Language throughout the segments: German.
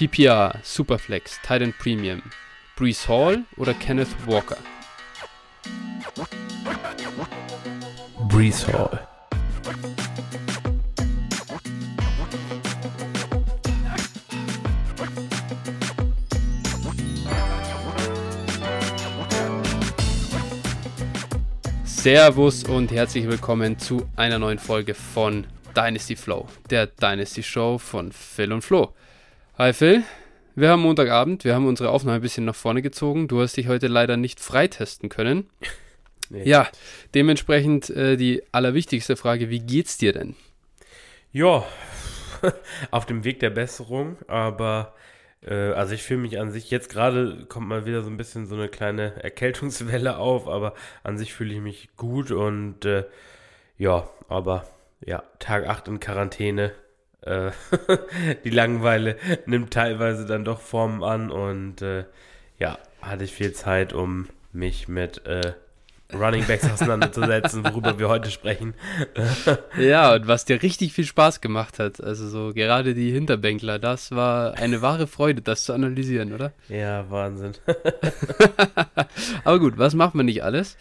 PPR, Superflex, Titan Premium, Brees Hall oder Kenneth Walker? Brees Hall. Servus und herzlich willkommen zu einer neuen Folge von Dynasty Flow, der Dynasty Show von Phil und Flo. Hi Phil, wir haben Montagabend, wir haben unsere Aufnahme ein bisschen nach vorne gezogen. Du hast dich heute leider nicht freitesten können. Nee. Ja, dementsprechend äh, die allerwichtigste Frage, wie geht's dir denn? Ja, auf dem Weg der Besserung, aber äh, also ich fühle mich an sich, jetzt gerade kommt mal wieder so ein bisschen so eine kleine Erkältungswelle auf, aber an sich fühle ich mich gut und äh, ja, aber ja, Tag 8 in Quarantäne. Äh, die Langeweile nimmt teilweise dann doch Formen an und äh, ja, hatte ich viel Zeit, um mich mit äh, Running Backs auseinanderzusetzen, worüber wir heute sprechen. ja, und was dir richtig viel Spaß gemacht hat, also so gerade die Hinterbänkler, das war eine wahre Freude, das zu analysieren, oder? Ja, Wahnsinn. Aber gut, was macht man nicht alles,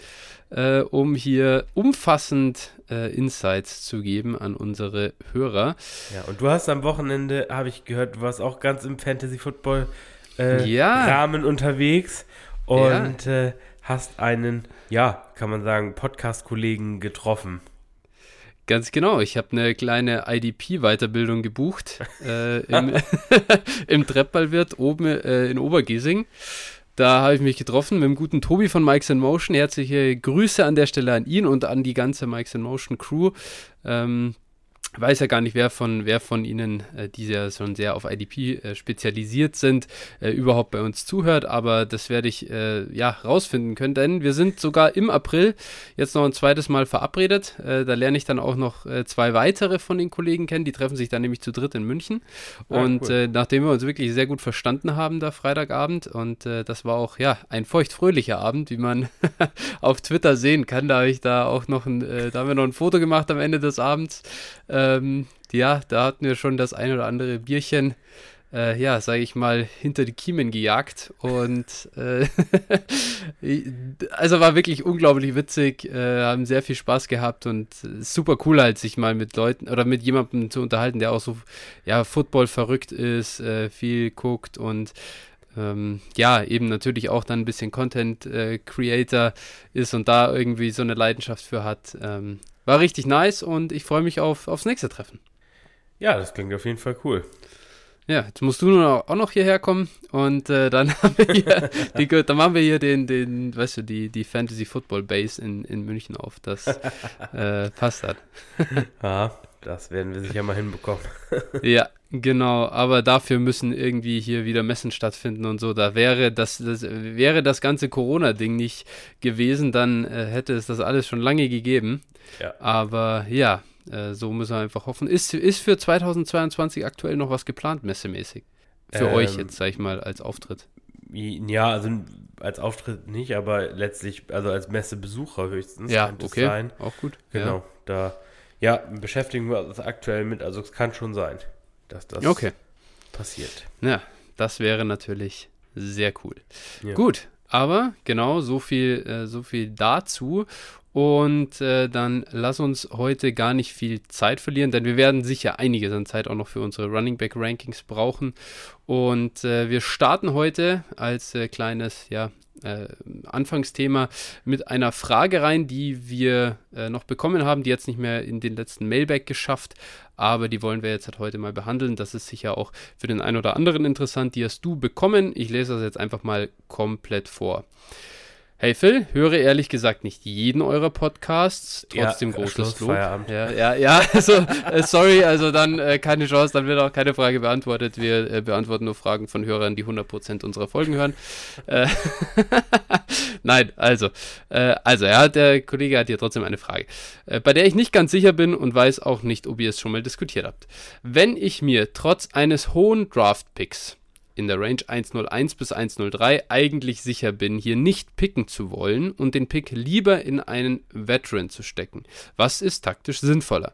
äh, um hier umfassend äh, Insights zu geben an unsere Hörer? Ja, und du hast am Wochenende, habe ich gehört, du warst auch ganz im Fantasy Football äh, ja. Rahmen unterwegs und ja. Äh, hast einen, ja, kann man sagen, Podcast-Kollegen getroffen. Ganz genau. Ich habe eine kleine IDP-Weiterbildung gebucht äh, im, im Treppballwirt oben äh, in Obergiesing. Da habe ich mich getroffen mit dem guten Tobi von Mikes in Motion. Herzliche Grüße an der Stelle an ihn und an die ganze Mikes in Motion Crew. Ähm, weiß ja gar nicht, wer von, wer von Ihnen, äh, die ja schon sehr auf IDP äh, spezialisiert sind, äh, überhaupt bei uns zuhört, aber das werde ich äh, ja rausfinden können, denn wir sind sogar im April jetzt noch ein zweites Mal verabredet. Äh, da lerne ich dann auch noch äh, zwei weitere von den Kollegen kennen, die treffen sich dann nämlich zu dritt in München. Ah, und cool. nachdem wir uns wirklich sehr gut verstanden haben da Freitagabend und das war auch ja ein feuchtfröhlicher Abend, wie man auf Twitter sehen kann, da habe ich da auch noch ein, da haben wir noch ein Foto gemacht am Ende des Abends ähm, ja, da hatten wir schon das ein oder andere Bierchen, äh, ja, sage ich mal, hinter die Kiemen gejagt. Und äh, also war wirklich unglaublich witzig, äh, haben sehr viel Spaß gehabt und super cool halt, sich mal mit Leuten oder mit jemandem zu unterhalten, der auch so, ja, Football verrückt ist, äh, viel guckt und ähm, ja, eben natürlich auch dann ein bisschen Content äh, Creator ist und da irgendwie so eine Leidenschaft für hat. Ähm, war richtig nice und ich freue mich auf, aufs nächste Treffen. Ja, das klingt auf jeden Fall cool. Ja, jetzt musst du nur auch noch hierher kommen und äh, dann haben wir hier, die, dann machen wir hier den, den, weißt du, die, die Fantasy Football Base in, in München auf. Das äh, passt dann. ja, das werden wir sicher mal hinbekommen. ja, genau. Aber dafür müssen irgendwie hier wieder Messen stattfinden und so. Da wäre das, das wäre das ganze Corona-Ding nicht gewesen, dann äh, hätte es das alles schon lange gegeben. Ja. Aber ja, äh, so müssen wir einfach hoffen. Ist, ist für 2022 aktuell noch was geplant, messemäßig? Für ähm, euch jetzt, sag ich mal, als Auftritt. Ja, also als Auftritt nicht, aber letztlich, also als Messebesucher höchstens. Ja, okay. Sein. Auch gut. Genau, ja. da ja, beschäftigen wir uns aktuell mit. Also es kann schon sein, dass das okay. passiert. Ja, das wäre natürlich sehr cool. Ja. Gut, aber genau so viel, äh, so viel dazu. Und äh, dann lass uns heute gar nicht viel Zeit verlieren, denn wir werden sicher einiges an Zeit auch noch für unsere Running Back Rankings brauchen. Und äh, wir starten heute als äh, kleines ja, äh, Anfangsthema mit einer Frage rein, die wir äh, noch bekommen haben, die jetzt nicht mehr in den letzten Mailback geschafft, aber die wollen wir jetzt halt heute mal behandeln. Das ist sicher auch für den einen oder anderen interessant. Die hast du bekommen. Ich lese das jetzt einfach mal komplett vor. Hey Phil, höre ehrlich gesagt nicht jeden eurer Podcasts, trotzdem ja, großes Lob. Ja, ja, ja, also äh, sorry, also dann äh, keine Chance, dann wird auch keine Frage beantwortet. Wir äh, beantworten nur Fragen von Hörern, die 100% unserer Folgen hören. Äh, Nein, also, äh, also ja, der Kollege hat hier trotzdem eine Frage, bei der ich nicht ganz sicher bin und weiß auch nicht, ob ihr es schon mal diskutiert habt. Wenn ich mir trotz eines hohen Draft-Picks in der Range 101 bis 103 eigentlich sicher bin, hier nicht picken zu wollen und den Pick lieber in einen Veteran zu stecken. Was ist taktisch sinnvoller?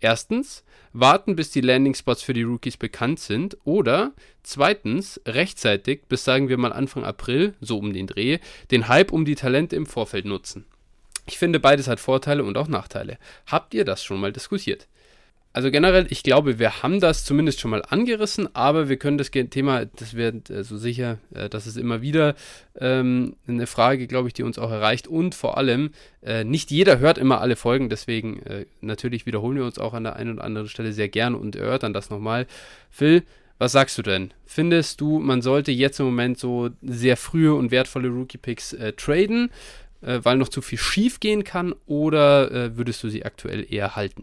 Erstens, warten, bis die Landing-Spots für die Rookies bekannt sind. Oder zweitens, rechtzeitig, bis sagen wir mal Anfang April, so um den Dreh, den Hype um die Talente im Vorfeld nutzen. Ich finde, beides hat Vorteile und auch Nachteile. Habt ihr das schon mal diskutiert? Also generell, ich glaube, wir haben das zumindest schon mal angerissen, aber wir können das Thema, das wird äh, so sicher, äh, das ist immer wieder ähm, eine Frage, glaube ich, die uns auch erreicht. Und vor allem, äh, nicht jeder hört immer alle Folgen, deswegen äh, natürlich wiederholen wir uns auch an der einen oder anderen Stelle sehr gerne und erörtern das nochmal. Phil, was sagst du denn? Findest du, man sollte jetzt im Moment so sehr frühe und wertvolle Rookie-Picks äh, traden, weil noch zu viel schief gehen kann, oder würdest du sie aktuell eher halten?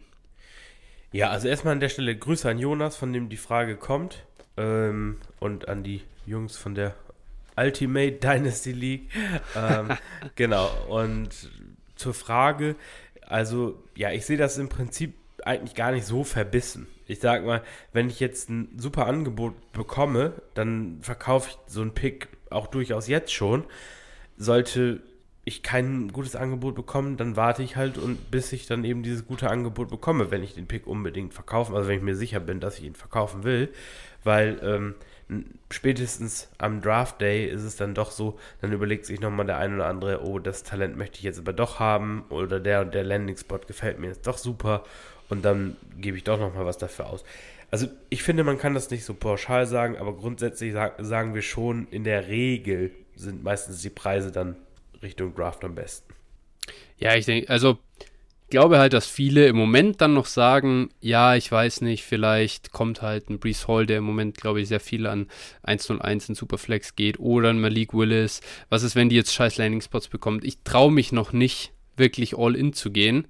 Ja, also erstmal an der Stelle Grüße an Jonas, von dem die Frage kommt. Ähm, und an die Jungs von der Ultimate Dynasty League. ähm, genau. Und zur Frage, also ja, ich sehe das im Prinzip eigentlich gar nicht so verbissen. Ich sag mal, wenn ich jetzt ein super Angebot bekomme, dann verkaufe ich so einen Pick auch durchaus jetzt schon. Sollte ich kein gutes Angebot bekomme, dann warte ich halt und bis ich dann eben dieses gute Angebot bekomme, wenn ich den Pick unbedingt verkaufen, also wenn ich mir sicher bin, dass ich ihn verkaufen will, weil ähm, spätestens am Draft Day ist es dann doch so, dann überlegt sich nochmal der ein oder andere, oh, das Talent möchte ich jetzt aber doch haben oder der und der Landing Spot gefällt mir jetzt doch super und dann gebe ich doch nochmal was dafür aus. Also ich finde, man kann das nicht so pauschal sagen, aber grundsätzlich sagen wir schon, in der Regel sind meistens die Preise dann Richtung Draft am besten. Ja, ich denke, also glaube halt, dass viele im Moment dann noch sagen, ja, ich weiß nicht, vielleicht kommt halt ein Brees Hall, der im Moment, glaube ich, sehr viel an 101 in Superflex geht, oder ein Malik Willis. Was ist, wenn die jetzt scheiß Landing Spots bekommt? Ich traue mich noch nicht, wirklich all in zu gehen.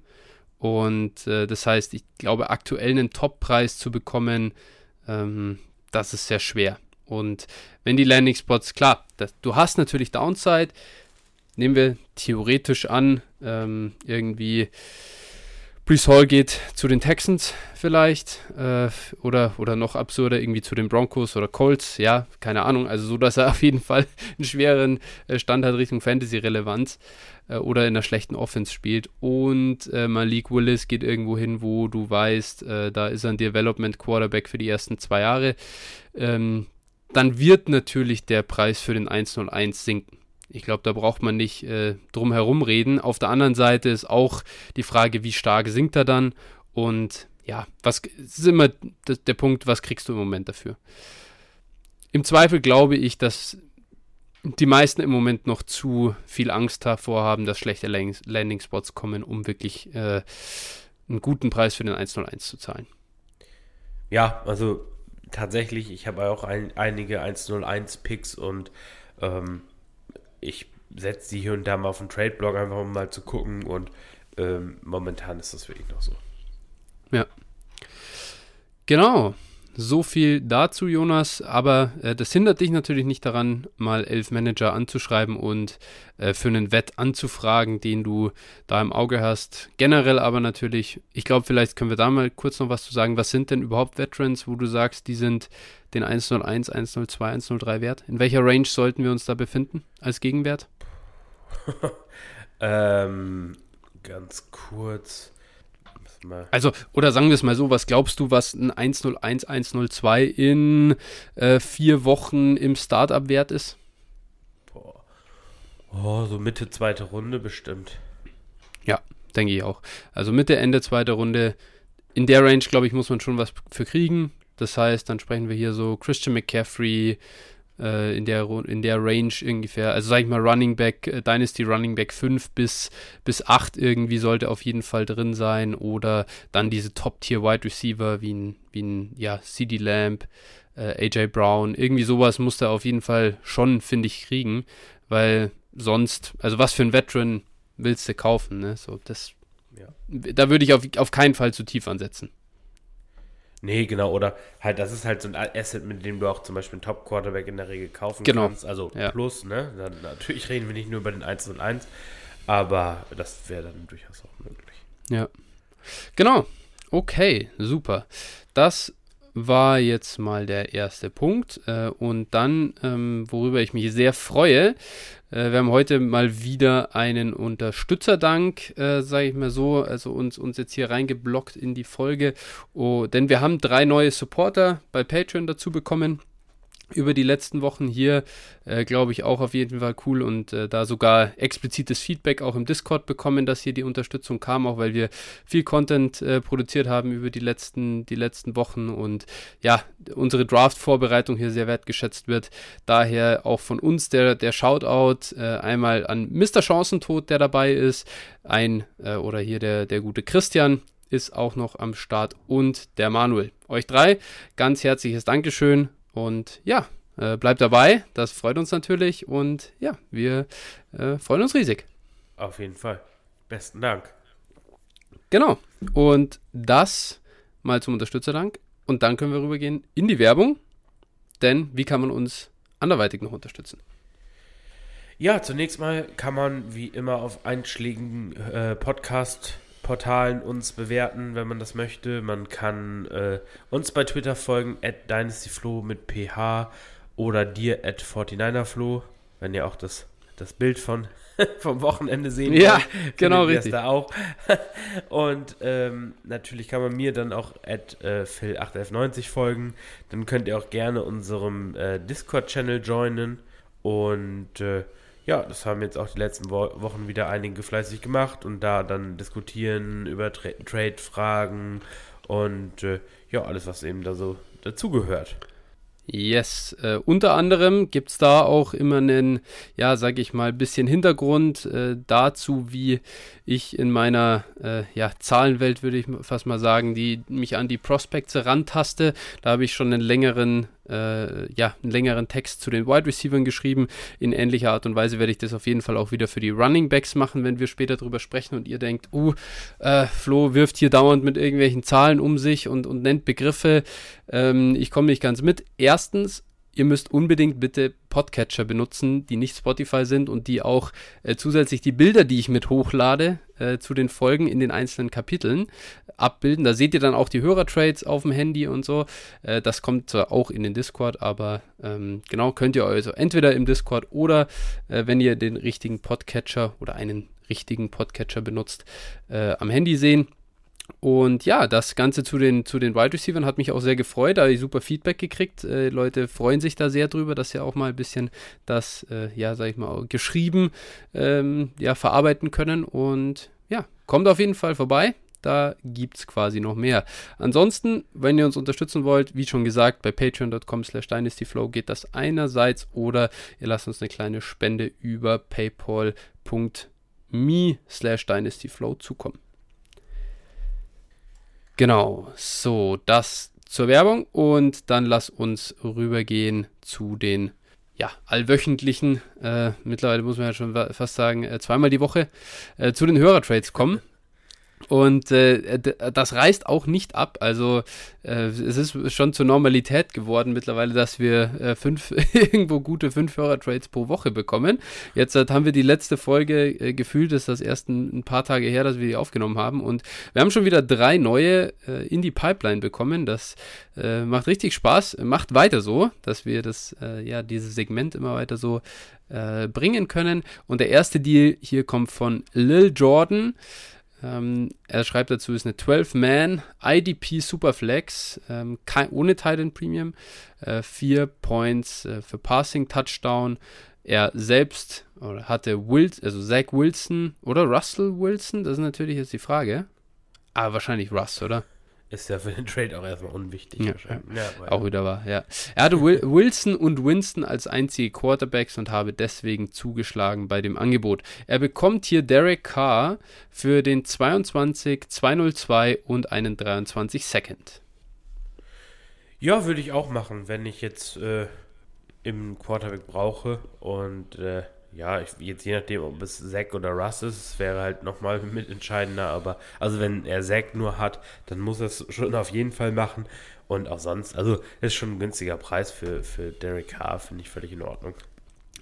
Und äh, das heißt, ich glaube, aktuell einen Top-Preis zu bekommen, ähm, das ist sehr schwer. Und wenn die Landing Spots, klar, das, du hast natürlich Downside, nehmen wir theoretisch an, ähm, irgendwie Brees Hall geht zu den Texans vielleicht äh, oder, oder noch absurder irgendwie zu den Broncos oder Colts, ja, keine Ahnung, also so, dass er auf jeden Fall einen schweren äh, Stand hat Richtung Fantasy-Relevanz äh, oder in einer schlechten Offense spielt. Und äh, Malik Willis geht irgendwo hin, wo du weißt, äh, da ist er ein Development Quarterback für die ersten zwei Jahre, ähm, dann wird natürlich der Preis für den 101 sinken. Ich glaube, da braucht man nicht äh, drum herum reden. Auf der anderen Seite ist auch die Frage, wie stark sinkt er dann? Und ja, was ist immer der Punkt, was kriegst du im Moment dafür? Im Zweifel glaube ich, dass die meisten im Moment noch zu viel Angst davor haben, dass schlechte Landing-Spots kommen, um wirklich äh, einen guten Preis für den 101 zu zahlen. Ja, also tatsächlich, ich habe auch ein, einige 101-Picks und ähm, ich setze die hier und da mal auf den Trade-Blog, einfach um mal zu gucken und ähm, momentan ist das wirklich noch so. Ja. Genau. So viel dazu, Jonas. Aber äh, das hindert dich natürlich nicht daran, mal elf Manager anzuschreiben und äh, für einen Wett anzufragen, den du da im Auge hast. Generell aber natürlich, ich glaube, vielleicht können wir da mal kurz noch was zu sagen. Was sind denn überhaupt Veterans, wo du sagst, die sind den 101, 102, 103 wert? In welcher Range sollten wir uns da befinden als Gegenwert? ähm, ganz kurz. Also, oder sagen wir es mal so, was glaubst du, was ein 101, 102 in äh, vier Wochen im Startup wert ist? Boah. Oh, so Mitte zweite Runde bestimmt. Ja, denke ich auch. Also Mitte, Ende zweite Runde. In der Range, glaube ich, muss man schon was für kriegen. Das heißt, dann sprechen wir hier so Christian McCaffrey, in, der, in der Range ungefähr. Also sag ich mal Running Back, äh, Dynasty Running Back 5 bis, bis 8 irgendwie sollte auf jeden Fall drin sein. Oder dann diese Top-Tier Wide Receiver wie ein, wie ein ja, CD Lamb, äh, AJ Brown. Irgendwie sowas muss er auf jeden Fall schon, finde ich, kriegen. Weil sonst, also was für ein Veteran willst du kaufen, ne? So, das. Ja. Da würde ich auf, auf keinen Fall zu tief ansetzen. Nee, genau, oder halt, das ist halt so ein Asset, mit dem du auch zum Beispiel einen Top-Quarterback in der Regel kaufen genau. kannst. Also ja. plus, ne? Dann, natürlich reden wir nicht nur über den 1 und 1, aber das wäre dann durchaus auch möglich. Ja. Genau. Okay, super. Das war jetzt mal der erste Punkt. Äh, und dann, ähm, worüber ich mich sehr freue, äh, wir haben heute mal wieder einen Unterstützerdank, äh, sage ich mal so, also uns, uns jetzt hier reingeblockt in die Folge. Oh, denn wir haben drei neue Supporter bei Patreon dazu bekommen über die letzten Wochen hier, äh, glaube ich, auch auf jeden Fall cool und äh, da sogar explizites Feedback auch im Discord bekommen, dass hier die Unterstützung kam, auch weil wir viel Content äh, produziert haben über die letzten, die letzten Wochen und ja, unsere Draft-Vorbereitung hier sehr wertgeschätzt wird. Daher auch von uns der, der Shoutout äh, einmal an Mr. Chancentod, der dabei ist, ein äh, oder hier der, der gute Christian, ist auch noch am Start und der Manuel. Euch drei ganz herzliches Dankeschön und ja, äh, bleibt dabei, das freut uns natürlich und ja, wir äh, freuen uns riesig. Auf jeden Fall. Besten Dank. Genau. Und das mal zum Unterstützerdank. Und dann können wir rübergehen in die Werbung. Denn wie kann man uns anderweitig noch unterstützen? Ja, zunächst mal kann man wie immer auf einschlägigen äh, Podcast Portalen uns bewerten, wenn man das möchte. Man kann äh, uns bei Twitter folgen, at dynastyflo mit ph oder dir at 49erflo, wenn ihr auch das, das Bild von, vom Wochenende sehen Ja, wollt, genau richtig. Da auch. Und ähm, natürlich kann man mir dann auch at äh, phil8f90 folgen. Dann könnt ihr auch gerne unserem äh, Discord-Channel joinen und äh, ja, das haben jetzt auch die letzten Wo Wochen wieder einige fleißig gemacht und da dann diskutieren über Tra Trade-Fragen und äh, ja, alles, was eben da so dazugehört. Yes, äh, unter anderem gibt es da auch immer einen, ja, sag ich mal, bisschen Hintergrund äh, dazu, wie ich in meiner äh, ja, Zahlenwelt, würde ich fast mal sagen, die mich an die Prospects rantaste. Da habe ich schon einen längeren äh, ja, einen längeren Text zu den Wide Receivers geschrieben. In ähnlicher Art und Weise werde ich das auf jeden Fall auch wieder für die Running Backs machen, wenn wir später drüber sprechen und ihr denkt, uh, äh, Flo wirft hier dauernd mit irgendwelchen Zahlen um sich und, und nennt Begriffe. Ähm, ich komme nicht ganz mit. Erstens, ihr müsst unbedingt bitte Podcatcher benutzen, die nicht Spotify sind und die auch äh, zusätzlich die Bilder, die ich mit hochlade äh, zu den Folgen in den einzelnen Kapiteln abbilden. Da seht ihr dann auch die Hörertrades auf dem Handy und so. Äh, das kommt zwar auch in den Discord, aber ähm, genau könnt ihr also entweder im Discord oder äh, wenn ihr den richtigen Podcatcher oder einen richtigen Podcatcher benutzt, äh, am Handy sehen. Und ja, das Ganze zu den, zu den Wide Receivers hat mich auch sehr gefreut. Da habe ich super Feedback gekriegt. Äh, Leute freuen sich da sehr drüber, dass sie auch mal ein bisschen das, äh, ja, sag ich mal, geschrieben ähm, ja, verarbeiten können. Und ja, kommt auf jeden Fall vorbei. Da gibt es quasi noch mehr. Ansonsten, wenn ihr uns unterstützen wollt, wie schon gesagt, bei patreon.com slash dynastyflow geht das einerseits oder ihr lasst uns eine kleine Spende über paypal.me slash dynastyflow zukommen. Genau, so, das zur Werbung und dann lass uns rübergehen zu den ja, allwöchentlichen, äh, mittlerweile muss man ja schon fast sagen, äh, zweimal die Woche, äh, zu den Hörertrades kommen. Und äh, das reißt auch nicht ab. Also äh, es ist schon zur Normalität geworden mittlerweile, dass wir äh, fünf, irgendwo gute fünf Hörer-Trades pro Woche bekommen. Jetzt äh, haben wir die letzte Folge äh, gefühlt, ist das erst ein, ein, paar Tage her, dass wir die aufgenommen haben. Und wir haben schon wieder drei neue äh, in die Pipeline bekommen. Das macht richtig Spaß. Macht weiter so, dass wir das, ja, dieses Segment immer weiter so bringen können. Und der erste Deal hier kommt von Lil Jordan. Ähm, er schreibt dazu, ist eine 12-Man IDP Superflex, ähm, kein, ohne Titan Premium, äh, 4 Points äh, für Passing Touchdown. Er selbst oder hatte Wil also Zach Wilson oder Russell Wilson, das ist natürlich jetzt die Frage. Aber wahrscheinlich Russ, oder? Ist ja für den Trade auch erstmal unwichtig. Ja, ja, auch wieder wahr, ja. Er hatte Wilson und Winston als einzige Quarterbacks und habe deswegen zugeschlagen bei dem Angebot. Er bekommt hier Derek Carr für den 22, 202 und einen 23 Second. Ja, würde ich auch machen, wenn ich jetzt äh, im Quarterback brauche und äh, ja, ich, jetzt je nachdem, ob es Zack oder Russ ist, wäre halt nochmal mitentscheidender, aber also wenn er Zack nur hat, dann muss er es schon auf jeden Fall machen und auch sonst, also ist schon ein günstiger Preis für, für Derek Carr, finde ich völlig in Ordnung.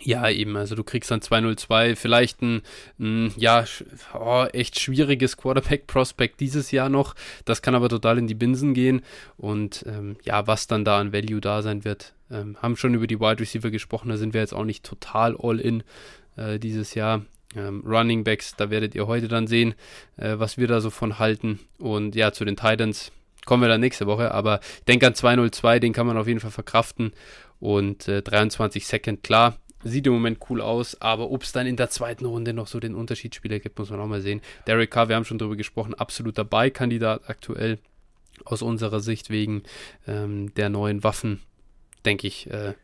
Ja, eben. Also du kriegst dann 2-0-2, vielleicht ein, ein ja, oh, echt schwieriges Quarterback-Prospect dieses Jahr noch. Das kann aber total in die Binsen gehen. Und ähm, ja, was dann da an Value da sein wird, ähm, haben schon über die Wide Receiver gesprochen. Da sind wir jetzt auch nicht total all in äh, dieses Jahr. Ähm, Running Backs, da werdet ihr heute dann sehen, äh, was wir da so von halten. Und ja, zu den Titans kommen wir dann nächste Woche. Aber ich denke an 2-0-2, den kann man auf jeden Fall verkraften. Und äh, 23 Second, klar Sieht im Moment cool aus, aber ob es dann in der zweiten Runde noch so den Unterschiedsspieler gibt, muss man auch mal sehen. Derek Carr, wir haben schon darüber gesprochen, absoluter Beikandidat aktuell aus unserer Sicht wegen ähm, der neuen Waffen, denke ich, äh,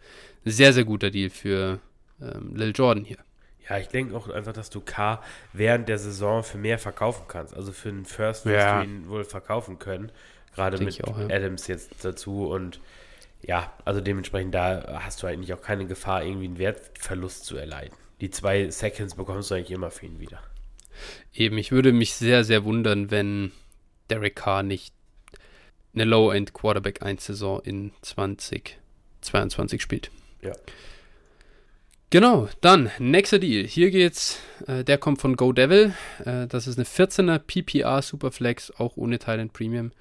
sehr, sehr guter Deal für ähm, Lil Jordan hier. Ja, ich denke auch einfach, dass du K während der Saison für mehr verkaufen kannst. Also für einen First ja. ihn wohl verkaufen können. Gerade mit auch, ja. Adams jetzt dazu und ja, also dementsprechend da hast du eigentlich auch keine Gefahr, irgendwie einen Wertverlust zu erleiden. Die zwei Seconds bekommst du eigentlich immer für ihn wieder. Eben, ich würde mich sehr, sehr wundern, wenn Derek Carr nicht eine Low-End Quarterback 1 Saison in 2022 spielt. Ja. Genau, dann nächster Deal. Hier geht's, äh, der kommt von Go Devil. Äh, das ist eine 14er PPR Superflex, auch ohne Thailand Premium.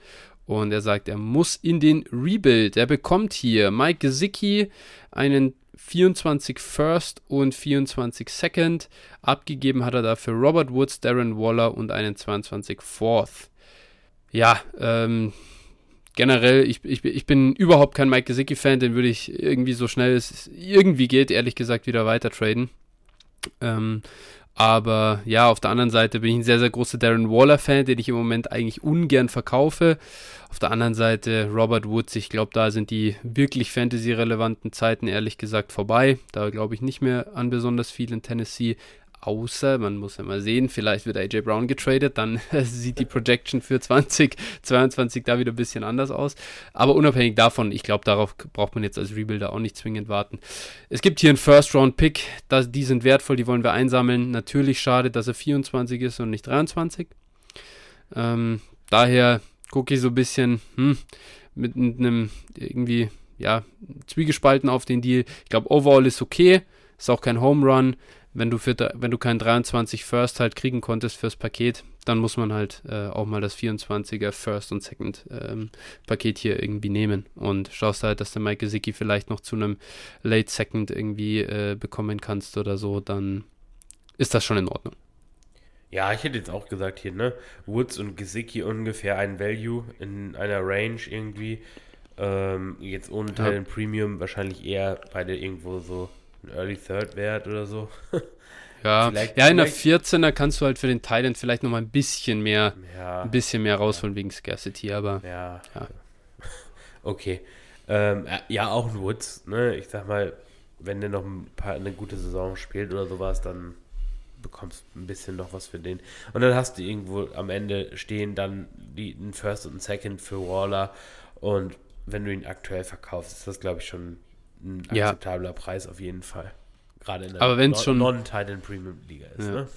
Und er sagt, er muss in den Rebuild. Er bekommt hier Mike Gesicki einen 24 First und 24 Second. Abgegeben hat er dafür Robert Woods, Darren Waller und einen 22 Fourth. Ja, ähm, generell, ich, ich, ich bin überhaupt kein Mike Gesicki-Fan, den würde ich irgendwie so schnell es irgendwie geht, ehrlich gesagt, wieder weiter traden. Ähm, aber ja, auf der anderen Seite bin ich ein sehr, sehr großer Darren Waller-Fan, den ich im Moment eigentlich ungern verkaufe. Auf der anderen Seite Robert Woods, ich glaube, da sind die wirklich Fantasy-relevanten Zeiten ehrlich gesagt vorbei. Da glaube ich nicht mehr an besonders viel in Tennessee. Außer, man muss ja mal sehen, vielleicht wird AJ Brown getradet, dann sieht die Projection für 2022 da wieder ein bisschen anders aus. Aber unabhängig davon, ich glaube, darauf braucht man jetzt als Rebuilder auch nicht zwingend warten. Es gibt hier einen First-Round-Pick, die sind wertvoll, die wollen wir einsammeln. Natürlich schade, dass er 24 ist und nicht 23. Ähm, daher gucke ich so ein bisschen hm, mit einem irgendwie, ja, zwiegespalten auf den Deal. Ich glaube, overall ist okay, ist auch kein Home Run wenn du, für, wenn du keinen 23 First halt kriegen konntest fürs Paket, dann muss man halt äh, auch mal das 24er First und Second ähm, Paket hier irgendwie nehmen und schaust halt, dass der Mike Gesicki vielleicht noch zu einem Late Second irgendwie äh, bekommen kannst oder so, dann ist das schon in Ordnung. Ja, ich hätte jetzt auch gesagt hier, ne? Woods und Gesicki ungefähr ein Value in einer Range irgendwie. Ähm, jetzt ohne Teil ja. Premium wahrscheinlich eher beide irgendwo so Early Third Wert oder so. Ja, ja in der 14er kannst du halt für den Thailand vielleicht noch mal ein bisschen mehr, ja, ein bisschen mehr rausholen ja. wegen Scarcity, aber ja. ja. Okay. Ähm, ja, auch ein Woods, ne? Ich sag mal, wenn der noch ein paar, eine gute Saison spielt oder sowas, dann bekommst du ein bisschen noch was für den. Und dann hast du irgendwo am Ende stehen dann die, ein First und ein Second für Waller. Und wenn du ihn aktuell verkaufst, ist das, glaube ich, schon ein akzeptabler ja. Preis auf jeden Fall. Gerade in der Aber wenn's non, Non-Titan Premium Liga ist. Ja, ne?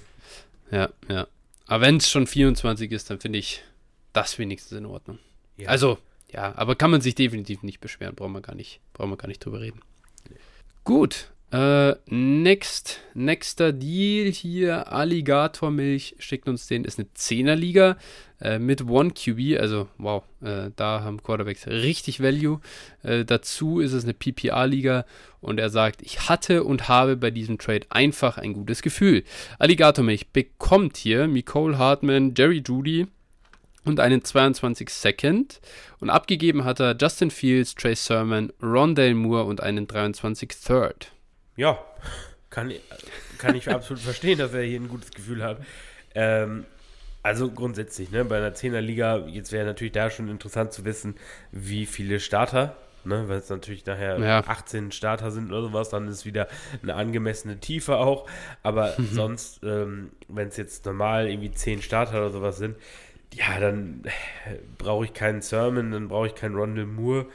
ja. ja. Aber wenn es schon 24 ist, dann finde ich das wenigstens in Ordnung. Ja. Also, ja, aber kann man sich definitiv nicht beschweren, brauchen wir gar nicht, brauchen wir gar nicht drüber reden. Nee. Gut, äh, next, nächster Deal hier, Alligatormilch schickt uns den, ist eine 10er-Liga äh, mit One QB, also wow, äh, da haben Quarterbacks richtig Value. Äh, dazu ist es eine PPA-Liga und er sagt, ich hatte und habe bei diesem Trade einfach ein gutes Gefühl. Alligatormilch bekommt hier Nicole Hartman, Jerry Judy, und einen 22 Second. Und abgegeben hat er Justin Fields, Trey Sermon, Rondale Moore und einen 23 Third ja, kann, kann ich absolut verstehen, dass er hier ein gutes Gefühl hat. Ähm, also grundsätzlich, ne, bei einer 10er Liga, jetzt wäre natürlich da schon interessant zu wissen, wie viele Starter, ne, weil es natürlich nachher ja. 18 Starter sind oder sowas, dann ist wieder eine angemessene Tiefe auch. Aber mhm. sonst, ähm, wenn es jetzt normal irgendwie 10 Starter oder sowas sind, ja, dann brauche ich keinen Sermon, dann brauche ich keinen Rondell Moore.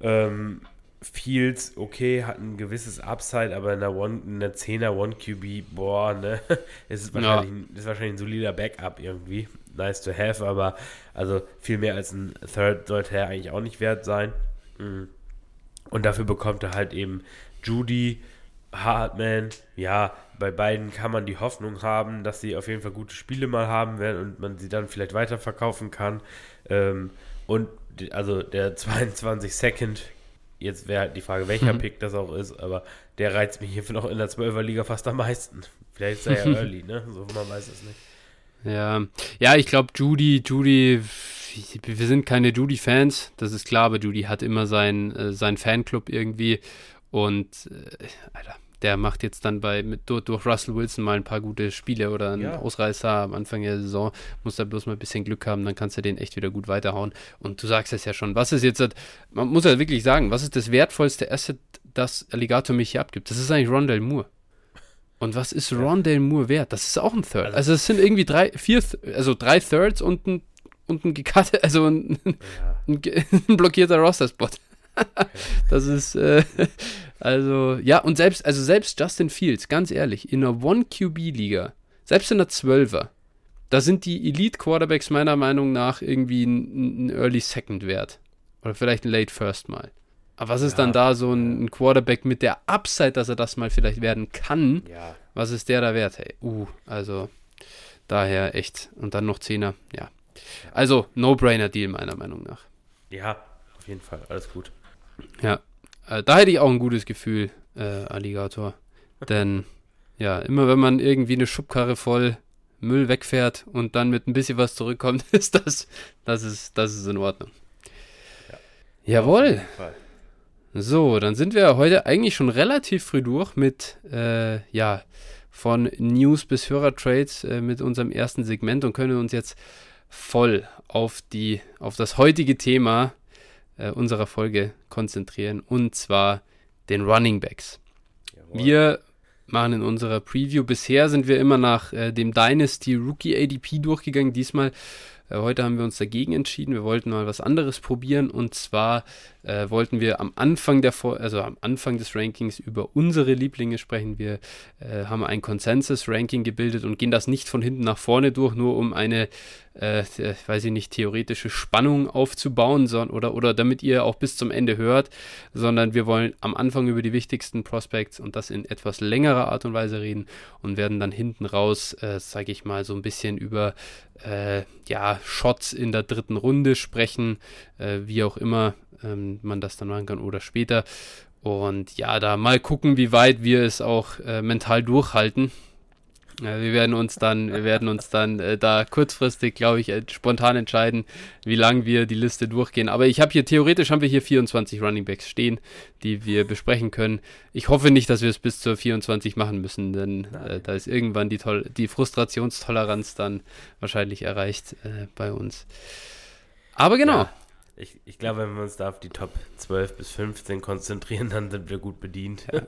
Ähm, Fields, okay, hat ein gewisses Upside, aber in der, One, in der 10er One QB, boah, ne, es ist wahrscheinlich, ja. ist wahrscheinlich ein solider Backup irgendwie. Nice to have, aber also viel mehr als ein Third sollte er eigentlich auch nicht wert sein. Mhm. Und dafür bekommt er halt eben Judy, Hartman, ja, bei beiden kann man die Hoffnung haben, dass sie auf jeden Fall gute Spiele mal haben werden und man sie dann vielleicht weiterverkaufen kann. Ähm, und also der 22 Second, jetzt wäre halt die Frage, welcher mhm. Pick das auch ist, aber der reizt mich hier noch in der 12er Liga fast am meisten. Vielleicht ist er ja early, ne? So, man weiß es nicht. Ja, ja, ich glaube, Judy, Judy, wir sind keine Judy-Fans, das ist klar, aber Judy hat immer sein, äh, sein Fanclub irgendwie und, äh, Alter, der macht jetzt dann bei mit, durch, durch, Russell Wilson mal ein paar gute Spiele oder einen ja. Ausreißer am Anfang der Saison. Muss da bloß mal ein bisschen Glück haben, dann kannst du den echt wieder gut weiterhauen. Und du sagst es ja schon, was ist jetzt, man muss ja wirklich sagen, was ist das wertvollste Asset, das Alligator mich hier abgibt? Das ist eigentlich Rondell Moore. Und was ist Rondell Moore wert? Das ist auch ein Third. Also es sind irgendwie drei, vier, also drei Thirds und ein, und ein gecuttet, also ein, ja. ein, ein blockierter Roster-Spot. das ist, äh, also, ja, und selbst, also selbst Justin Fields, ganz ehrlich, in einer One-QB-Liga, selbst in einer 12er, da sind die Elite-Quarterbacks meiner Meinung nach irgendwie ein, ein, Early Second wert. Oder vielleicht ein Late First mal. Aber was ist ja, dann da so ein, ein, Quarterback mit der Upside, dass er das mal vielleicht werden kann? Ja. Was ist der da wert? Hey, uh, also daher echt. Und dann noch Zehner, ja. Also, No-Brainer-Deal meiner Meinung nach. Ja, auf jeden Fall, alles gut. Ja, äh, da hätte ich auch ein gutes Gefühl, äh, Alligator. Denn, ja, immer wenn man irgendwie eine Schubkarre voll Müll wegfährt und dann mit ein bisschen was zurückkommt, ist das, das ist, das ist in Ordnung. Ja. Jawohl. So, dann sind wir heute eigentlich schon relativ früh durch mit, äh, ja, von News bis Hörertrades äh, mit unserem ersten Segment und können uns jetzt voll auf die, auf das heutige Thema äh, unserer Folge konzentrieren und zwar den Running Backs. Jawohl. Wir machen in unserer Preview. Bisher sind wir immer nach äh, dem Dynasty Rookie ADP durchgegangen. Diesmal äh, heute haben wir uns dagegen entschieden. Wir wollten mal was anderes probieren und zwar äh, wollten wir am Anfang der also am Anfang des Rankings über unsere Lieblinge sprechen. Wir äh, haben ein Consensus-Ranking gebildet und gehen das nicht von hinten nach vorne durch, nur um eine äh, weiß ich nicht, theoretische Spannung aufzubauen, sondern, oder, oder damit ihr auch bis zum Ende hört, sondern wir wollen am Anfang über die wichtigsten Prospects und das in etwas längerer Art und Weise reden und werden dann hinten raus, äh, sage ich mal, so ein bisschen über äh, ja, Shots in der dritten Runde sprechen, äh, wie auch immer ähm, man das dann machen kann oder später. Und ja, da mal gucken, wie weit wir es auch äh, mental durchhalten. Äh, wir werden uns dann, wir werden uns dann äh, da kurzfristig, glaube ich, äh, spontan entscheiden, wie lang wir die Liste durchgehen. Aber ich habe hier theoretisch haben wir hier 24 Running Backs stehen, die wir besprechen können. Ich hoffe nicht, dass wir es bis zur 24 machen müssen, denn äh, da ist irgendwann die, die Frustrationstoleranz dann wahrscheinlich erreicht äh, bei uns. Aber genau. Ja. Ich, ich glaube, wenn wir uns da auf die Top 12 bis 15 konzentrieren, dann sind wir gut bedient. Ja.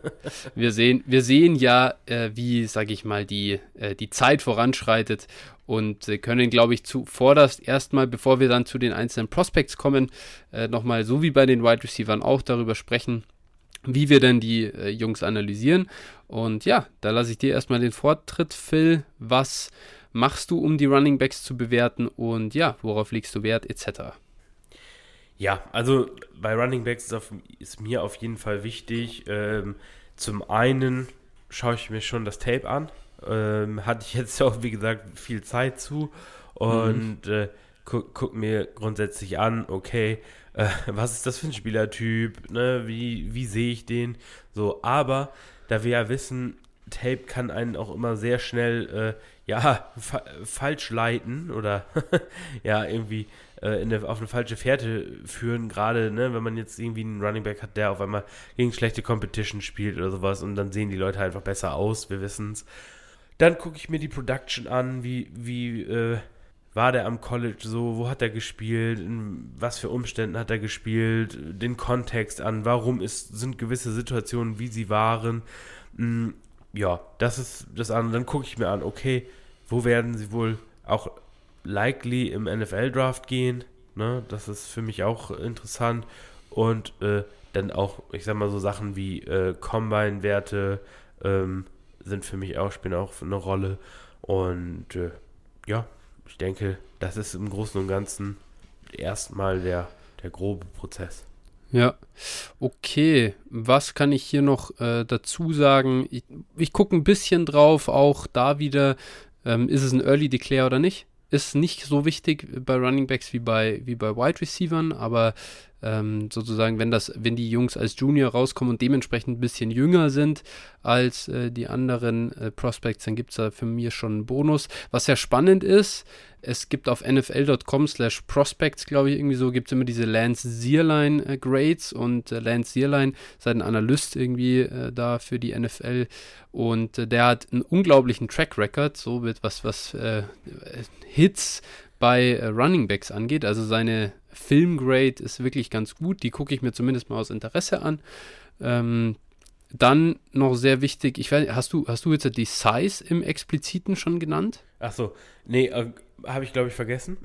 Wir, sehen, wir sehen ja, äh, wie, sage ich mal, die, äh, die Zeit voranschreitet und äh, können, glaube ich, zuvorderst erstmal, bevor wir dann zu den einzelnen Prospects kommen, äh, nochmal so wie bei den Wide Receivers auch darüber sprechen, wie wir denn die äh, Jungs analysieren. Und ja, da lasse ich dir erstmal den Vortritt, Phil. Was machst du, um die Running Backs zu bewerten und ja, worauf legst du Wert, etc.? Ja, also bei Running Backs ist, auf, ist mir auf jeden Fall wichtig. Ähm, zum einen schaue ich mir schon das Tape an. Ähm, hatte ich jetzt auch, wie gesagt, viel Zeit zu. Und mhm. äh, guck, guck, mir grundsätzlich an, okay, äh, was ist das für ein Spielertyp? Ne? Wie, wie sehe ich den? So, aber da wir ja wissen, Tape kann einen auch immer sehr schnell äh, ja fa falsch leiten oder ja irgendwie äh, eine, auf eine falsche Fährte führen, gerade ne, wenn man jetzt irgendwie einen Running Back hat, der auf einmal gegen schlechte Competition spielt oder sowas und dann sehen die Leute einfach besser aus, wir wissen es. Dann gucke ich mir die Production an, wie, wie äh, war der am College so, wo hat er gespielt, in was für Umständen hat er gespielt, den Kontext an, warum ist, sind gewisse Situationen, wie sie waren. Hm, ja, das ist das an. Dann gucke ich mir an, okay, wo werden sie wohl auch likely im NFL-Draft gehen. Ne? Das ist für mich auch interessant. Und äh, dann auch, ich sag mal, so Sachen wie äh, Combine-Werte ähm, sind für mich auch, spielen auch eine Rolle. Und äh, ja, ich denke, das ist im Großen und Ganzen erstmal der, der grobe Prozess. Ja, okay. Was kann ich hier noch äh, dazu sagen? Ich, ich gucke ein bisschen drauf, auch da wieder, ähm, ist es ein Early Declare oder nicht? Ist nicht so wichtig bei Running Backs wie bei, wie bei Wide Receivern, aber ähm, sozusagen, wenn das, wenn die Jungs als Junior rauskommen und dementsprechend ein bisschen jünger sind als äh, die anderen äh, Prospects, dann gibt es da für mich schon einen Bonus. Was ja spannend ist, es gibt auf nfl.com slash prospects, glaube ich, irgendwie so, gibt es immer diese Lance Zierlein äh, Grades und äh, Lance Zierlein ist ein Analyst irgendwie äh, da für die NFL und äh, der hat einen unglaublichen Track Record, so mit was, was äh, Hits bei äh, Running Backs angeht. Also seine Filmgrade ist wirklich ganz gut, die gucke ich mir zumindest mal aus Interesse an. Ähm, dann noch sehr wichtig, ich weiß, hast du, hast du jetzt die Size im Expliziten schon genannt? Ach so, nee, äh, habe ich glaube ich vergessen.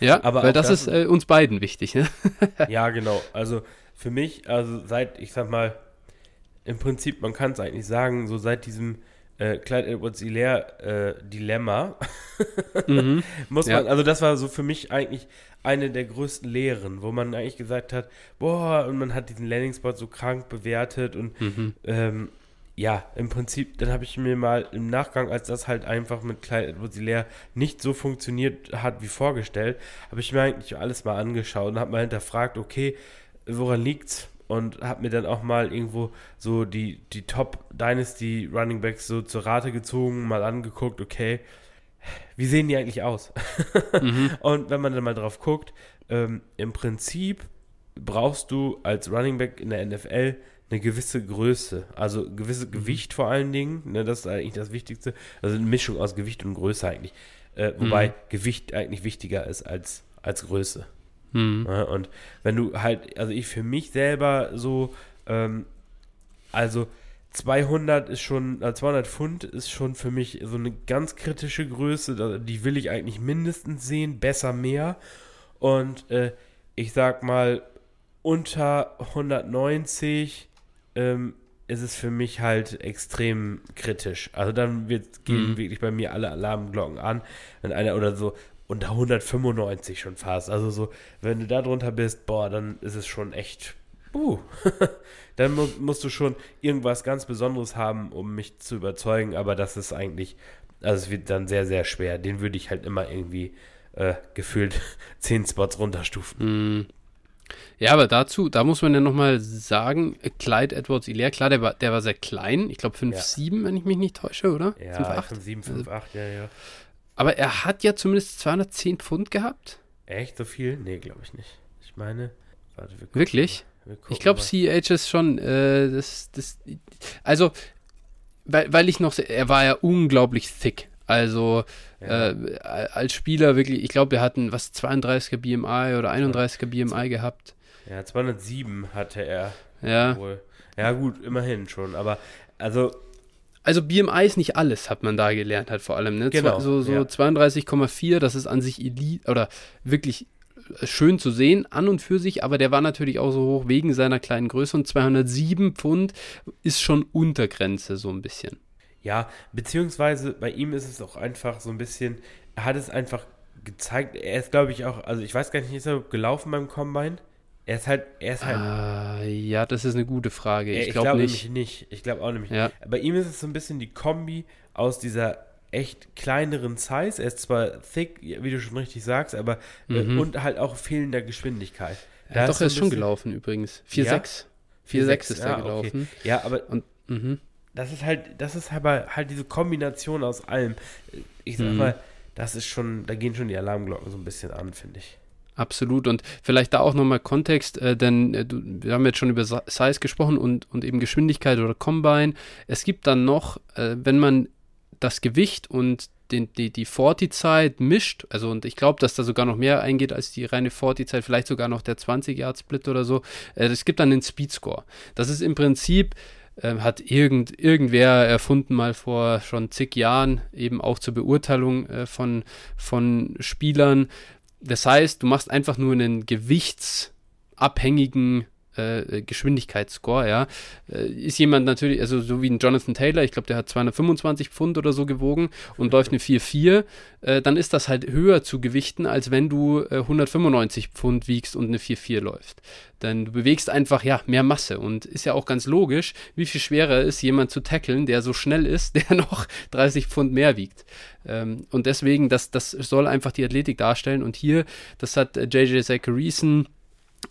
Ja, aber weil das, das, ist äh, uns beiden wichtig, ne? ja, genau. Also für mich, also seit, ich sag mal, im Prinzip, man kann es eigentlich sagen, so seit diesem äh, Clyde Edwards Hilaire äh, Dilemma mhm. muss man, ja. also das war so für mich eigentlich eine der größten Lehren, wo man eigentlich gesagt hat, boah, und man hat diesen Landing-Spot so krank bewertet und mhm. ähm, ja, im Prinzip, dann habe ich mir mal im Nachgang, als das halt einfach mit Clyde Edwards Hilaire nicht so funktioniert hat wie vorgestellt, habe ich mir eigentlich alles mal angeschaut und habe mal hinterfragt, okay, woran liegt's? Und habe mir dann auch mal irgendwo so die, die Top Dynasty Running Backs so zur Rate gezogen, mal angeguckt, okay, wie sehen die eigentlich aus? mhm. Und wenn man dann mal drauf guckt, ähm, im Prinzip brauchst du als Running Back in der NFL eine gewisse Größe, also gewisse mhm. Gewicht vor allen Dingen, ne, das ist eigentlich das Wichtigste, also eine Mischung aus Gewicht und Größe eigentlich, äh, wobei mhm. Gewicht eigentlich wichtiger ist als, als Größe. Mhm. Ja, und wenn du halt, also ich für mich selber so, ähm, also 200 ist schon, äh, 200 Pfund ist schon für mich so eine ganz kritische Größe, die will ich eigentlich mindestens sehen, besser mehr. Und äh, ich sag mal, unter 190 ähm, ist es für mich halt extrem kritisch. Also dann wird, gehen mhm. wirklich bei mir alle Alarmglocken an, wenn einer oder so unter 195 schon fast. Also so, wenn du da drunter bist, boah, dann ist es schon echt, uh, dann mu musst du schon irgendwas ganz Besonderes haben, um mich zu überzeugen, aber das ist eigentlich, also es wird dann sehr, sehr schwer. Den würde ich halt immer irgendwie äh, gefühlt 10 Spots runterstufen. Mm. Ja, aber dazu, da muss man ja nochmal sagen, Clyde Edwards Hilaire, klar, der war, der war sehr klein, ich glaube 5'7, ja. wenn ich mich nicht täusche, oder? Ja, 5'7, 5'8, also, ja, ja. Aber er hat ja zumindest 210 Pfund gehabt. Echt so viel? Nee, glaube ich nicht. Ich meine, warte, wir Wirklich? Wir ich glaube, CH ist schon, äh, das, das, also, weil, weil ich noch, er war ja unglaublich thick. Also ja. äh, als Spieler wirklich, ich glaube, wir hatten was 32er BMI oder 31er BMI gehabt. Ja, 207 hatte er. Ja. Wohl. Ja, gut, immerhin schon. Aber also also BMI ist nicht alles, hat man da gelernt, halt vor allem. Ne? Genau, so so ja. 32,4, das ist an sich Elite oder wirklich äh, schön zu sehen, an und für sich, aber der war natürlich auch so hoch wegen seiner kleinen Größe und 207 Pfund ist schon Untergrenze so ein bisschen. Ja, beziehungsweise bei ihm ist es auch einfach so ein bisschen, er hat es einfach gezeigt, er ist glaube ich auch, also ich weiß gar nicht, ist er gelaufen beim Combine? Er ist halt, er ist halt. Uh, ja, das ist eine gute Frage. Ich, ich glaube glaub nicht. nicht. Ich glaube auch nämlich ja. nicht. Bei ihm ist es so ein bisschen die Kombi aus dieser echt kleineren Size. Er ist zwar thick, wie du schon richtig sagst, aber äh, mhm. und halt auch fehlender Geschwindigkeit. Ja, doch, er ist schon gelaufen übrigens. 4,6. Ja? 4,6 ist er ja, gelaufen. Okay. Ja, aber und, mhm. das ist halt, das ist halt, halt diese Kombination aus allem. Ich sag mhm. mal, das ist schon, da gehen schon die Alarmglocken so ein bisschen an, finde ich. Absolut. Und vielleicht da auch nochmal Kontext, äh, denn äh, wir haben jetzt schon über Size gesprochen und, und eben Geschwindigkeit oder Combine. Es gibt dann noch, äh, wenn man das Gewicht und den, die, die 40-Zeit mischt, also und ich glaube, dass da sogar noch mehr eingeht als die reine 40-Zeit, vielleicht sogar noch der 20-Yard-Split oder so. Äh, es gibt dann den Speed-Score. Das ist im Prinzip äh, hat irgend, irgendwer erfunden mal vor schon zig Jahren, eben auch zur Beurteilung äh, von, von Spielern, das heißt, du machst einfach nur einen gewichtsabhängigen äh, Geschwindigkeitsscore, ja. Äh, ist jemand natürlich, also so wie ein Jonathan Taylor, ich glaube, der hat 225 Pfund oder so gewogen und läuft eine 4-4, äh, dann ist das halt höher zu gewichten, als wenn du 195 äh, Pfund wiegst und eine 4-4 läuft. Denn du bewegst einfach, ja, mehr Masse und ist ja auch ganz logisch, wie viel schwerer ist, jemand zu tackeln, der so schnell ist, der noch 30 Pfund mehr wiegt. Ähm, und deswegen, das, das soll einfach die Athletik darstellen und hier, das hat JJ Zachariason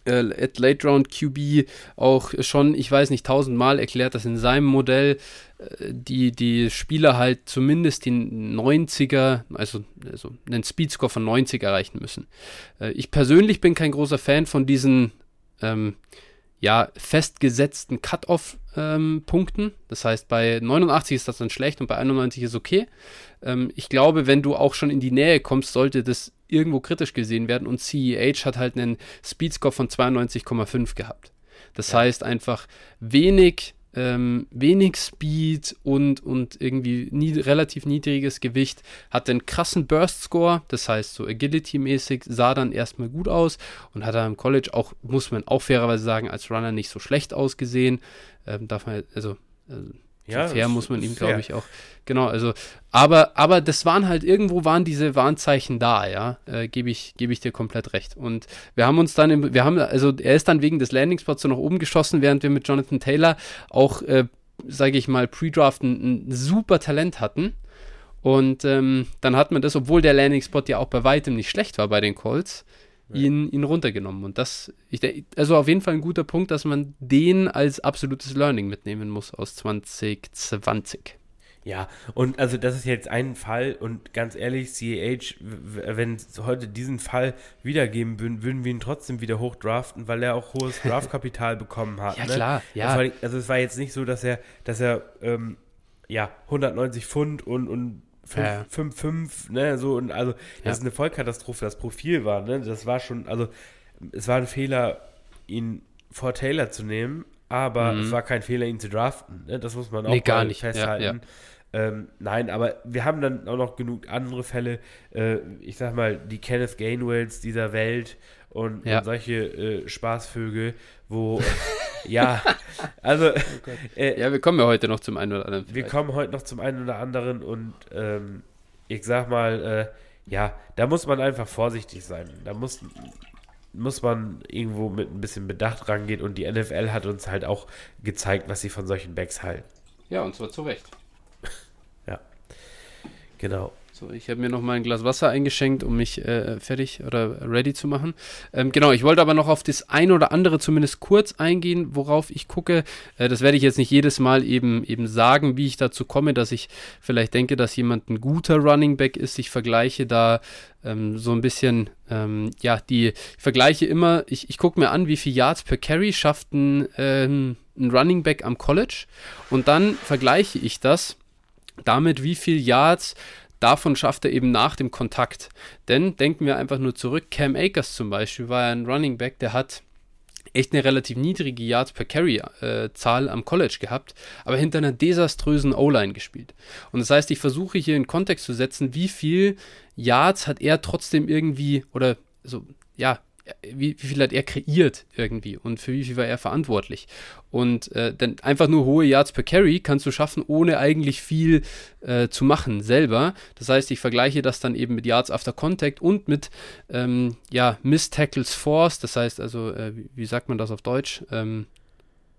äh, at Late Round QB auch schon, ich weiß nicht, tausendmal erklärt, dass in seinem Modell äh, die, die Spieler halt zumindest die 90er, also, also einen Speedscore von 90 erreichen müssen. Äh, ich persönlich bin kein großer Fan von diesen ähm, ja, festgesetzten Cut-Off-Punkten. Ähm, das heißt, bei 89 ist das dann schlecht und bei 91 ist okay. Ähm, ich glaube, wenn du auch schon in die Nähe kommst, sollte das irgendwo kritisch gesehen werden und CEH hat halt einen Speedscore von 92,5 gehabt. Das ja. heißt einfach wenig, ähm, wenig Speed und, und irgendwie nie, relativ niedriges Gewicht, hat einen krassen Burst-Score, das heißt so Agility-mäßig, sah dann erstmal gut aus und hat er im College auch, muss man auch fairerweise sagen, als Runner nicht so schlecht ausgesehen. Ähm, darf man, also, also ja, fair muss man ihm, glaube ich, auch. Genau, also, aber, aber das waren halt, irgendwo waren diese Warnzeichen da, ja, äh, gebe ich, gebe ich dir komplett recht. Und wir haben uns dann, im, wir haben, also er ist dann wegen des Landingspots so nach oben geschossen, während wir mit Jonathan Taylor auch, äh, sage ich mal, Pre-Draft ein, ein super Talent hatten. Und ähm, dann hat man das, obwohl der Landing-Spot ja auch bei weitem nicht schlecht war bei den Colts, ihn, ihn runtergenommen. Und das, ich, also auf jeden Fall ein guter Punkt, dass man den als absolutes Learning mitnehmen muss aus 2020. Ja, und also das ist jetzt ein Fall und ganz ehrlich, CAH, wenn es heute diesen Fall wiedergeben würden, würden wir ihn trotzdem wieder hochdraften, weil er auch hohes Draftkapital bekommen hat. Ja, ne? klar, ja. War, also es war jetzt nicht so, dass er, dass er ähm, ja 190 Pfund und, und 5-5, ja. ne, so und also das ja. ist eine Vollkatastrophe, das Profil war, ne, das war schon, also es war ein Fehler, ihn vor Taylor zu nehmen, aber mhm. es war kein Fehler, ihn zu draften, ne, das muss man auch nee, gar nicht. festhalten. Ja, ähm, nein, aber wir haben dann auch noch genug andere Fälle, äh, ich sag mal, die Kenneth Gainwells dieser Welt und, und solche äh, Spaßvögel, wo Ja, also. Oh äh, ja, wir kommen ja heute noch zum einen oder anderen. Wir kommen heute noch zum einen oder anderen und ähm, ich sag mal, äh, ja, da muss man einfach vorsichtig sein. Da muss, muss man irgendwo mit ein bisschen Bedacht rangehen und die NFL hat uns halt auch gezeigt, was sie von solchen Backs halten. Ja, und zwar zu Recht. ja, genau. So, ich habe mir noch mal ein Glas Wasser eingeschenkt, um mich äh, fertig oder ready zu machen. Ähm, genau, ich wollte aber noch auf das ein oder andere zumindest kurz eingehen, worauf ich gucke. Äh, das werde ich jetzt nicht jedes Mal eben, eben sagen, wie ich dazu komme, dass ich vielleicht denke, dass jemand ein guter Running Back ist. Ich vergleiche da ähm, so ein bisschen, ähm, ja, die, ich vergleiche immer, ich, ich gucke mir an, wie viel Yards per Carry schafft ein, ähm, ein Running Back am College und dann vergleiche ich das damit, wie viel Yards davon schafft er eben nach dem Kontakt. Denn denken wir einfach nur zurück, Cam Akers zum Beispiel war ein Running Back, der hat echt eine relativ niedrige Yards per Carry äh, Zahl am College gehabt, aber hinter einer desaströsen O-Line gespielt. Und das heißt, ich versuche hier in Kontext zu setzen, wie viel Yards hat er trotzdem irgendwie oder so ja wie, wie, viel hat er kreiert irgendwie und für wie viel war er verantwortlich. Und äh, dann einfach nur hohe Yards per Carry kannst du schaffen, ohne eigentlich viel äh, zu machen selber. Das heißt, ich vergleiche das dann eben mit Yards after Contact und mit ähm, ja, Miss Tackles Force. Das heißt also, äh, wie, wie, sagt man das auf Deutsch? Ähm,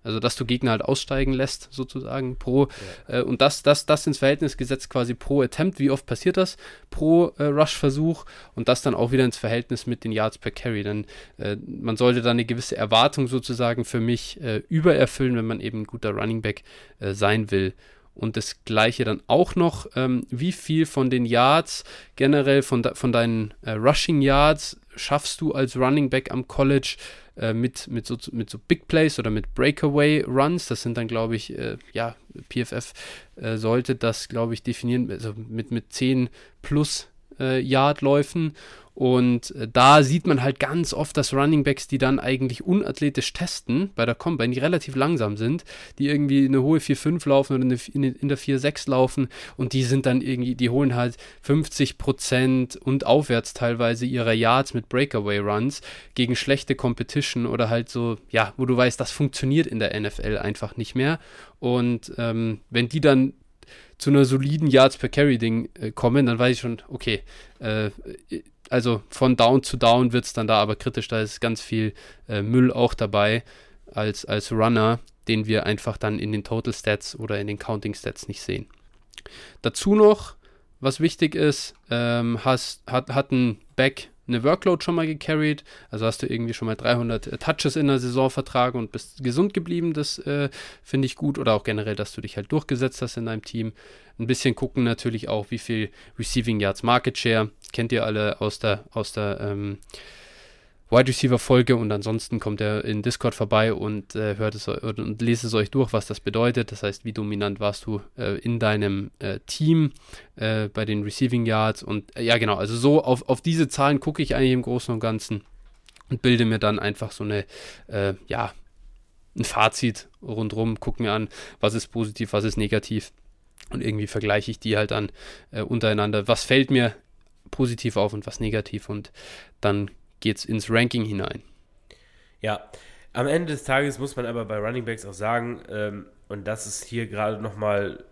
also, dass du Gegner halt aussteigen lässt, sozusagen, pro, ja. äh, und das, das, das ins Verhältnis gesetzt quasi pro Attempt, wie oft passiert das, pro äh, Rush-Versuch und das dann auch wieder ins Verhältnis mit den Yards per Carry. Denn äh, man sollte da eine gewisse Erwartung sozusagen für mich äh, übererfüllen, wenn man eben ein guter Running Back äh, sein will. Und das gleiche dann auch noch, ähm, wie viel von den Yards generell, von, de von deinen äh, Rushing Yards schaffst du als Running Back am College äh, mit, mit, so, mit so Big Plays oder mit Breakaway Runs. Das sind dann, glaube ich, äh, ja, PFF äh, sollte das, glaube ich, definieren, also mit, mit 10 plus äh, Yard-Läufen und äh, da sieht man halt ganz oft, dass Runningbacks, die dann eigentlich unathletisch testen bei der Combine, die relativ langsam sind, die irgendwie eine hohe 4-5 laufen oder in der 4-6 laufen und die sind dann irgendwie, die holen halt 50% und aufwärts teilweise ihrer Yards mit Breakaway Runs gegen schlechte Competition oder halt so, ja, wo du weißt, das funktioniert in der NFL einfach nicht mehr. Und ähm, wenn die dann zu einer soliden Yards per Carry Ding äh, kommen, dann weiß ich schon, okay, äh, also von Down zu Down wird es dann da aber kritisch, da ist ganz viel äh, Müll auch dabei als, als Runner, den wir einfach dann in den Total Stats oder in den Counting Stats nicht sehen. Dazu noch, was wichtig ist, ähm, hast, hat, hat ein Back eine Workload schon mal gecarried. Also hast du irgendwie schon mal 300 äh, Touches in der Saison vertragen und bist gesund geblieben. Das äh, finde ich gut. Oder auch generell, dass du dich halt durchgesetzt hast in deinem Team. Ein bisschen gucken natürlich auch, wie viel Receiving Yards Market Share. Kennt ihr alle aus der, aus der ähm, Wide Receiver Folge und ansonsten kommt er in Discord vorbei und äh, hört es und lest es euch durch, was das bedeutet. Das heißt, wie dominant warst du äh, in deinem äh, Team äh, bei den Receiving Yards und äh, ja genau, also so auf, auf diese Zahlen gucke ich eigentlich im Großen und Ganzen und bilde mir dann einfach so eine äh, ja ein Fazit rundherum, gucke mir an, was ist positiv, was ist negativ und irgendwie vergleiche ich die halt dann untereinander. Was fällt mir positiv auf und was negativ und dann geht es ins Ranking hinein. Ja, am Ende des Tages muss man aber bei Running Backs auch sagen, ähm, und das ist hier gerade nochmal,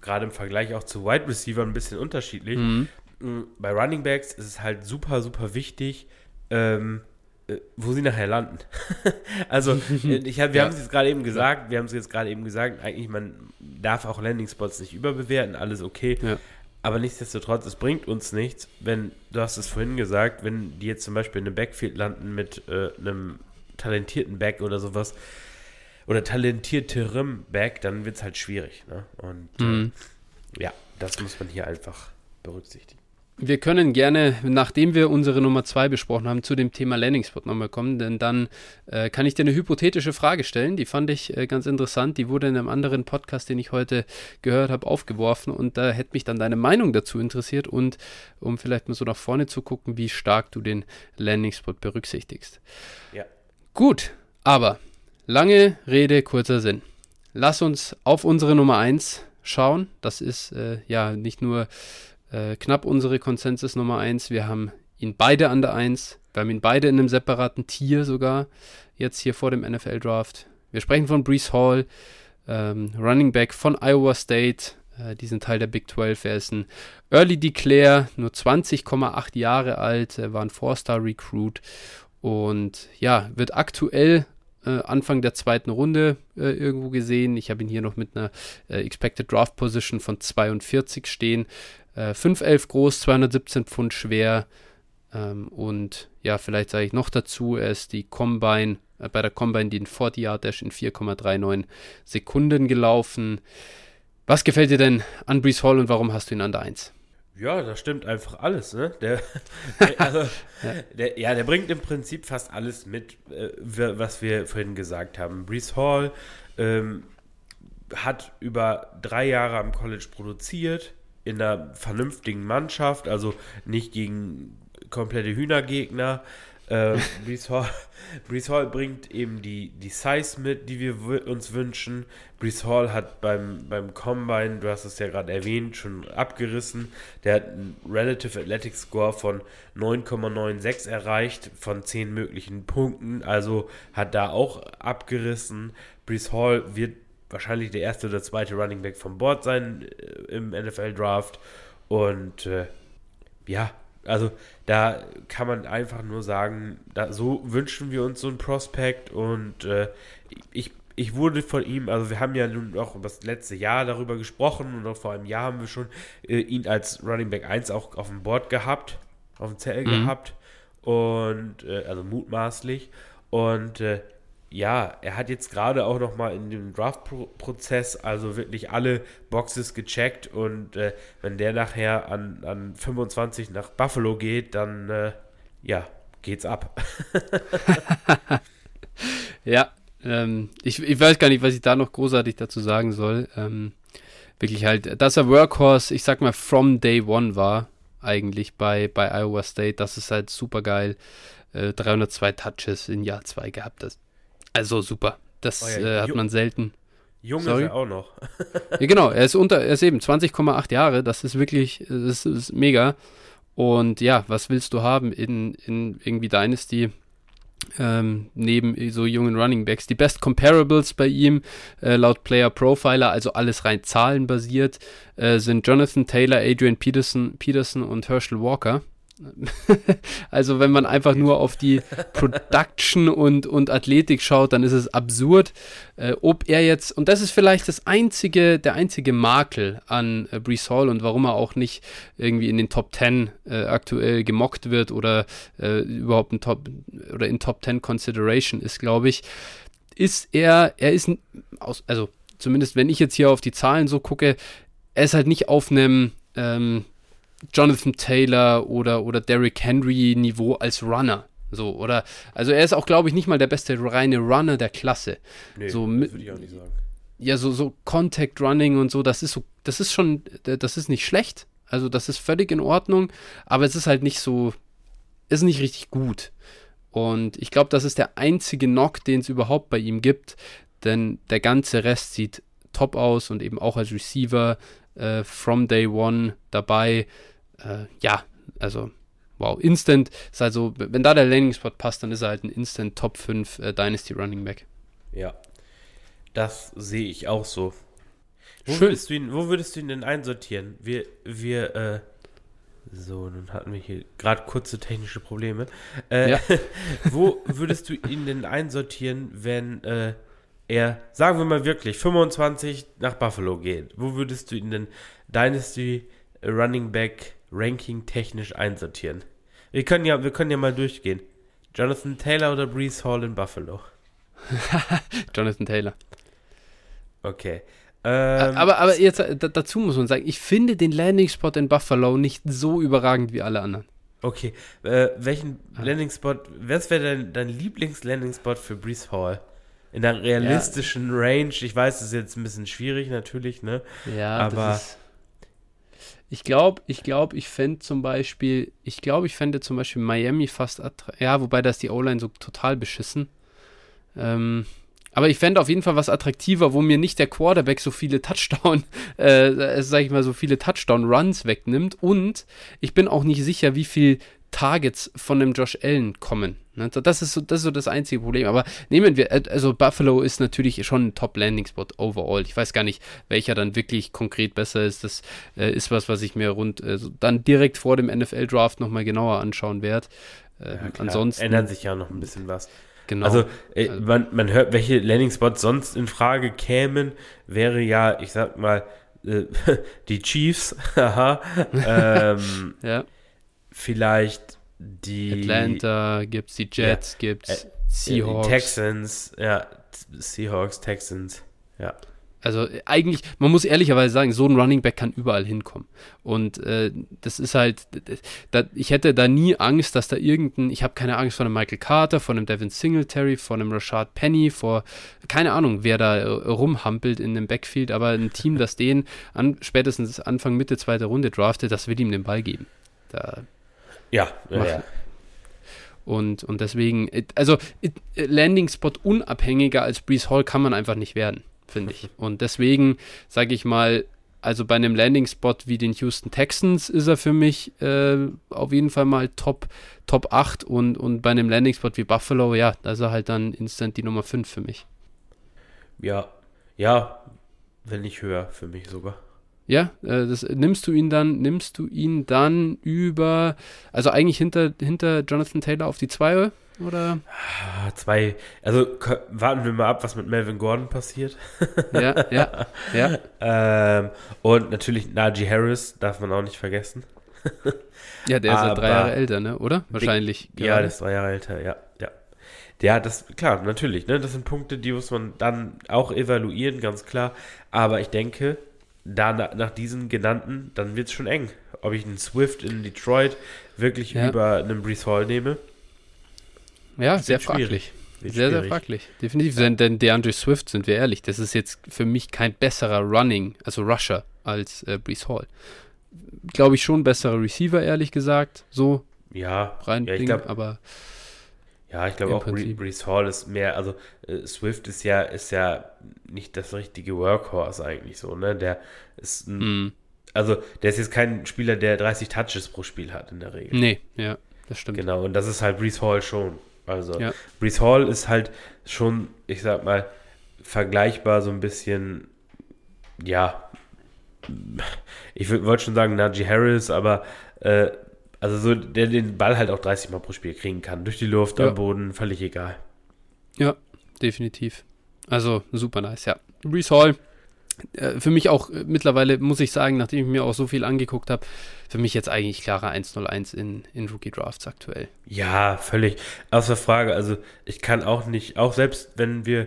gerade im Vergleich auch zu Wide Receiver ein bisschen unterschiedlich. Mhm. Mm, bei Running Backs ist es halt super, super wichtig, ähm, äh, wo sie nachher landen. also, äh, ich hab, wir ja. haben es jetzt gerade eben gesagt, wir haben es jetzt gerade eben gesagt, eigentlich, man darf auch Landing Spots nicht überbewerten, alles okay. Ja. Aber nichtsdestotrotz, es bringt uns nichts, wenn, du hast es vorhin gesagt, wenn die jetzt zum Beispiel in einem Backfield landen mit äh, einem talentierten Back oder sowas, oder talentierterem Back, dann wird es halt schwierig. Ne? Und äh, mhm. äh, ja, das muss man hier einfach berücksichtigen. Wir können gerne, nachdem wir unsere Nummer 2 besprochen haben, zu dem Thema Landing Spot nochmal kommen, denn dann äh, kann ich dir eine hypothetische Frage stellen, die fand ich äh, ganz interessant, die wurde in einem anderen Podcast, den ich heute gehört habe, aufgeworfen und da hätte mich dann deine Meinung dazu interessiert und um vielleicht mal so nach vorne zu gucken, wie stark du den Landing Spot berücksichtigst. Ja. Gut, aber lange Rede, kurzer Sinn. Lass uns auf unsere Nummer 1 schauen. Das ist äh, ja nicht nur äh, knapp unsere Konsensus Nummer 1. Wir haben ihn beide an der 1. Wir haben ihn beide in einem separaten Tier sogar, jetzt hier vor dem NFL Draft. Wir sprechen von Brees Hall, ähm, Running Back von Iowa State, äh, diesen Teil der Big 12. Er ist ein Early Declare, nur 20,8 Jahre alt, er war ein Four-Star-Recruit und ja, wird aktuell äh, Anfang der zweiten Runde äh, irgendwo gesehen. Ich habe ihn hier noch mit einer äh, Expected Draft Position von 42 stehen. Äh, 5'11 groß, 217 Pfund schwer. Ähm, und ja, vielleicht sage ich noch dazu, er ist die Combine, äh, bei der Combine den 40 Yard Dash in 4,39 Sekunden gelaufen. Was gefällt dir denn an Brees Hall und warum hast du ihn an der 1? Ja, das stimmt einfach alles, ne? Der, der also, ja. Der, ja, der bringt im Prinzip fast alles mit, äh, was wir vorhin gesagt haben. Brees Hall ähm, hat über drei Jahre am College produziert, in einer vernünftigen Mannschaft, also nicht gegen komplette Hühnergegner. Äh, Brees, Hall, Brees Hall bringt eben die, die Size mit, die wir uns wünschen. Brees Hall hat beim, beim Combine, du hast es ja gerade erwähnt, schon abgerissen. Der hat einen Relative Athletic Score von 9,96 erreicht von 10 möglichen Punkten, also hat da auch abgerissen. Brees Hall wird wahrscheinlich der erste oder zweite Running Back vom Board sein äh, im NFL Draft. Und äh, ja, also da kann man einfach nur sagen, da, so wünschen wir uns so ein Prospect und äh, ich, ich wurde von ihm, also wir haben ja nun auch über das letzte Jahr darüber gesprochen und auch vor einem Jahr haben wir schon äh, ihn als Running Back 1 auch auf dem Board gehabt, auf dem Zettel mhm. gehabt und äh, also mutmaßlich und äh, ja, er hat jetzt gerade auch noch mal in dem Draft-Prozess also wirklich alle Boxes gecheckt und äh, wenn der nachher an, an 25 nach Buffalo geht, dann äh, ja, geht's ab. ja, ähm, ich, ich weiß gar nicht, was ich da noch großartig dazu sagen soll. Ähm, wirklich halt, dass er Workhorse, ich sag mal, from day one war, eigentlich bei, bei Iowa State. Das ist halt super geil. Äh, 302 Touches in Jahr 2 gehabt. Das, also super. Das oh ja, äh, hat man selten. Jung Sorry? ist er auch noch. ja, genau, er ist unter, er ist eben 20,8 Jahre. Das ist wirklich, das ist mega. Und ja, was willst du haben in, in irgendwie Dynasty? Ähm, neben so jungen Running Backs. Die Best Comparables bei ihm, äh, laut Player Profiler, also alles rein zahlenbasiert, äh, sind Jonathan Taylor, Adrian Peterson, Peterson und Herschel Walker. also wenn man einfach nur auf die Production und, und Athletik schaut, dann ist es absurd, äh, ob er jetzt, und das ist vielleicht das einzige, der einzige Makel an äh, Brees Hall und warum er auch nicht irgendwie in den Top 10 äh, aktuell gemockt wird oder äh, überhaupt ein Top oder in Top 10 Consideration ist, glaube ich, ist er, er ist, aus, also zumindest wenn ich jetzt hier auf die Zahlen so gucke, er ist halt nicht auf einem ähm, Jonathan Taylor oder, oder Derrick Henry Niveau als Runner. So, oder, also er ist auch, glaube ich, nicht mal der beste reine Runner der Klasse. Nee, so, das würde ich auch nicht sagen. Ja, so, so Contact Running und so, das ist so, das ist schon, das ist nicht schlecht. Also, das ist völlig in Ordnung, aber es ist halt nicht so, ist nicht richtig gut. Und ich glaube, das ist der einzige Knock, den es überhaupt bei ihm gibt, denn der ganze Rest sieht top aus und eben auch als Receiver äh, from day one dabei. Äh, ja, also wow, Instant ist also, wenn da der Landing Spot passt, dann ist er halt ein Instant Top 5 äh, Dynasty Running Back. Ja, das sehe ich auch so. Wo Schön. Würdest du ihn, wo würdest du ihn denn einsortieren? Wir, wir, äh, so, nun hatten wir hier gerade kurze technische Probleme. Äh, ja. wo würdest du ihn denn einsortieren, wenn äh, er, sagen wir mal wirklich, 25 nach Buffalo geht, wo würdest du ihn denn Dynasty Running Back Ranking technisch einsortieren? Wir können ja, wir können ja mal durchgehen. Jonathan Taylor oder Brees Hall in Buffalo? Jonathan Taylor. Okay. Ähm, aber, aber jetzt dazu muss man sagen, ich finde den Landing Spot in Buffalo nicht so überragend wie alle anderen. Okay. Äh, welchen ah. Landing Spot, was wäre dein, dein Lieblings-Landing Spot für Brees Hall? In der realistischen ja. Range. Ich weiß, das ist jetzt ein bisschen schwierig natürlich, ne? Ja, aber. Ist, ich glaube, ich glaube, ich fände zum Beispiel, ich glaube, ich fände zum Beispiel Miami fast Ja, wobei da ist die O-Line so total beschissen. Ähm, aber ich fände auf jeden Fall was attraktiver, wo mir nicht der Quarterback so viele Touchdown, äh, sag ich mal, so viele Touchdown-Runs wegnimmt. Und ich bin auch nicht sicher, wie viel Targets von dem Josh Allen kommen. Ne? Das, ist so, das ist so das einzige Problem. Aber nehmen wir, äh, also Buffalo ist natürlich schon ein Top-Landing-Spot overall. Ich weiß gar nicht, welcher dann wirklich konkret besser ist. Das äh, ist was, was ich mir rund äh, dann direkt vor dem NFL-Draft nochmal genauer anschauen werde. Äh, ja, ansonsten ändert sich ja noch ein bisschen was. Genau. Also, äh, also man, man hört, welche Landing-Spots sonst in Frage kämen, wäre ja, ich sag mal, äh, die Chiefs, haha, ähm, ja vielleicht die Atlanta gibt's, die Jets ja, gibt's, äh, Seahawks. Texans, ja, Seahawks, Texans, ja. Also eigentlich, man muss ehrlicherweise sagen, so ein Running Back kann überall hinkommen. Und äh, das ist halt, da, ich hätte da nie Angst, dass da irgendein, ich habe keine Angst vor einem Michael Carter, vor einem Devin Singletary, vor einem Rashad Penny, vor, keine Ahnung, wer da äh, rumhampelt in dem Backfield, aber ein Team, das den an, spätestens Anfang, Mitte, zweite Runde draftet, das will ihm den Ball geben. Da ja, ja, ja. Und, und deswegen, also Landing Spot unabhängiger als Breeze Hall kann man einfach nicht werden, finde ich. Und deswegen sage ich mal, also bei einem Landing Spot wie den Houston Texans ist er für mich äh, auf jeden Fall mal Top, Top 8 und, und bei einem Landing Spot wie Buffalo, ja, da ist er halt dann instant die Nummer 5 für mich. Ja, ja, wenn nicht höher für mich sogar. Ja, äh, das nimmst du ihn dann, nimmst du ihn dann über, also eigentlich hinter, hinter Jonathan Taylor auf die 2 oder? Ah, zwei, also warten wir mal ab, was mit Melvin Gordon passiert. Ja, ja, ja. ähm, und natürlich Najee Harris darf man auch nicht vergessen. ja, der ist ja drei Jahre älter, ne? Oder? Wahrscheinlich. Die, ja, der ist drei Jahre älter, ja, ja. Ja, das, klar, natürlich, ne? Das sind Punkte, die muss man dann auch evaluieren, ganz klar. Aber ich denke, da nach diesen genannten, dann wird es schon eng. Ob ich einen Swift in Detroit wirklich ja. über einen Brees Hall nehme. Ja, sehr fraglich. Sehr, schwierig. sehr fraglich. Definitiv. Ja. Denn, denn DeAndre Swift, sind wir ehrlich, das ist jetzt für mich kein besserer Running, also Rusher, als äh, Brees Hall. glaube ich, schon bessere Receiver, ehrlich gesagt. So ja, rein ja, ich Ding, glaub- aber Ja, ich glaube auch Prinzip. Brees Hall ist mehr, also äh, Swift ist ja, ist ja nicht das richtige Workhorse eigentlich so, ne? Der ist ein, mh, also der ist jetzt kein Spieler, der 30 Touches pro Spiel hat in der Regel. nee, ja, das stimmt. Genau, und das ist halt Brees Hall schon. Also Ja. Brees Hall ist halt schon, ich sag mal, vergleichbar so ein bisschen, ja, ich wollte schon sagen Najee Harris, aber äh, also so, der den Ball halt auch 30 Mal pro Spiel kriegen kann. Durch die Luft, Ja. am Boden, völlig egal. Ja, definitiv. Also super nice, ja. Brees Hall, äh, für mich auch äh, mittlerweile, muss ich sagen, nachdem ich mir auch so viel angeguckt habe, für mich jetzt eigentlich klarer 1-0-1 in, in Rookie Drafts aktuell. Ja, völlig. Außer Frage. Also ich kann auch nicht, auch selbst wenn wir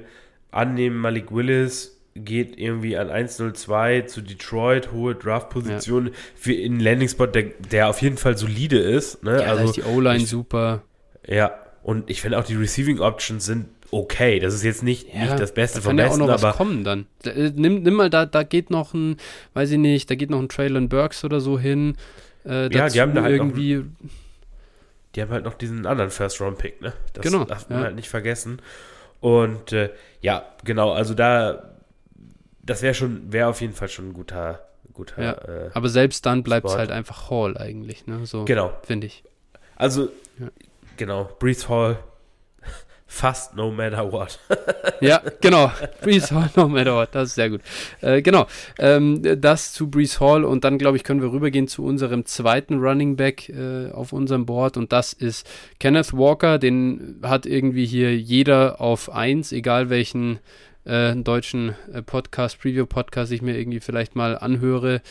annehmen, Malik Willis geht irgendwie an 1-0-2 zu Detroit, hohe Draft-Position für einen Landing-Spot, der, der auf jeden Fall solide ist. Ne? Ja, da also, ist die O-Line super. ja, und ich finde auch die Receiving Options sind okay. Das ist jetzt nicht, Ja, nicht das Beste da vom kann ja auch Besten, noch was aber kommen dann. Da, äh, nimm, nimm mal, da, da geht noch ein, weiß ich nicht, da geht noch ein Traylon Burks oder so hin. Äh, Ja, die haben da halt noch- irgendwie, die haben halt noch diesen anderen First-Round-Pick, ne? Das Genau, darf man ja. halt nicht vergessen. Und äh, ja, genau, also da, das wäre schon, wäre auf jeden Fall schon ein guter, guter, Ja. äh, aber selbst dann bleibt es halt einfach Hall eigentlich, ne? So, genau. finde ich. Also, Ja. genau, Brees Hall, fast no matter what. Ja, genau. Brees Hall, no matter what. Das ist sehr gut. Äh, genau. Ähm, das zu Brees Hall und dann, glaube ich, können wir rübergehen zu unserem zweiten Running Back äh, auf unserem Board und das ist Kenneth Walker. Den hat irgendwie hier jeder auf eins, egal welchen äh, deutschen äh, Podcast, Preview-Podcast ich mir irgendwie vielleicht mal anhöre,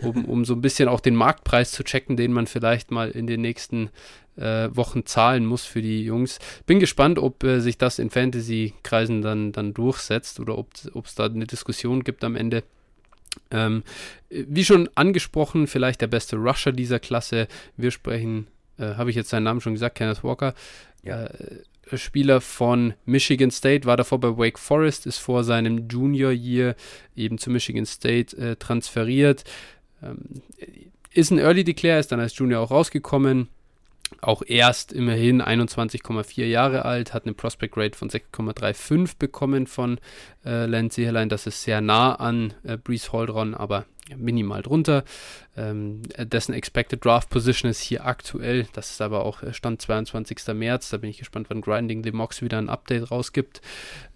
um, um so ein bisschen auch den Marktpreis zu checken, den man vielleicht mal in den nächsten äh, Wochen zahlen muss für die Jungs. Bin gespannt, ob äh, sich das in Fantasy-Kreisen dann, dann durchsetzt oder ob es da eine Diskussion gibt am Ende. Ähm, äh, wie schon angesprochen, vielleicht der beste Rusher dieser Klasse. Wir sprechen, äh, habe ich jetzt seinen Namen schon gesagt, Kenneth Walker. Ja. Spieler von Michigan State, war davor bei Wake Forest, ist vor seinem Junior Year eben zu Michigan State äh, transferiert. Ähm, ist ein Early Declare, ist dann als Junior auch rausgekommen. Auch erst immerhin 21,4 Jahre alt, hat eine Prospect Rate von 6,35 bekommen von äh, Lance Zierlein. Das ist sehr nah an äh, Brees Hall dran, aber minimal drunter. Ähm, dessen Expected Draft Position ist hier aktuell, das ist aber auch äh, Stand 22. März. Da bin ich gespannt, wann Grinding the Mox wieder ein Update rausgibt.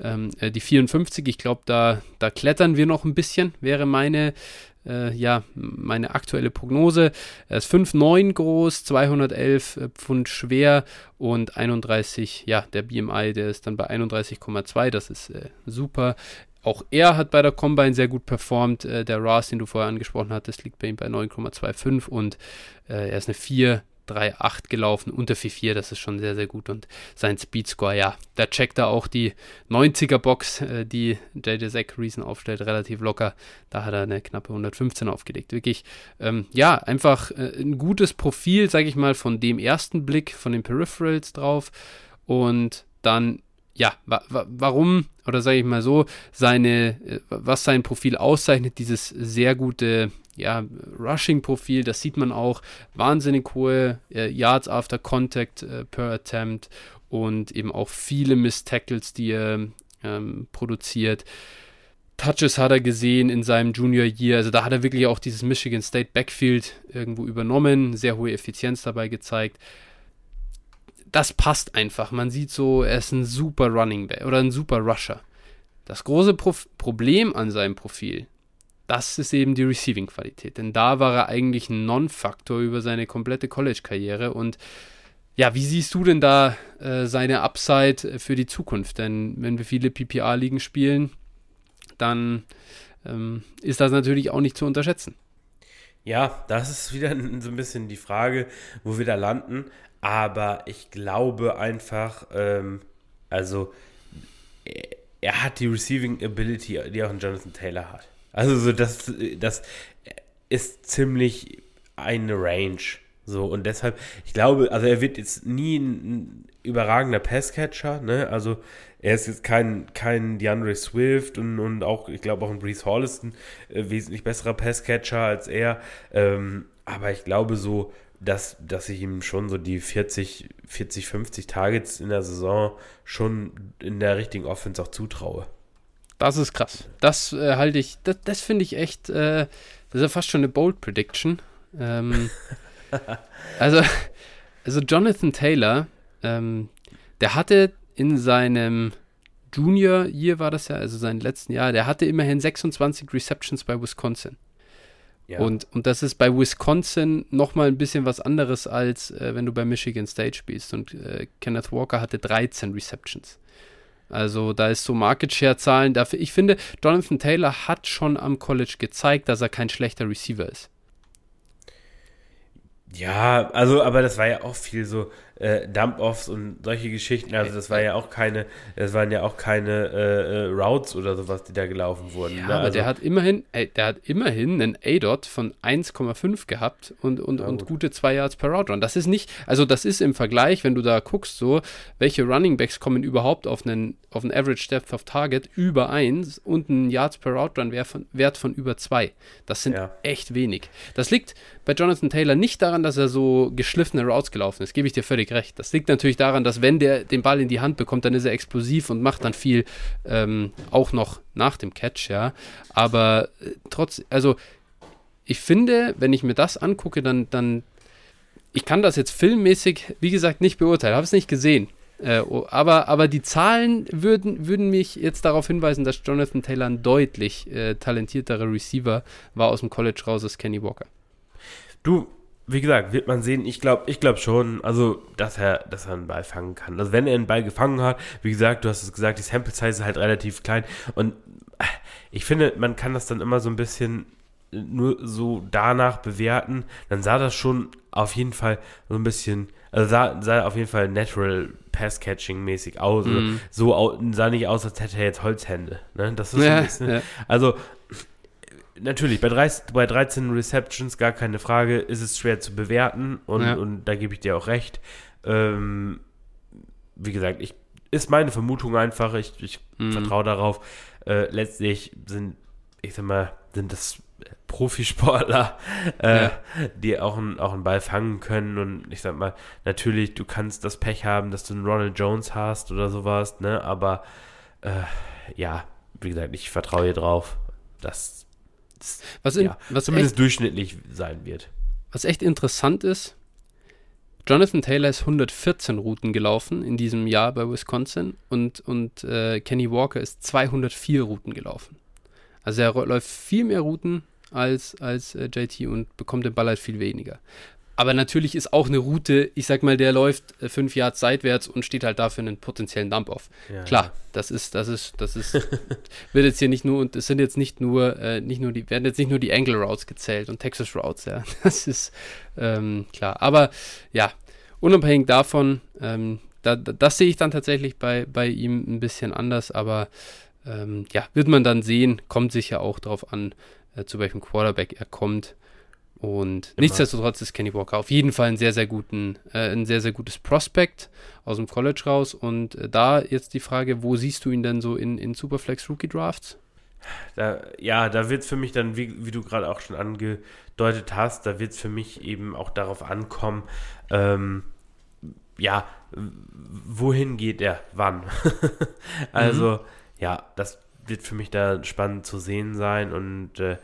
Ähm, äh, die 54, ich glaube, da, da klettern wir noch ein bisschen, wäre meine äh, ja, meine aktuelle Prognose. Er ist 5,9 groß, 211 äh, Pfund schwer und 31, ja, der BMI, der ist dann bei 31,2, das ist äh, super. Auch er hat bei der Combine sehr gut performt. Äh, der RAS, den du vorher angesprochen hattest, liegt bei ihm bei 9,25 und äh, er ist eine 4, 3,8 gelaufen, unter 4,4, das ist schon sehr, sehr gut. Und sein Speedscore, ja, da checkt er auch die 90er-Box, äh, die JJ Zach Reason aufstellt, relativ locker. Da hat er eine knappe 115 aufgelegt. Wirklich, ähm, ja, einfach äh, ein gutes Profil, sage ich mal, von dem ersten Blick, von den Peripherals drauf. Und dann, ja, wa wa warum, oder sage ich mal so, seine, äh, was sein Profil auszeichnet, dieses sehr gute ja, Rushing-Profil, das sieht man auch, wahnsinnig hohe äh, Yards after Contact äh, per Attempt und eben auch viele Miss Tackles, die er ähm, produziert. Touches hat er gesehen in seinem Junior Year, also da hat er wirklich auch dieses Michigan State Backfield irgendwo übernommen, sehr hohe Effizienz dabei gezeigt. Das passt einfach. Man sieht so, er ist ein super Running Back oder ein super Rusher. Das große Prof Problem an seinem Profil, das ist eben die Receiving-Qualität. Denn da war er eigentlich ein Non-Faktor über seine komplette College-Karriere. Und ja, wie siehst du denn da äh, seine Upside für die Zukunft? Denn wenn wir viele PPA-Ligen spielen, dann ähm, ist das natürlich auch nicht zu unterschätzen. Ja, das ist wieder so ein bisschen die Frage, wo wir da landen. Aber ich glaube einfach, ähm, also er, hat die Receiving Ability, die auch ein Jonathan Taylor hat. Also so das, das ist ziemlich eine Range. So, und deshalb, ich glaube, also er wird jetzt nie, überragender Passcatcher, ne? Also er ist jetzt kein, kein DeAndre Swift und, und auch, ich glaube, auch ein Brees Hall ist ein äh, wesentlich besserer Passcatcher als er. Ähm, aber ich glaube so, dass, dass ich ihm schon so die 40, 40, 50 Targets in der Saison schon in der richtigen Offense auch zutraue. Das ist krass. Das äh, halte ich, das, das finde ich echt, äh, das ist ja fast schon eine Bold Prediction. Ähm, also, also Jonathan Taylor, ähm, der hatte in seinem Junior Year war das ja, also sein letzten Jahr, der hatte immerhin 26 Receptions bei Wisconsin. Ja. Und, und das ist bei Wisconsin nochmal ein bisschen was anderes, als äh, wenn du bei Michigan State spielst. Und äh, Kenneth Walker hatte 13 Receptions. Also da ist so Market Share Zahlen dafür. Ich finde, Jonathan Taylor hat schon am College gezeigt, dass er kein schlechter Receiver ist. Ja, also, aber das war ja auch viel so, äh, Dump-Offs und solche Geschichten. Also das war ja auch keine, das waren ja auch keine äh, äh, Routes oder sowas, die da gelaufen wurden. Ja, ne? aber also, der hat immerhin, ey, der hat immerhin einen A-Dot von 1,5 gehabt und, und, und gut. gute 2 Yards per Route Run. Das ist nicht, also das ist im Vergleich, wenn du da guckst, so, welche Running Backs kommen überhaupt auf einen, auf einen Average Depth of Target über 1 und ein Yards per Route Run Wert von, Wert von über 2. Das sind ja. echt wenig. Das liegt bei Jonathan Taylor nicht daran, dass er so geschliffene Routes gelaufen ist, gebe ich dir völlig recht. Das liegt natürlich daran, dass wenn der den Ball in die Hand bekommt, dann ist er explosiv und macht dann viel ähm, auch noch nach dem Catch, ja. Aber äh, trotz, also ich finde, wenn ich mir das angucke, dann, dann, ich kann das jetzt filmmäßig, wie gesagt, nicht beurteilen, habe es nicht gesehen. Äh, oh, aber, aber die Zahlen würden, würden mich jetzt darauf hinweisen, dass Jonathan Taylor ein deutlich äh, talentierterer Receiver war aus dem College raus als Kenny Walker. Du, wie gesagt, wird man sehen. Ich glaube ich glaub schon, also, dass er, dass er einen Ball fangen kann. Also, wenn er einen Ball gefangen hat, wie gesagt, du hast es gesagt, die Sample Size ist halt relativ klein. Und äh, ich finde, man kann das dann immer so ein bisschen nur so danach bewerten. Dann sah das schon auf jeden Fall so ein bisschen, also sah, sah auf jeden Fall natural Pass-Catching-mäßig aus. Mm. So sah nicht aus, als hätte er jetzt Holzhände. Ne? Das ist ja, ein bisschen, ja. Also, natürlich, bei, 30, bei 13 Receptions, gar keine Frage, ist es schwer zu bewerten und, ja. und da gebe ich dir auch recht. Ähm, wie gesagt, ich, ist meine Vermutung einfach, ich, ich mhm. vertraue darauf. Äh, letztlich sind, ich sag mal, sind das Profisportler, äh, ja. die auch, ein, auch einen Ball fangen können und ich sag mal, natürlich, du kannst das Pech haben, dass du einen Ronald Jones hast oder sowas, ne, aber äh, ja, wie gesagt, ich vertraue dir drauf, dass was, in, ja, was zumindest echt, durchschnittlich sein wird. Was echt interessant ist, Jonathan Taylor ist 114 Routen gelaufen in diesem Jahr bei Wisconsin und, und äh, Kenny Walker ist 204 Routen gelaufen. Also er läuft viel mehr Routen als, als äh, JT und bekommt den Ball halt viel weniger. Aber natürlich ist auch eine Route, ich sag mal, der läuft äh, fünf Yards seitwärts und steht halt dafür einen potenziellen Dump-Off. Ja, Klar, das ist, das ist, das ist, wird jetzt hier nicht nur, und es sind jetzt nicht nur, äh, nicht nur die, werden jetzt nicht nur die Angle Routes gezählt und Texas Routes, ja. Das ist ähm, klar. Aber ja, unabhängig davon, ähm, da, das sehe ich dann tatsächlich bei, bei ihm ein bisschen anders, aber ähm, ja, wird man dann sehen, kommt sicher auch darauf an, äh, zu welchem Quarterback er kommt. Und Immer. nichtsdestotrotz ist Kenny Walker auf jeden Fall ein sehr, sehr guten, äh, ein sehr, sehr gutes Prospekt aus dem College raus. Und äh, da jetzt die Frage, wo siehst du ihn denn so in, in Superflex Rookie Drafts? Da, ja, da wird es für mich dann, wie, wie du gerade auch schon angedeutet hast, da wird es für mich eben auch darauf ankommen, ähm, ja, wohin geht er, wann? also, mhm. ja, das wird für mich da spannend zu sehen sein und äh,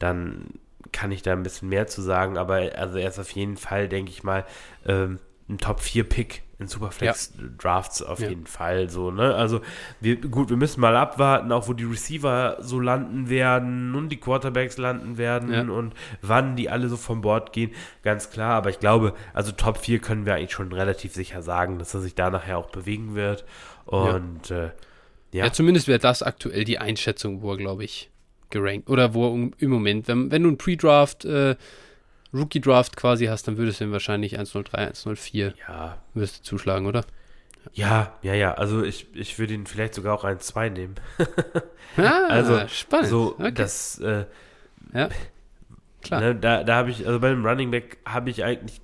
dann kann ich da ein bisschen mehr zu sagen, aber also er ist auf jeden Fall, denke ich mal, ähm, ein Top-4-Pick in Superflex-Drafts ja. auf ja. jeden Fall so, ne? Also, wir, gut, wir müssen mal abwarten, auch wo die Receiver so landen werden und die Quarterbacks landen werden ja. und wann die alle so vom Bord gehen, ganz klar. Aber ich glaube, also Top 4 können wir eigentlich schon relativ sicher sagen, dass er sich da nachher auch bewegen wird. Und äh, ja. ja, zumindest wäre das aktuell die Einschätzung, wo er, glaube ich, gerankt. Oder wo im Moment, wenn, wenn du einen Pre-Draft, äh, Rookie-Draft quasi hast, dann würdest du ihm wahrscheinlich 103, 104 ja. würdest du zuschlagen, oder? Ja, ja, ja. Also ich, ich würde ihn vielleicht sogar auch 1-2 nehmen. ah, also spannend. So, okay. das, äh, ja, klar. Ne, da, da habe ich, also bei dem Running Back habe ich eigentlich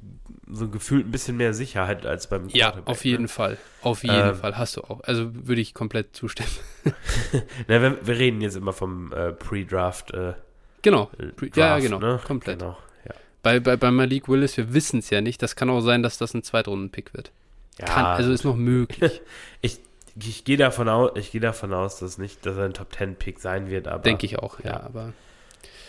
so gefühlt ein bisschen mehr Sicherheit als beim Ja, auf jeden ne? Fall. Auf jeden ähm, Fall hast du auch. Also würde ich komplett zustimmen. Na, wir, wir, reden jetzt immer vom äh, Pre-Draft. Äh, genau. Äh, Pre ja, genau. Ne? Komplett. Genau. Ja. Bei, bei, bei Malik Willis, wir wissen es ja nicht. Das kann auch sein, dass das ein Zweitrunden-Pick wird. Ja, kann, also ist noch möglich. ich ich gehe davon aus, ich gehe davon aus, dass nicht, dass er ein Top 10 Pick sein wird, aber denke ich auch, ja, ja, aber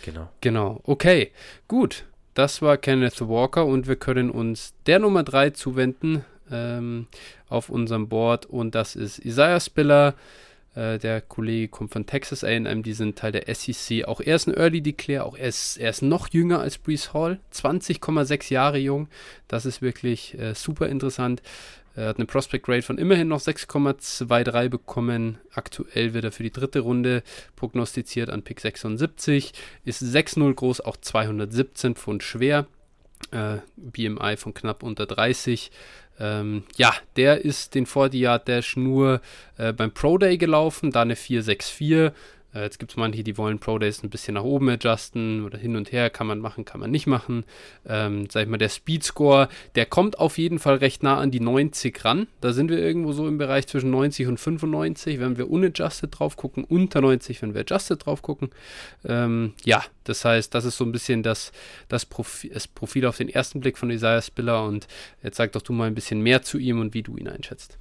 genau. Genau. Okay, gut. Das war Kenneth Walker und wir können uns der Nummer 3 zuwenden ähm, auf unserem Board und das ist Isaiah Spiller. Äh, der Kollege kommt von Texas A&M, die sind Teil der SEC. Auch er ist ein Early Declare, auch er ist, er ist noch jünger als Brees Hall, 20,6 Jahre jung. Das ist wirklich äh, super interessant. Er hat eine Prospect Grade von immerhin noch 6,23 bekommen. Aktuell wird er für die dritte Runde prognostiziert an Pick 76. Ist 6,0 groß, auch 217 Pfund schwer. Äh, BMI von knapp unter 30. Ähm, ja, der ist den 40 Yard Dash nur äh, beim Pro Day gelaufen, da eine 464. Äh, jetzt gibt es manche, die wollen Pro Days ein bisschen nach oben adjusten oder hin und her. Kann man machen, kann man nicht machen. Ähm, sag ich mal, der Speed Score, der kommt auf jeden Fall recht nah an die 90 ran. Da sind wir irgendwo so im Bereich zwischen 90 und 95, wenn wir unadjusted drauf gucken. Unter 90, wenn wir adjusted drauf gucken. Ähm, ja, das heißt, das ist so ein bisschen das, das, Profi das Profil auf den ersten Blick von Isaiah Spiller. Und jetzt sag doch du mal ein bisschen mehr zu ihm und wie du ihn einschätzt.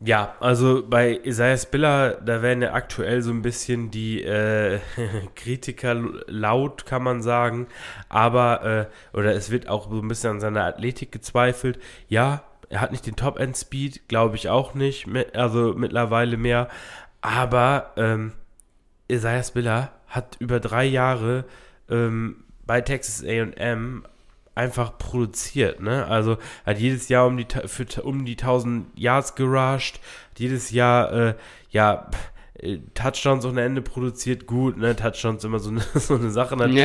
Ja, also bei Isaiah Spiller, da werden ja aktuell so ein bisschen die äh, Kritiker laut, kann man sagen. Aber, äh, oder es wird auch so ein bisschen an seiner Athletik gezweifelt. Ja, er hat nicht den Top-End-Speed, glaube ich auch nicht. Also mittlerweile mehr. Aber ähm, Isaiah Spiller hat über drei Jahre ähm, bei Texas AM einfach produziert, ne? Also hat jedes Jahr um die für um die 1000 Yards gerusht, jedes Jahr äh, ja äh, Touchdowns ohne Ende produziert, gut, ne? Touchdowns immer so eine, so eine Sache natürlich,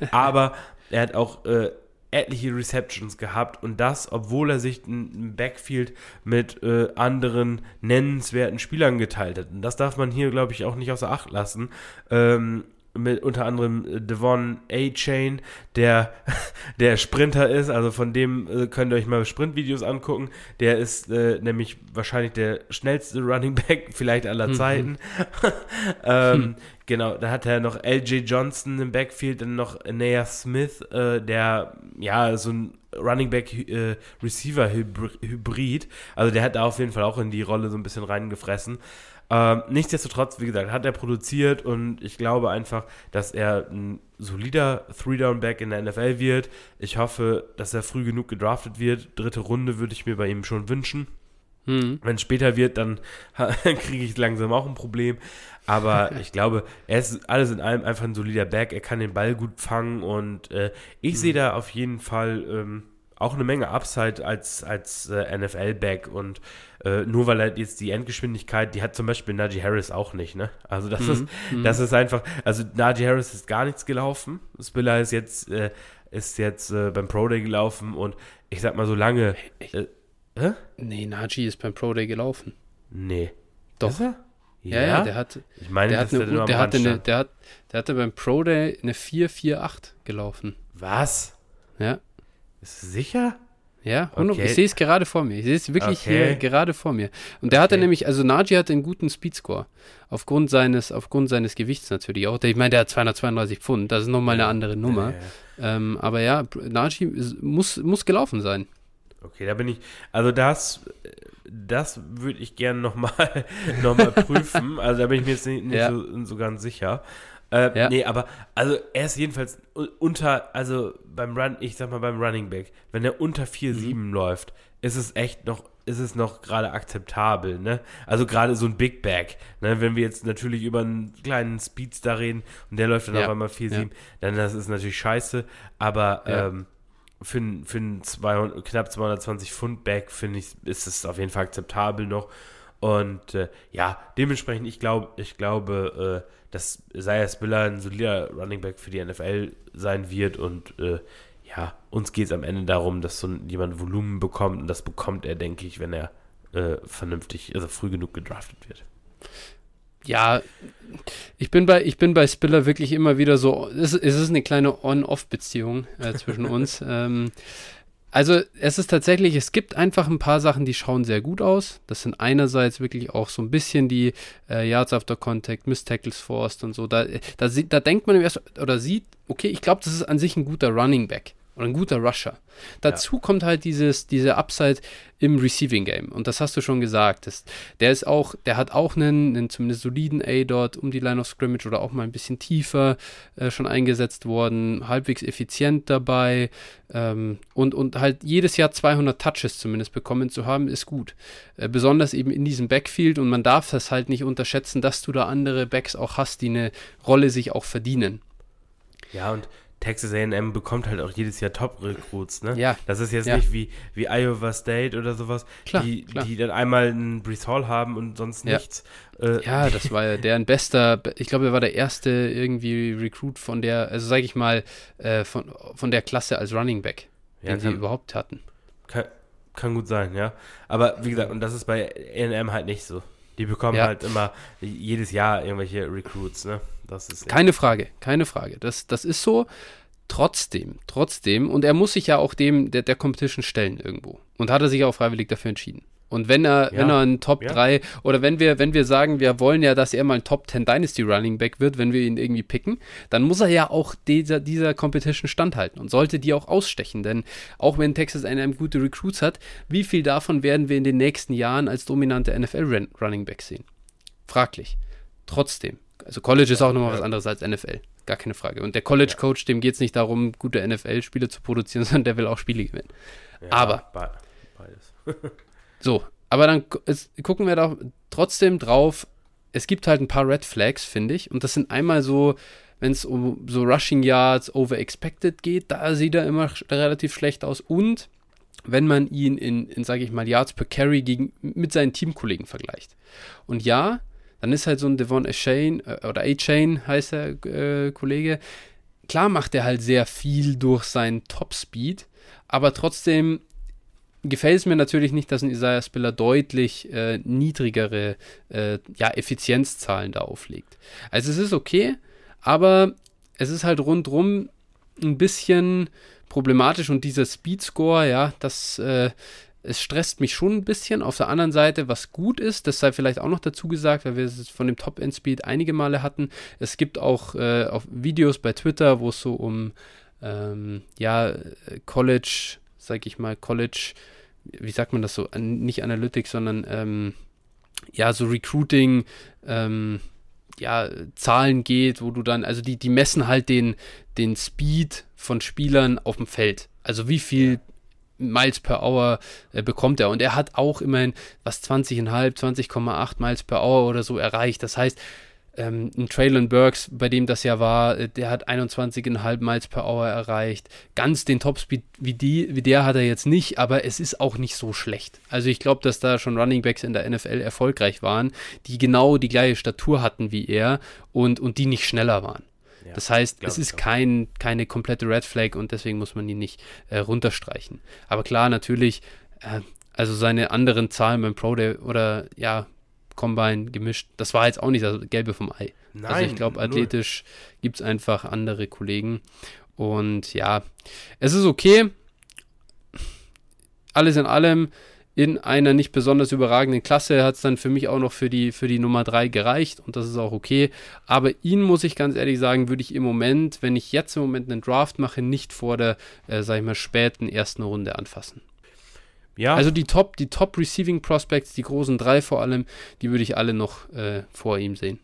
ja. aber er hat auch äh, etliche Receptions gehabt und das, obwohl er sich ein Backfield mit äh, anderen nennenswerten Spielern geteilt hat. Und das darf man hier, glaube ich, auch nicht außer Acht lassen. Ähm, mit unter anderem äh, Devon A-Chain, der, der Sprinter ist, also von dem äh, könnt ihr euch mal Sprintvideos angucken. Der ist äh, nämlich wahrscheinlich der schnellste Running Back vielleicht aller mhm. Zeiten. ähm, hm. Genau, da hat er noch LJ Johnson im Backfield, dann noch Naya Smith, äh, der ja so ein Running Back äh, Receiver Hybrid. Also der hat da auf jeden Fall auch in die Rolle so ein bisschen reingefressen. Ähm, nichtsdestotrotz, wie gesagt, hat er produziert und ich glaube einfach, dass er ein solider Three-Down-Back in der NFL wird. Ich hoffe, dass er früh genug gedraftet wird. Dritte Runde würde ich mir bei ihm schon wünschen. Mhm. Wenn es später wird, dann kriege ich langsam auch ein Problem. Aber ich glaube, er ist alles in allem einfach ein solider Back. Er kann den Ball gut fangen und äh, ich mhm. sehe da auf jeden Fall ähm, auch eine Menge Upside als, als äh, NFL-Back und äh, nur weil er jetzt die Endgeschwindigkeit, die hat zum Beispiel Najee Harris auch nicht, ne? Also das mhm. ist, mhm. das ist einfach, also Najee Harris ist gar nichts gelaufen. Spiller ist jetzt, äh, ist jetzt äh, beim Pro Day gelaufen und ich sag mal so lange. Äh, hä? Nee, Najee ist beim Pro Day gelaufen. Nee. Doch. Er? Ja, ja, ja, der hat. Ich meine, der, hat eine, der, der hatte eine, der, hat, der hatte beim Pro Day eine 448 gelaufen. Was? Ja. Ist sicher? Ja, okay. ich sehe es gerade vor mir. Ich sehe es wirklich okay. hier gerade vor mir. Und der okay. hatte nämlich, also Najee hatte einen guten Speedscore. Aufgrund seines, aufgrund seines Gewichts natürlich auch. Ich meine, der hat 232 Pfund, das ist nochmal eine andere Nummer. Ja. Ähm, aber ja, Najee muss, muss gelaufen sein. Okay, da bin ich, also das, das würde ich gerne nochmal noch mal prüfen. Also da bin ich mir jetzt nicht, nicht ja. so, so ganz sicher. Äh, ja. Nee, aber also er ist jedenfalls unter, also beim Run, ich sag mal beim Running Back, wenn er unter 4,7 mhm. läuft, ist es echt noch, ist es noch gerade akzeptabel, ne? Also gerade so ein Big Back, ne? Wenn wir jetzt natürlich über einen kleinen Speedstar reden und der läuft dann ja. auf einmal 4,7, ja. dann das ist natürlich scheiße, aber ja. ähm, für, für einen 200, knapp 220 Pfund Back, finde ich, ist es auf jeden Fall akzeptabel noch. Und äh, ja, dementsprechend, ich glaube, ich glaube, äh, dass Isaiah Spiller ein solider Running Back für die NFL sein wird und äh, ja, uns geht es am Ende darum, dass so jemand Volumen bekommt und das bekommt er, denke ich, wenn er äh, vernünftig, also früh genug gedraftet wird. Ja, ich bin bei, ich bin bei Spiller wirklich immer wieder so, es, es ist eine kleine On-Off-Beziehung äh, zwischen uns. ähm, Also es ist tatsächlich, es gibt einfach ein paar Sachen, die schauen sehr gut aus. Das sind einerseits wirklich auch so ein bisschen die äh, Yards after Contact, Miss Tackles Forced und so. Da, da, da denkt man im ersten, oder sieht, okay, ich glaube, das ist an sich ein guter Running Back oder ein guter Rusher. Dazu ja. kommt halt dieses, diese Upside im Receiving Game. Und das hast du schon gesagt. Das, der ist auch, der hat auch einen, einen zumindest soliden A dort um die Line of Scrimmage oder auch mal ein bisschen tiefer äh, schon eingesetzt worden, halbwegs effizient dabei ähm, und, und halt jedes Jahr 200 Touches zumindest bekommen zu haben, ist gut. Äh, besonders eben in diesem Backfield und man darf das halt nicht unterschätzen, dass du da andere Backs auch hast, die eine Rolle sich auch verdienen. Ja, und Texas A&M bekommt halt auch jedes Jahr Top-Recruits, ne? Ja. Das ist jetzt ja. nicht wie, wie Iowa State oder sowas, klar, die, klar. die dann einmal einen Brees Hall haben und sonst ja. nichts. Äh, ja, das war ja deren bester, ich glaube, er war der erste irgendwie Recruit von der, also sage ich mal, äh, von, von der Klasse als Running Back, den ja, sie überhaupt hatten. Kann, kann gut sein, ja. Aber wie gesagt, und das ist bei A&M halt nicht so. Die bekommen Ja. halt immer jedes Jahr irgendwelche Recruits, ne? Das ist Keine Frage, keine Frage. Das, das ist so. Trotzdem, trotzdem, und er muss sich ja auch dem der, der Competition stellen irgendwo. Und hat er sich auch freiwillig dafür entschieden. Und wenn er, Ja. wenn er ein Top Ja. 3 oder wenn wir, wenn wir sagen, wir wollen ja, dass er mal ein Top 10 Dynasty Running Back wird, wenn wir ihn irgendwie picken, dann muss er ja auch dieser, dieser Competition standhalten und sollte die auch ausstechen. Denn auch wenn Texas A&M gute Recruits hat, wie viel davon werden wir in den nächsten Jahren als dominante NFL Run- Running Back sehen? Fraglich. Trotzdem. Also College ist auch nochmal was anderes als NFL. Gar keine Frage. Und der College Coach, dem geht es nicht darum, gute NFL-Spiele zu produzieren, sondern der will auch Spiele gewinnen. Ja, aber- be- Beides. So, aber dann es, gucken wir doch trotzdem drauf. Es gibt halt ein paar Red Flags, finde ich. Und das sind einmal so, wenn es um so Rushing Yards over expected geht, da sieht er immer relativ schlecht aus. Und wenn man ihn in, in sage ich mal, Yards per Carry gegen, mit seinen Teamkollegen vergleicht. Und ja, dann ist halt so ein Devon A-Chain äh, oder A-Chain heißt der äh, Kollege. Klar macht er halt sehr viel durch seinen Top-Speed, aber trotzdem gefällt es mir natürlich nicht, dass ein Isaiah Spiller deutlich äh, niedrigere äh, ja, Effizienzzahlen da auflegt. Also es ist okay, aber es ist halt rundrum ein bisschen problematisch und dieser Speedscore, ja, das äh, es stresst mich schon ein bisschen. Auf der anderen Seite, was gut ist, das sei vielleicht auch noch dazu gesagt, weil wir es von dem Top-End-Speed einige Male hatten. Es gibt auch, äh, auch Videos bei Twitter, wo es so um ähm, ja, College, sag ich mal, College, wie sagt man das so, nicht Analytics, sondern ähm, ja, so Recruiting, ähm, ja, Zahlen geht, wo du dann, also die, die messen halt den, den Speed von Spielern auf dem Feld. Also wie viel Miles per Hour äh, bekommt er. Und er hat auch immerhin was 20,5, 20,8 Miles per Hour oder so erreicht. Das heißt, ähm, ein Traylon Burks, bei dem das ja war, äh, der hat 21,5 Miles per Hour erreicht. Ganz den Topspeed wie, die, wie der hat er jetzt nicht, aber es ist auch nicht so schlecht. Also ich glaube, dass da schon Running Backs in der NFL erfolgreich waren, die genau die gleiche Statur hatten wie er und, und die nicht schneller waren. Ja, Das heißt, es ist kein, keine komplette Red Flag und deswegen muss man ihn nicht äh, runterstreichen. Aber klar, natürlich, äh, also seine anderen Zahlen beim Pro Day oder ja, Combine gemischt, das war jetzt auch nicht das Gelbe vom Ei. Nein, also ich glaube, athletisch gibt es einfach andere Kollegen. Und ja, es ist okay. Alles in allem, in einer nicht besonders überragenden Klasse hat es dann für mich auch noch für die, für die Nummer 3 gereicht und das ist auch okay. Aber ihn muss ich ganz ehrlich sagen, würde ich im Moment, wenn ich jetzt im Moment einen Draft mache, nicht vor der, äh, sag ich mal, späten ersten Runde anfassen. Ja, Also die Top, die Top Receiving Prospects, die großen drei vor allem, die würde ich alle noch äh, vor ihm sehen.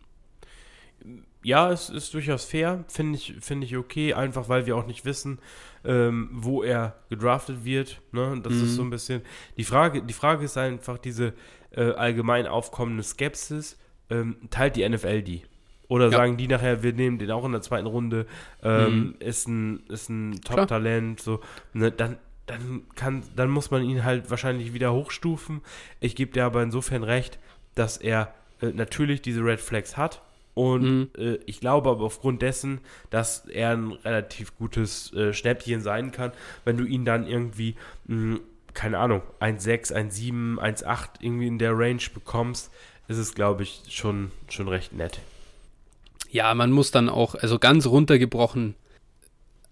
Ja, es ist durchaus fair, finde ich, finde ich okay, einfach weil wir auch nicht wissen, ähm, wo er gedraftet wird. Ne? Das Mhm. ist so ein bisschen. Die Frage, die Frage ist einfach diese äh, allgemein aufkommende Skepsis. Ähm, teilt die NFL die? Oder Ja. sagen die nachher, wir nehmen den auch in der zweiten Runde, ähm, ist ein, ist ein. Top-Talent, so, ne, dann, dann kann, dann muss man ihn halt wahrscheinlich wieder hochstufen. Ich gebe dir aber insofern recht, dass er äh, natürlich diese Red Flags hat. Und Mhm. äh, ich glaube aber aufgrund dessen, dass er ein relativ gutes äh, Schnäppchen sein kann, wenn du ihn dann irgendwie, mh, keine Ahnung, 1,6, 1,7, 1,8 irgendwie in der Range bekommst, ist es, glaube ich, schon, schon recht nett. Ja, man muss dann auch, also ganz runtergebrochen,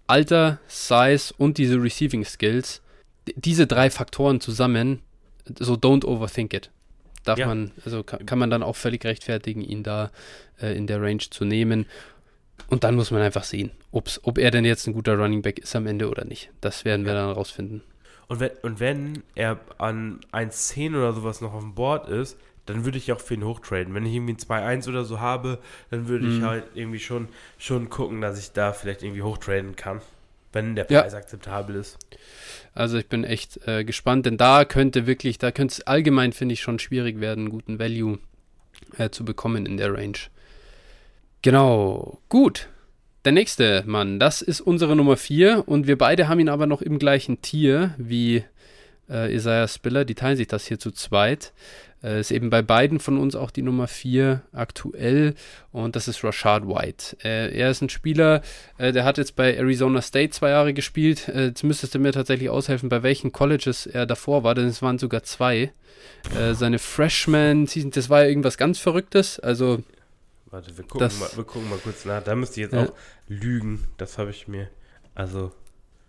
Alter, Size und diese Receiving Skills, diese drei Faktoren zusammen, so don't overthink it. Darf ja. man, also kann, kann, man dann auch völlig rechtfertigen, ihn da äh, in der Range zu nehmen. Und dann muss man einfach sehen, ob's, ob er denn jetzt ein guter Running Back ist am Ende oder nicht. Das werden wir dann rausfinden. Und wenn, und wenn er an 1,10 oder sowas noch auf dem Board ist, dann würde ich auch für ihn hochtraden. Wenn ich irgendwie ein 2-1 oder so habe, dann würde mhm. ich halt irgendwie schon, schon gucken, dass ich da vielleicht irgendwie hochtraden kann, wenn der Preis ja. akzeptabel ist. Also ich bin echt äh, gespannt, denn da könnte wirklich, da könnte es allgemein, finde ich, schon schwierig werden, einen guten Value äh, zu bekommen in der Range. Genau, gut. Der nächste Mann, das ist unsere Nummer 4 und wir beide haben ihn aber noch im gleichen Tier wie äh, Isaiah Spiller. Die teilen sich das hier zu zweit. Äh, ist eben bei beiden von uns auch die Nummer 4 aktuell und das ist Rashad White. Äh, er ist ein Spieler, äh, der hat jetzt bei Arizona State zwei Jahre gespielt. Äh, jetzt müsstest du mir tatsächlich aushelfen, bei welchen Colleges er davor war, denn es waren sogar zwei. Äh, seine Freshman-Season, das war ja irgendwas ganz Verrücktes. Also Warte, wir gucken, das, mal, wir gucken mal kurz nach. Da müsste ich jetzt auch lügen. Das habe ich mir. Also.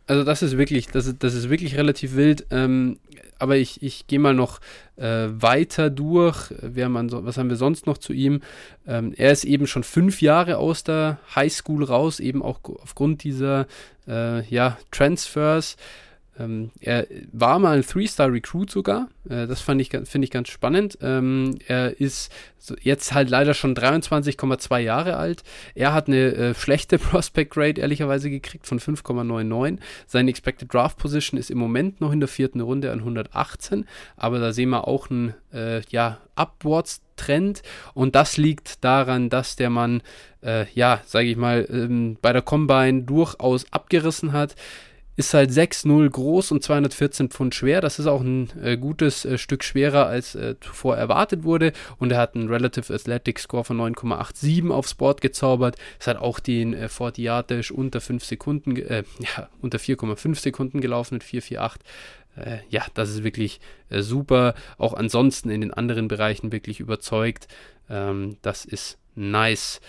Also das ist wirklich, das ist, das ist wirklich relativ wild. Ähm, aber ich, ich gehe mal noch äh, weiter durch. Wer man so, was haben wir sonst noch zu ihm? Ähm, er ist eben schon fünf Jahre aus der Highschool raus, eben auch aufgrund dieser äh, ja, Transfers. Ähm, er war mal ein Three-Star-Recruit sogar. Äh, das ich, finde ich ganz spannend. Ähm, er ist jetzt halt leider schon 23,2 Jahre alt. Er hat eine äh, schlechte Prospect Grade ehrlicherweise gekriegt von 5,99. Seine Expected Draft Position ist im Moment noch in der vierten Runde an 118, aber da sehen wir auch einen äh, ja, Upwards Trend und das liegt daran, dass der Mann, äh, ja, sage ich mal, ähm, bei der Combine durchaus abgerissen hat ist halt 6,0 groß und 214 Pfund schwer. Das ist auch ein äh, gutes äh, Stück schwerer, als äh, zuvor erwartet wurde. Und er hat einen Relative Athletic Score von 9,87 aufs Board gezaubert. Es hat auch den äh, 40 Yard Dash unter 5 Sekunden, äh, ja, unter 4,5 Sekunden gelaufen mit 4,48 äh, ja, das ist wirklich äh, super. Auch ansonsten in den anderen Bereichen wirklich überzeugt. Ähm, das ist nice.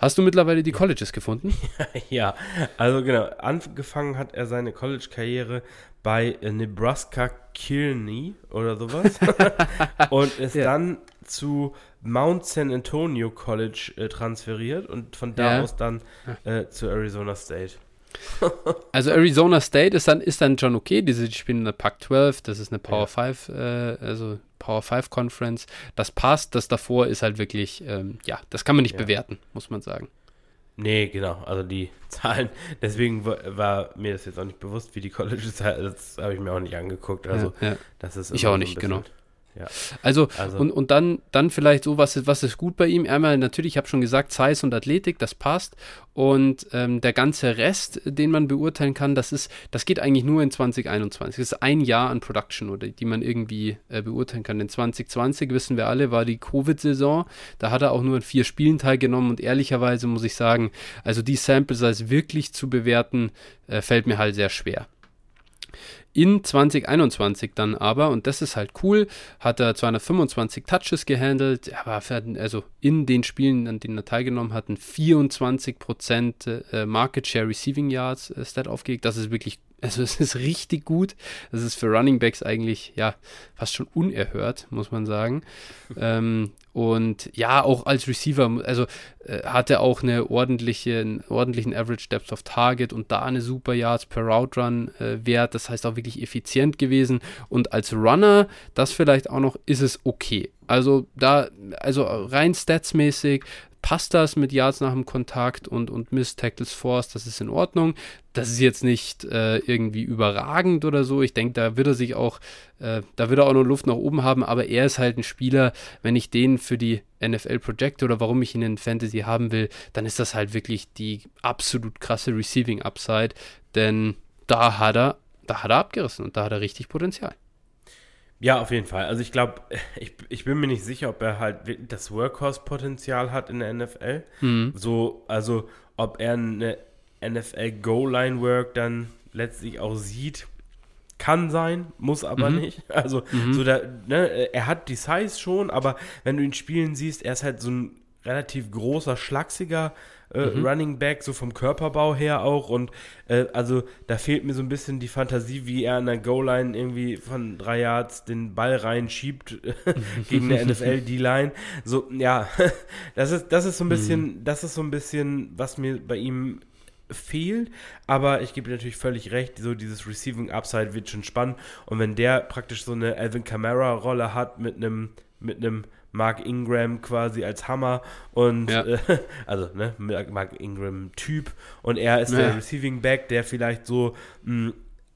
Hast du mittlerweile die Colleges gefunden? ja, also genau. Angefangen hat er seine College-Karriere bei äh, Nebraska Kearney oder sowas. und ist ja. dann zu Mount San Antonio College äh, transferiert und von da ja. aus dann äh, zu Arizona State. also Arizona State ist dann, ist dann schon okay. Diese spielen in der Pac 12, das ist eine Power ja. 5, äh, also Power 5 Conference. Das passt, das davor ist halt wirklich, ähm, ja, das kann man nicht ja. bewerten, muss man sagen. Nee, genau, also die Zahlen, deswegen war mir das jetzt auch nicht bewusst, wie die Colleges, das habe ich mir auch nicht angeguckt. Also, ja, ja. das ist ich auch nicht, so genau. Ja. Also, also, und, und dann, dann vielleicht so, was ist, was ist gut bei ihm? Einmal natürlich, ich habe schon gesagt, Size und Athletik, das passt. Und ähm, der ganze Rest, den man beurteilen kann, das ist, das geht eigentlich nur in 2021. Das ist ein Jahr an Production, oder die man irgendwie äh, beurteilen kann. In 2020, wissen wir alle, war die Covid-Saison. Da hat er auch nur in vier Spielen teilgenommen und ehrlicherweise muss ich sagen, also die Samples als wirklich zu bewerten, äh, fällt mir halt sehr schwer. In 2021 dann aber, und das ist halt cool, hat er 225 Touches gehandelt, er war also in den Spielen, an denen er teilgenommen hat, 24% äh, Market Share Receiving Yards äh, Stat aufgelegt. Das ist wirklich also es ist richtig gut. Das ist für Running Backs eigentlich ja fast schon unerhört, muss man sagen. ähm, und ja, auch als Receiver, also äh, hat er auch eine ordentliche, einen ordentlichen Average Depth of Target und da eine super Yards per Route Run äh, Wert. Das heißt auch wirklich effizient gewesen. Und als Runner, das vielleicht auch noch, ist es okay. Also da, also rein statsmäßig passt das mit Yards nach dem Kontakt und, und Miss Tackles Force, das ist in Ordnung. Das ist jetzt nicht äh, irgendwie überragend oder so. Ich denke, da wird er sich auch, äh, da wird er auch noch Luft nach oben haben, aber er ist halt ein Spieler, wenn ich den für die NFL projecte oder warum ich ihn in Fantasy haben will, dann ist das halt wirklich die absolut krasse Receiving Upside, denn da hat er, da hat er abgerissen und da hat er richtig Potenzial. Ja, auf jeden Fall. Also ich glaube, ich, ich bin mir nicht sicher, ob er halt das Workhorse-Potenzial hat in der NFL. Mhm. So, also ob er eine NFL-Goal-Line-Work dann letztlich auch sieht, kann sein, muss aber mhm. nicht. Also, mhm. so da, ne, er hat die Size schon, aber wenn du ihn spielen siehst, er ist halt so ein relativ großer, schlachsiger äh, mhm. Running Back, so vom Körperbau her auch. Und äh, also da fehlt mir so ein bisschen die Fantasie, wie er an der Goal-Line irgendwie von drei Yards den Ball reinschiebt gegen eine NFL-D-Line. So, ja, das ist, das ist so ein bisschen, mhm. das ist so ein bisschen, was mir bei ihm fehlt, aber ich gebe natürlich völlig recht, so dieses Receiving Upside wird schon spannend und wenn der praktisch so eine Alvin Kamara Rolle hat mit einem mit einem Mark Ingram quasi als Hammer und ja. äh, also ne, Mark Ingram Typ und er ist ja. der Receiving Back, der vielleicht so mh,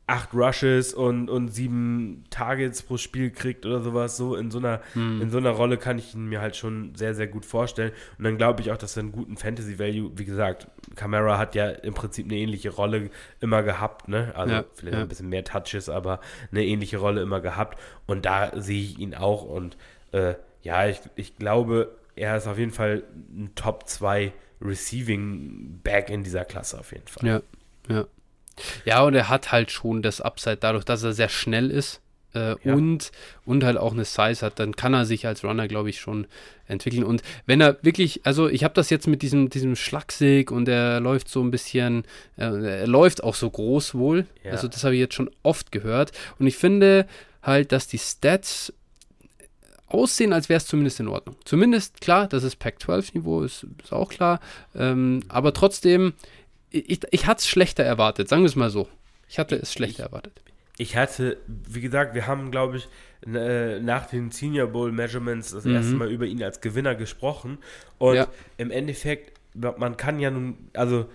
acht Rushes und, und sieben Targets pro Spiel kriegt oder sowas. So in so einer, hm. in so einer Rolle kann ich ihn mir halt schon sehr, sehr gut vorstellen. Und dann glaube ich auch, dass er einen guten Fantasy-Value, wie gesagt, Camara hat ja im Prinzip eine ähnliche Rolle immer gehabt, ne? Also ja, vielleicht ja. ein bisschen mehr Touches, aber eine ähnliche Rolle immer gehabt. Und da sehe ich ihn auch und äh, ja, ich, ich glaube, er ist auf jeden Fall ein Top 2 Receiving Back in dieser Klasse auf jeden Fall. Ja, ja. Ja, und er hat halt schon das Upside dadurch, dass er sehr schnell ist äh, ja. und, und halt auch eine Size hat, dann kann er sich als Runner, glaube ich, schon entwickeln. Und wenn er wirklich, also ich habe das jetzt mit diesem, diesem Schlagsig und er läuft so ein bisschen, äh, er läuft auch so groß wohl. Ja. Also das habe ich jetzt schon oft gehört. Und ich finde halt, dass die Stats aussehen, als wäre es zumindest in Ordnung. Zumindest klar, das ist Pac-12-Niveau, ist, ist, auch klar. Ähm, aber trotzdem, ich, ich hatte es schlechter erwartet, sagen wir es mal so. Ich hatte es schlechter ich, erwartet. Ich hatte, wie gesagt, wir haben, glaube ich, nach den Senior Bowl Measurements das mhm. erste Mal über ihn als Gewinner gesprochen. Und ja. im Endeffekt, man kann ja nun, also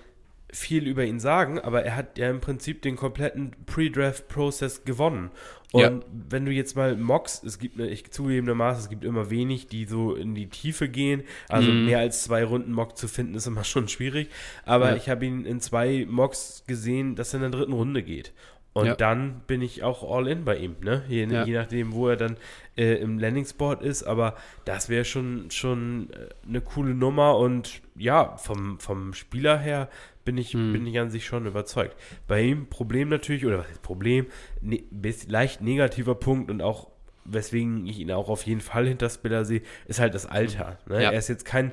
viel über ihn sagen, aber er hat ja im Prinzip den kompletten Pre-Draft-Prozess gewonnen. Und ja. wenn du jetzt mal Mocks, es gibt, ich zugegebenermaßen, es gibt immer wenig, die so in die Tiefe gehen. Also mm. mehr als zwei Runden Mock zu finden, ist immer schon schwierig. Aber ja. ich habe ihn in zwei Mocks gesehen, dass er in der dritten Runde geht. Und ja. dann bin ich auch all in bei ihm, ne? Je, je nachdem, wo er dann äh, im Landing-Spot ist. Aber das wäre schon, schon äh, eine coole Nummer. Und ja, vom, vom Spieler her bin ich, hm. bin ich an sich schon überzeugt. Bei ihm Problem natürlich, oder was ist Problem, ne, leicht negativer Punkt und auch weswegen ich ihn auch auf jeden Fall hinter Spiller sehe, ist halt das Alter. Ne? Ja. Er ist jetzt kein.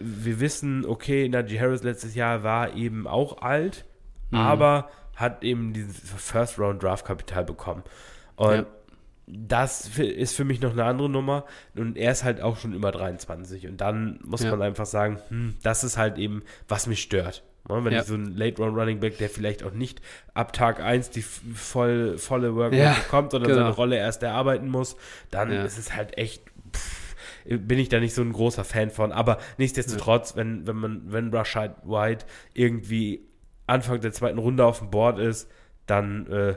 Wir wissen, okay, Najee Harris letztes Jahr war eben auch alt, mhm. aber hat eben dieses First-Round-Draft-Kapital bekommen. Und ja das ist für mich noch eine andere Nummer. Und er ist halt auch schon über 23. Und dann muss ja. man einfach sagen, hm, das ist halt eben, was mich stört. Ja, wenn ja. ich so ein Late Round Running Back, der vielleicht auch nicht ab Tag 1 die voll, volle Workload ja, bekommt, sondern genau. seine Rolle erst erarbeiten muss, dann ist es halt echt. Pff, bin ich da nicht so ein großer Fan von. Aber nichtsdestotrotz, wenn, wenn man, wenn Rashad White irgendwie Anfang der zweiten Runde auf dem Board ist, dann äh,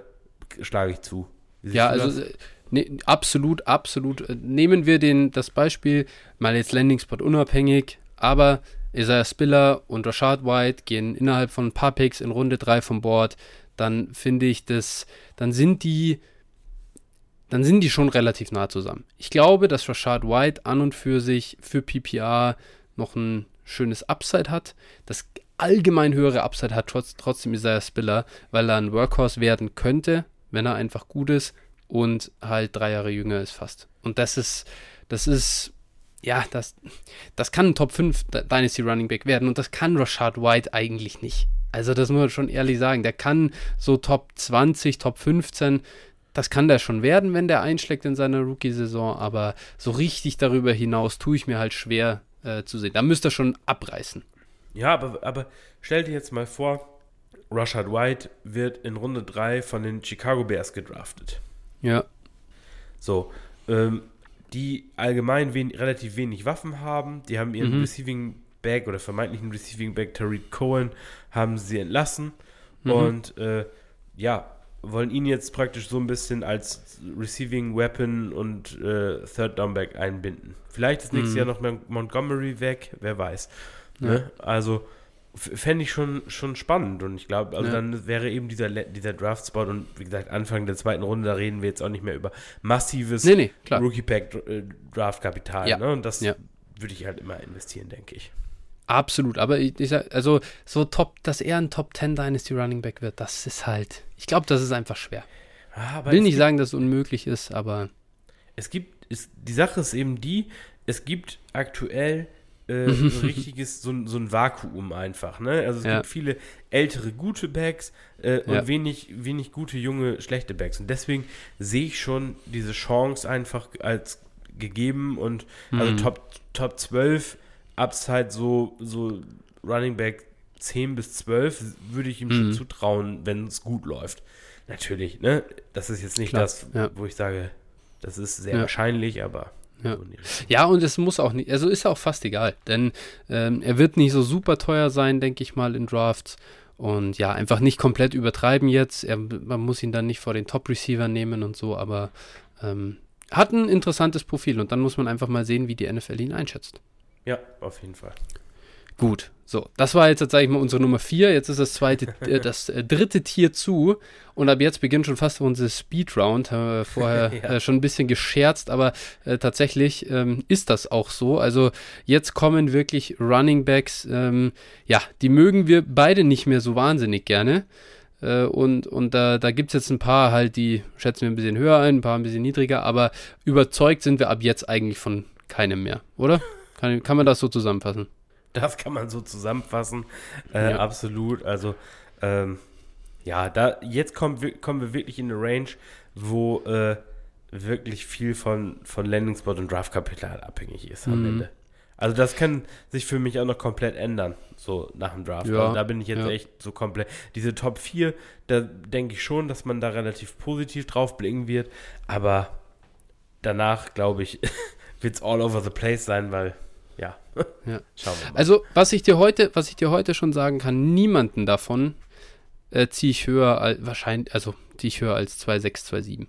schlage ich zu. Ja, also das? Ne, absolut, absolut. Nehmen wir den, das Beispiel, mal jetzt Landing Spot unabhängig, aber Isaiah Spiller und Rashad White gehen innerhalb von ein paar Picks in Runde 3 vom Board, dann finde ich das, dann sind die, dann sind die schon relativ nah zusammen. Ich glaube, dass Rashad White an und für sich für PPR noch ein schönes Upside hat. Das allgemein höhere Upside hat trotz, trotzdem Isaiah Spiller, weil er ein Workhorse werden könnte, wenn er einfach gut ist und halt drei Jahre jünger ist fast. Und das ist, das ist, ja, das, das kann ein Top 5 Dynasty Running Back werden und das kann Rashad White eigentlich nicht. Also das muss man schon ehrlich sagen. Der kann so Top 20, Top 15, das kann der schon werden, wenn der einschlägt in seiner Rookie-Saison, aber so richtig darüber hinaus tue ich mir halt schwer äh, zu sehen. Da müsste er schon abreißen. Ja, aber, aber stell dir jetzt mal vor, Rashad White wird in Runde 3 von den Chicago Bears gedraftet. Ja. So, ähm, die allgemein wen relativ wenig Waffen haben. Die haben ihren mhm. Receiving Back oder vermeintlichen Receiving Back Tariq Cohen haben sie entlassen mhm. und äh, ja, wollen ihn jetzt praktisch so ein bisschen als Receiving Weapon und äh, Third Down Back einbinden. Vielleicht ist nächstes mhm. Jahr noch Montgomery weg, wer weiß. Ja. Ne? Also fände ich schon, schon spannend und ich glaube, also ja. dann wäre eben dieser, dieser Draft-Spot und wie gesagt, Anfang der zweiten Runde, da reden wir jetzt auch nicht mehr über massives nee, nee, Rookie-Pack-Draft-Kapital. Äh, ja. Ne? Und das ja. würde ich halt immer investieren, denke ich. Absolut, aber ich, ich sag, also so top, dass er ein Top 10 Dynasty Running Back wird, das ist halt, ich glaube, das ist einfach schwer. Ja, Will nicht sagen, dass es unmöglich ist, aber. Es gibt, ist, die Sache ist eben die, es gibt aktuell äh, so richtiges, so, so, ein Vakuum einfach, ne? Also es ja. gibt viele ältere gute Backs äh, und ja. wenig, wenig gute, junge, schlechte Backs. Und deswegen sehe ich schon diese Chance einfach als gegeben und also mhm. Top, Top 12 Upside so, so Running Back 10 bis 12 würde ich ihm mhm. schon zutrauen, wenn es gut läuft. Natürlich, ne? Das ist jetzt nicht Klar, das, ja. wo ich sage, das ist sehr wahrscheinlich, aber. Ja. ja, und es muss auch nicht, also ist auch fast egal, denn ähm, er wird nicht so super teuer sein, denke ich mal, in Drafts. Und ja, einfach nicht komplett übertreiben jetzt. Er, man muss ihn dann nicht vor den Top-Receiver nehmen und so, aber ähm, hat ein interessantes Profil und dann muss man einfach mal sehen, wie die NFL ihn einschätzt. Ja, auf jeden Fall. Gut, so, das war jetzt tatsächlich mal unsere Nummer 4. Jetzt ist das zweite, äh, das äh, dritte Tier zu. Und ab jetzt beginnt schon fast unsere Speedround. Haben wir vorher ja. äh, schon ein bisschen gescherzt, aber äh, tatsächlich ähm, ist das auch so. Also jetzt kommen wirklich Running Backs, ähm, ja, die mögen wir beide nicht mehr so wahnsinnig gerne. Äh, und, und da, da gibt es jetzt ein paar halt, die schätzen wir ein bisschen höher ein, ein paar ein bisschen niedriger, aber überzeugt sind wir ab jetzt eigentlich von keinem mehr, oder? Kann, kann man das so zusammenfassen? Das kann man so zusammenfassen. Äh, ja. Absolut. Also, ähm, ja, da jetzt kommen, kommen wir wirklich in eine Range, wo äh, wirklich viel von, von Landing-Spot und Draft-Kapital abhängig ist am mhm. Ende. Also das kann sich für mich auch noch komplett ändern, so nach dem Draft. Ja, also da bin ich jetzt ja. echt so komplett. Diese Top 4, da denke ich schon, dass man da relativ positiv drauf blicken wird, aber danach, glaube ich, wird es all over the place sein, weil ja. ja. Schauen wir mal. Also, was ich dir heute, was ich dir heute schon sagen kann, niemanden davon äh, ziehe ich höher als wahrscheinlich, also ziehe ich höher als 2,6, 2,7.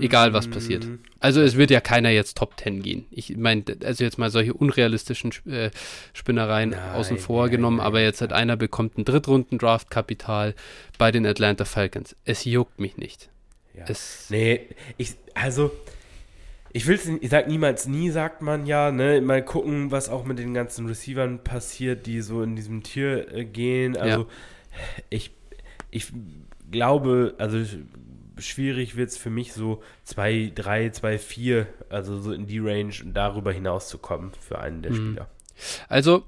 Egal was passiert. Mm. Also es wird ja keiner jetzt Top 10 gehen. Ich meine, also jetzt mal solche unrealistischen äh, Spinnereien nein, außen vor nein, genommen, nein, aber jetzt hat einer bekommt ein Drittrunden-Draft-Kapital bei den Atlanta Falcons. Es juckt mich nicht. Ja. Es nee, ich, also ich will es, ich sag niemals nie, sagt man ja, ne? Mal gucken, was auch mit den ganzen Receivern passiert, die so in diesem Tier äh, gehen. Also ja. ich, ich glaube, also schwierig wird es für mich so 2, 3, 2, 4, also so in die Range und darüber hinaus zu kommen für einen der mhm. Spieler. Also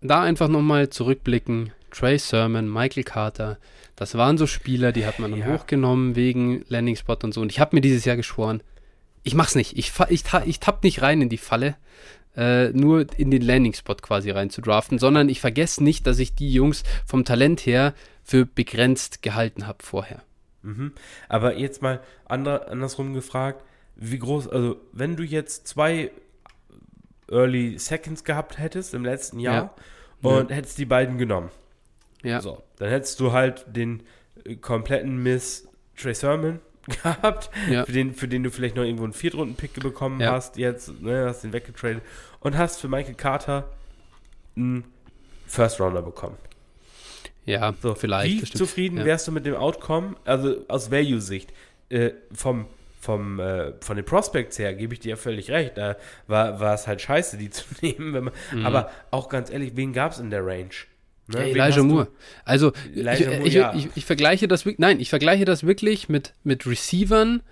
da einfach nochmal zurückblicken. Trey Sermon, Michael Carter, das waren so Spieler, die hat man dann ja. hochgenommen wegen Landing Spot und so. Und ich habe mir dieses Jahr geschworen, ich mach's nicht. Ich, ich, ich tapp nicht rein in die Falle, äh, nur in den Landing-Spot quasi rein zu draften, sondern ich vergesse nicht, dass ich die Jungs vom Talent her für begrenzt gehalten habe vorher. Mhm. Aber jetzt mal ander, andersrum gefragt, wie groß, also wenn du jetzt zwei Early Seconds gehabt hättest im letzten Jahr ja. und ja. hättest die beiden genommen. Ja. So, dann hättest du halt den äh, kompletten Miss Trey Sermon gehabt, ja. für, den, für den du vielleicht noch irgendwo einen Viertrunden-Pick bekommen ja. hast, jetzt, ne, hast den weggetradet und hast für Michael Carter einen First-Rounder bekommen. Ja, so, vielleicht. Wie bestimmt. zufrieden ja. wärst du mit dem Outcome, also aus Value-Sicht, äh, vom, vom, äh, von den Prospects her, gebe ich dir ja völlig recht, da war, war es halt scheiße, die zu nehmen, man, mhm. aber auch ganz ehrlich, wen gab es in der Range? Ne? Ja, Elijah Moore. Also Elijah ich, Moore, ich, ja. ich, ich, vergleiche das nein, ich vergleiche das wirklich mit, mit Receivern,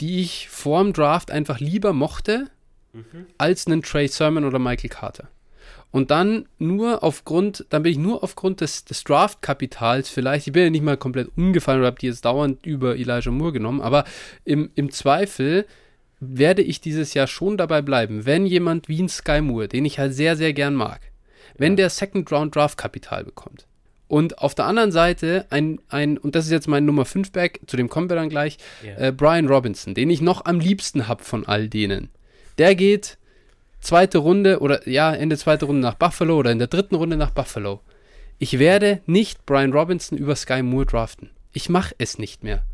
die ich vorm Draft einfach lieber mochte, mhm. als einen Trey Sermon oder Michael Carter. Und dann nur aufgrund, dann bin ich nur aufgrund des, des Draft-Kapitals vielleicht, ich bin ja nicht mal komplett umgefallen oder habe die jetzt dauernd über Elijah Moore genommen, aber im, im Zweifel werde ich dieses Jahr schon dabei bleiben, wenn jemand wie ein Sky Moore, den ich halt sehr, sehr gern mag, wenn der Second Round Draft Kapital bekommt. Und auf der anderen Seite ein, ein und das ist jetzt mein Nummer 5 Back, zu dem kommen wir dann gleich, yeah. äh, Brian Robinson, den ich noch am liebsten habe von all denen. Der geht zweite Runde oder ja, Ende zweite Runde nach Buffalo oder in der dritten Runde nach Buffalo. Ich werde nicht Brian Robinson über Sky Moore draften. Ich mache es nicht mehr.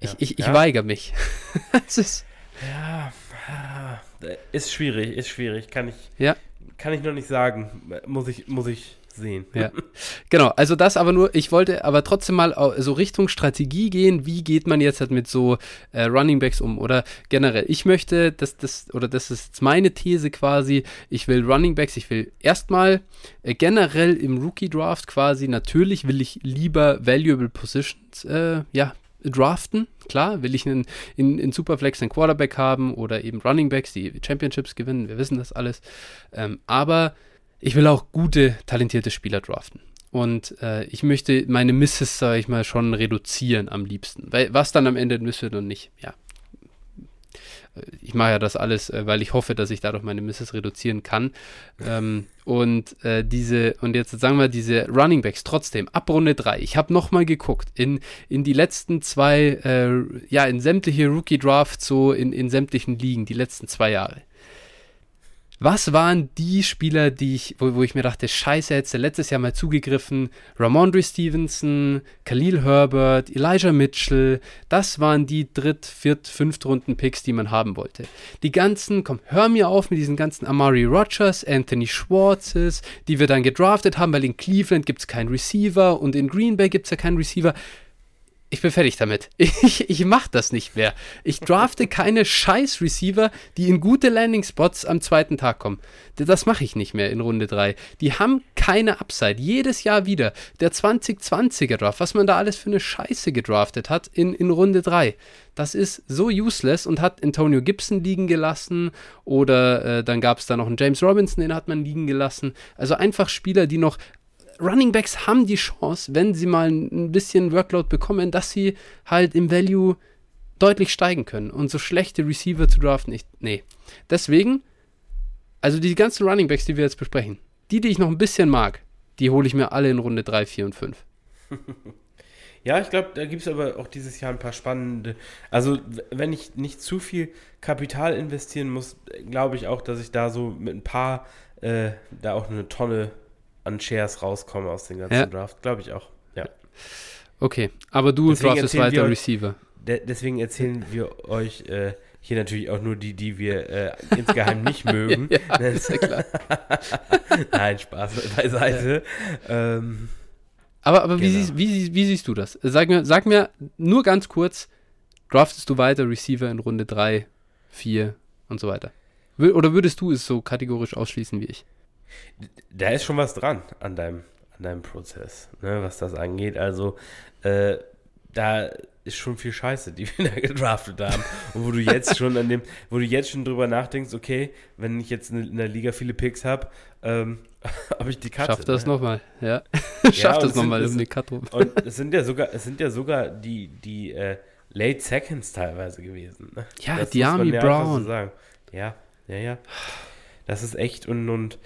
Ich, ja. ich, ich ja. weigere mich. es ist ja, ist schwierig, ist schwierig. Kann ich, ja. Kann ich noch nicht sagen. Muss ich, muss ich sehen. Ja. Genau, also das aber nur, ich wollte aber trotzdem mal so Richtung Strategie gehen, wie geht man jetzt halt mit so äh, Running Backs um oder generell. Ich möchte, dass das, oder das ist jetzt meine These quasi, ich will Running Backs, ich will erstmal äh, generell im Rookie Draft quasi, natürlich will ich lieber Valuable Positions, äh, ja, draften. Klar, will ich einen, in, in Superflex einen Quarterback haben oder eben Running Backs, die Championships gewinnen. Wir wissen das alles. Ähm, aber ich will auch gute, talentierte Spieler draften. Und äh, ich möchte meine Misses, sage ich mal, schon reduzieren am liebsten. Weil was dann am Ende müsste dann nicht, ja, ich mache ja das alles, äh, weil ich hoffe, dass ich dadurch meine Misses reduzieren kann. Ähm, und äh, diese, und jetzt sagen wir diese Running Backs trotzdem, ab Runde 3, ich habe nochmal geguckt, in, in die letzten zwei, äh, ja, in sämtliche Rookie-Drafts, so in, in sämtlichen Ligen, die letzten zwei Jahre. Was waren die Spieler, die ich, wo, wo ich mir dachte, scheiße, hätte letztes Jahr mal zugegriffen? Ramondre Stevenson, Khalil Herbert, Elijah Mitchell, das waren die Dritt-, Viert-, Fünft-Runden-Picks, die man haben wollte. Die ganzen, komm, hör mir auf mit diesen ganzen Amari Rogers, Anthony Schwartzes, die wir dann gedraftet haben, weil in Cleveland gibt es keinen Receiver und in Green Bay gibt es ja keinen Receiver ich bin fertig damit. Ich, ich mache das nicht mehr. Ich drafte keine scheiß Receiver, die in gute Landing-Spots am zweiten Tag kommen. Das mache ich nicht mehr in Runde 3. Die haben keine Upside. Jedes Jahr wieder. Der 2020er Draft, was man da alles für eine Scheiße gedraftet hat in, in Runde 3. Das ist so useless und hat Antonio Gibson liegen gelassen oder äh, dann gab es da noch einen James Robinson, den hat man liegen gelassen. Also einfach Spieler, die noch Running Backs haben die Chance, wenn sie mal ein bisschen Workload bekommen, dass sie halt im Value deutlich steigen können. Und so schlechte Receiver zu draften, ich, nee. Deswegen, also die ganzen Running Backs, die wir jetzt besprechen, die, die ich noch ein bisschen mag, die hole ich mir alle in Runde 3, 4 und 5. Ja, ich glaube, da gibt es aber auch dieses Jahr ein paar spannende. Also, wenn ich nicht zu viel Kapital investieren muss, glaube ich auch, dass ich da so mit ein paar, äh, da auch eine Tonne an Shares rauskommen aus dem ganzen ja. Draft. Glaube ich auch. Ja. Okay, aber du deswegen draftest weiter Receiver. De deswegen erzählen wir euch äh, hier natürlich auch nur die, die wir äh, insgeheim nicht mögen. ja, ist ja klar. Nein, Spaß beiseite. Ja. Ähm, aber aber genau. wie, siehst, wie, wie, siehst du das? Sag mir, sag mir nur ganz kurz, draftest du weiter Receiver in Runde 3, 4 und so weiter? Oder würdest du es so kategorisch ausschließen wie ich? Da ist schon was dran an deinem, an deinem Prozess, ne, was das angeht. Also, äh, da ist schon viel Scheiße, die wir da gedraftet haben. Und wo du jetzt schon an dem, wo du jetzt schon drüber nachdenkst, okay, wenn ich jetzt in der Liga viele Picks habe, ähm, habe ich die Karte. Schaff das ne? nochmal, ja. Schaff ja, das nochmal um die Karte rum. Und es sind ja sogar, es sind ja sogar die, die äh, Late Seconds teilweise gewesen. Ne? Ja, das Diami Brown. So ja, ja, ja. Das ist echt und, und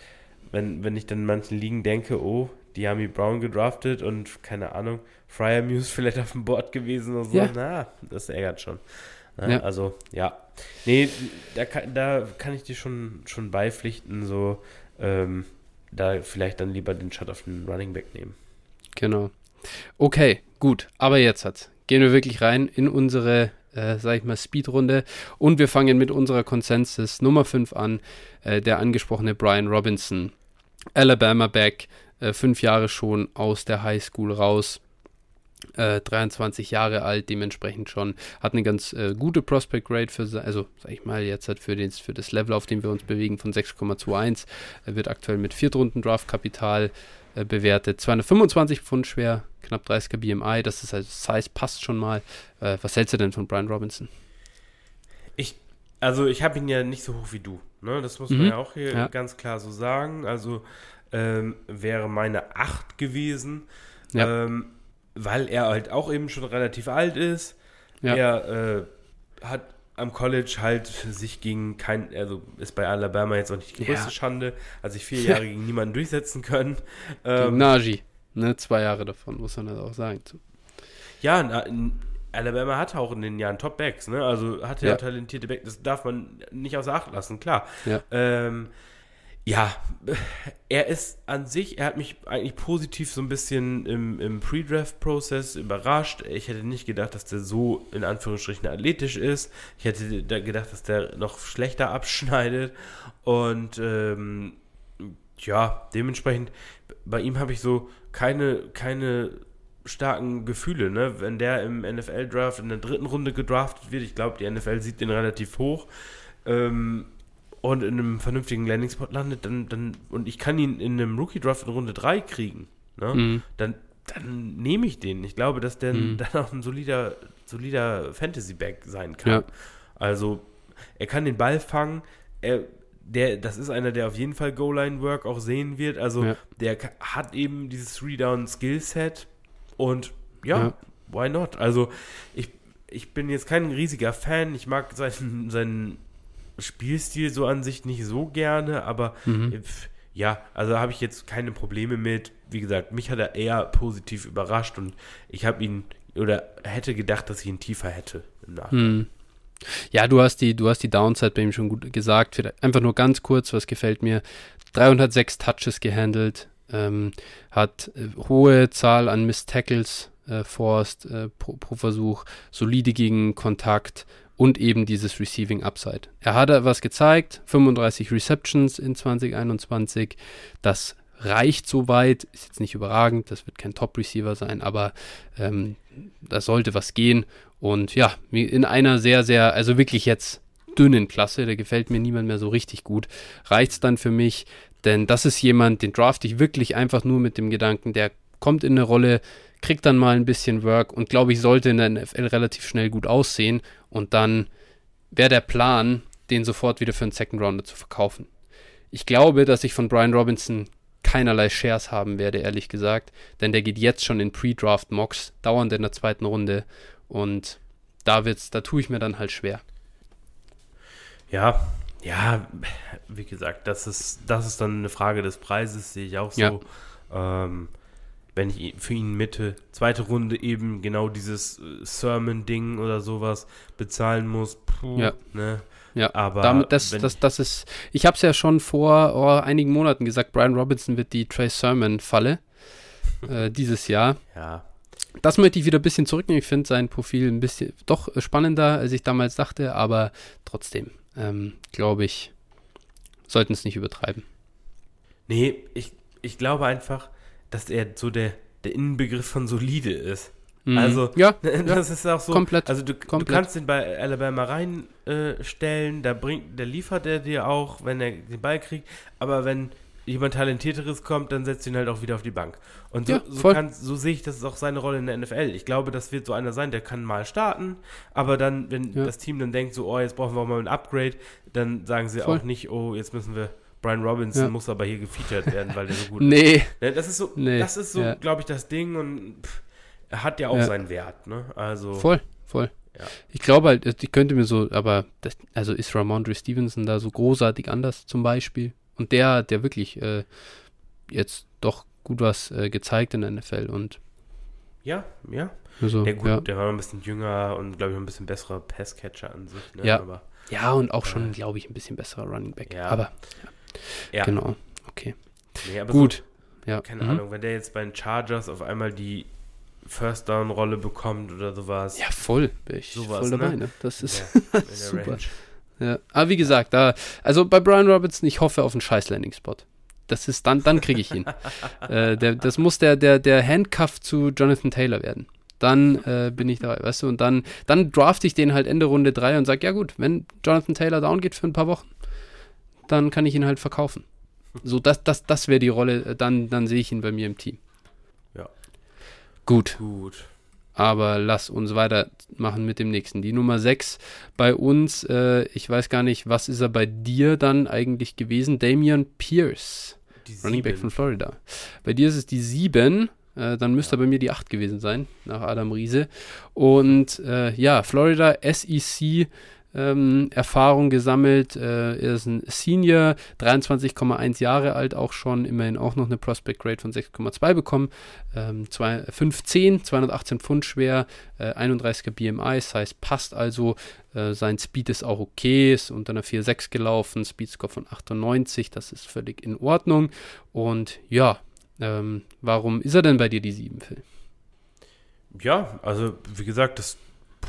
wenn, wenn ich dann in manchen Ligen denke, oh, die haben Brown gedraftet und keine Ahnung, Fryer Muse vielleicht auf dem Board gewesen oder so, ja. na, das ärgert schon. Na, ja. Also, ja. Nee, da kann, da kann ich dir schon, schon beipflichten, so, ähm, da vielleicht dann lieber den Shot auf den Running Back nehmen. Genau. Okay, gut, aber jetzt hat's. Gehen wir wirklich rein in unsere äh, sag ich mal, Speedrunde. Und wir fangen mit unserer Konsensus Nummer 5 an, äh, der angesprochene Brian Robinson. Alabama Back, äh, fünf Jahre schon aus der High School raus. 23 äh, Jahre alt, dementsprechend schon, hat eine ganz äh, gute Prospect Grade für, also sag ich mal, jetzt hat für, den, für das Level, auf dem wir uns bewegen, von 6,21. Er wird aktuell mit Viertrunden Draftkapital äh, bewertet. 225 Pfund schwer, knapp 30er BMI, das ist also Size passt schon mal. Äh, was hältst du denn von Brian Robinson? Ich, also ich habe ihn ja nicht so hoch wie du, ne? Das muss mhm. man ja auch hier ja. ganz klar so sagen. Also ähm, wäre meine 8 gewesen, ja. ähm, weil er halt auch eben schon relativ alt ist. Ja. Er äh, hat am College halt sich gegen kein, also ist bei Alabama jetzt auch nicht die größte. Schande, hat sich vier Jahre gegen niemanden durchsetzen können. Ähm, gegen Najee, ne, zwei Jahre davon, muss man das auch sagen. Ja, na, Alabama hat auch in den Jahren Top-Backs, ne, also hatte ja. talentierte Backs, das darf man nicht außer Acht lassen, klar. Ja. Ähm, ja, er ist an sich, er hat mich eigentlich positiv so ein bisschen im, im Pre-Draft-Prozess überrascht. Ich hätte nicht gedacht, dass der so in Anführungsstrichen athletisch ist. Ich hätte da gedacht, dass der noch schlechter abschneidet. Und ähm, ja, dementsprechend, bei ihm habe ich so keine, keine starken Gefühle, ne? Wenn der im NFL-Draft in der dritten Runde gedraftet wird, ich glaube, die NFL sieht den relativ hoch. Ähm, und in einem vernünftigen Landing-Spot landet, dann, dann, und ich kann ihn in einem Rookie-Draft in Runde 3 kriegen, ne? Mhm. dann, dann nehme ich den. Ich glaube, dass der mhm. dann auch ein solider solider Fantasy-Back sein kann. Ja. Also, er kann den Ball fangen, er, der, das ist einer, der auf jeden Fall Goal-Line-Work auch sehen wird. Also, ja. der hat eben dieses Three-Down-Skillset und ja, ja, why not? Also, ich, ich bin jetzt kein riesiger Fan. Ich mag seinen, seinen Spielstil so an sich nicht so gerne, aber mhm. ja, also habe ich jetzt keine Probleme mit. Wie gesagt, mich hat er eher positiv überrascht und ich habe ihn oder hätte gedacht, dass ich ihn tiefer hätte im Nachhinein. Mhm. Ja, du hast die, du hast die Downside bei ihm schon gut gesagt. Einfach nur ganz kurz, was gefällt mir. 306 Touches gehandelt, ähm, hat äh, hohe Zahl an Miss Tackles äh, Forst äh, pro, pro, Versuch, solide gegen Kontakt und eben dieses Receiving Upside. Er hat was gezeigt, 35 Receptions in 2021. Das reicht soweit, ist jetzt nicht überragend, das wird kein Top-Receiver sein, aber ähm, da sollte was gehen. Und ja, in einer sehr, sehr, also wirklich jetzt dünnen Klasse, der gefällt mir niemand mehr so richtig gut, reicht es dann für mich, denn das ist jemand, den draft ich wirklich einfach nur mit dem Gedanken, der kommt in eine Rolle, kriegt dann mal ein bisschen Work und glaube ich, sollte in der NFL relativ schnell gut aussehen und dann wäre der Plan, den sofort wieder für einen Second Rounder zu verkaufen. Ich glaube, dass ich von Brian Robinson keinerlei Shares haben werde, ehrlich gesagt, denn der geht jetzt schon in Pre-Draft-Mocks, dauernd in der zweiten Runde und da wird's, da tue ich mir dann halt schwer. Ja, ja, wie gesagt, das ist, das ist dann eine Frage des Preises, sehe ich auch so. Ja. Ähm, wenn ich für ihn Mitte, zweite Runde eben genau dieses äh, Sermon-Ding oder sowas bezahlen muss, puh, ja. ne? Ja, aber damit, das, das, das ist, ich habe es ja schon vor oh, einigen Monaten gesagt, Brian Robinson wird die Trey Sermon-Falle äh, dieses Jahr. Ja. Das möchte ich wieder ein bisschen zurücknehmen. Ich finde sein Profil ein bisschen doch spannender, als ich damals dachte, aber trotzdem, ähm, glaube ich, sollten es nicht übertreiben. Nee, ich, ich glaube einfach, dass er so der, der Innenbegriff von solide ist. Mhm. Also, ja, das ja, ist auch so. Komplett. Also, du, komplett. du kannst ihn bei Alabama reinstellen, äh, da, bringt, da liefert er dir auch, wenn er den Ball kriegt. Aber wenn jemand Talentierteres kommt, dann setzt ihn halt auch wieder auf die Bank. Und so, ja, so, kann, so sehe ich, das ist auch seine Rolle in der NFL. Ich glaube, das wird so einer sein, der kann mal starten, aber dann, wenn ja. das Team dann denkt, so, oh, jetzt brauchen wir auch mal ein Upgrade, dann sagen sie voll. auch nicht, oh, jetzt müssen wir Brian Robinson ja. muss aber hier gefeatured werden, weil der so gut nee. ist. Nee. Das ist so, nee. das ist so, glaube ich, das Ding und pff, er hat ja auch seinen Wert, ne? Also. Voll, voll. Ja. Ich glaube halt, ich könnte mir so, aber das, also ist Ramondre Stevenson da so großartig anders zum Beispiel? Und der, der wirklich äh, jetzt doch gut was äh, gezeigt in der NFL und ja, ja. Also, der, gut, ja. der war ein bisschen jünger und glaube ich ein bisschen besserer Passcatcher an sich. Ne? Ja. Aber, ja, und auch schon, glaube ich, ein bisschen besserer Running Back. Ja. Aber ja. Ja. Genau, okay. Nee, Gut. So, ja. Keine mhm. Ahnung, wenn der jetzt bei den Chargers auf einmal die First Down Rolle bekommt oder sowas. Ja, voll. Bin ich sowas, voll dabei, ne? ne? Das ist ja, super. Ja. Aber wie gesagt, da, also bei Brian Robertson, ich hoffe auf einen scheiß Landing Spot. Das ist dann, dann kriege ich ihn. äh, der, das muss der, der, der Handcuff zu Jonathan Taylor werden. Dann äh, bin ich dabei, weißt du? Und dann, dann draft ich den halt Ende Runde 3 und sage, ja gut, wenn Jonathan Taylor down geht für ein paar Wochen, dann kann ich ihn halt verkaufen. So, das, das, das wäre die Rolle, äh, dann, dann sehe ich ihn bei mir im Team. Ja. Gut. Gut. Aber lass uns weitermachen mit dem nächsten. Die Nummer 6 bei uns, äh, ich weiß gar nicht, was ist er bei dir dann eigentlich gewesen? Damian Pierce, Running Back von Florida. Bei dir ist es die 7. Äh, dann müsste ja. bei mir die 8 gewesen sein, nach Adam Riese. Und äh, ja, Florida SEC ähm, Erfahrung gesammelt. Äh, er ist ein Senior, 23,1 Jahre alt auch schon, immerhin auch noch eine Prospect Grade von 6,2 bekommen. Ähm, 5'10, 218 Pfund schwer, äh, 31er BMI, heißt passt also. Äh, sein Speed ist auch okay, ist unter einer 4,6 gelaufen, Speedscore von 98, das ist völlig in Ordnung. Und ja, ähm, warum ist er denn bei dir die 7, Phil? Ja, also wie gesagt, das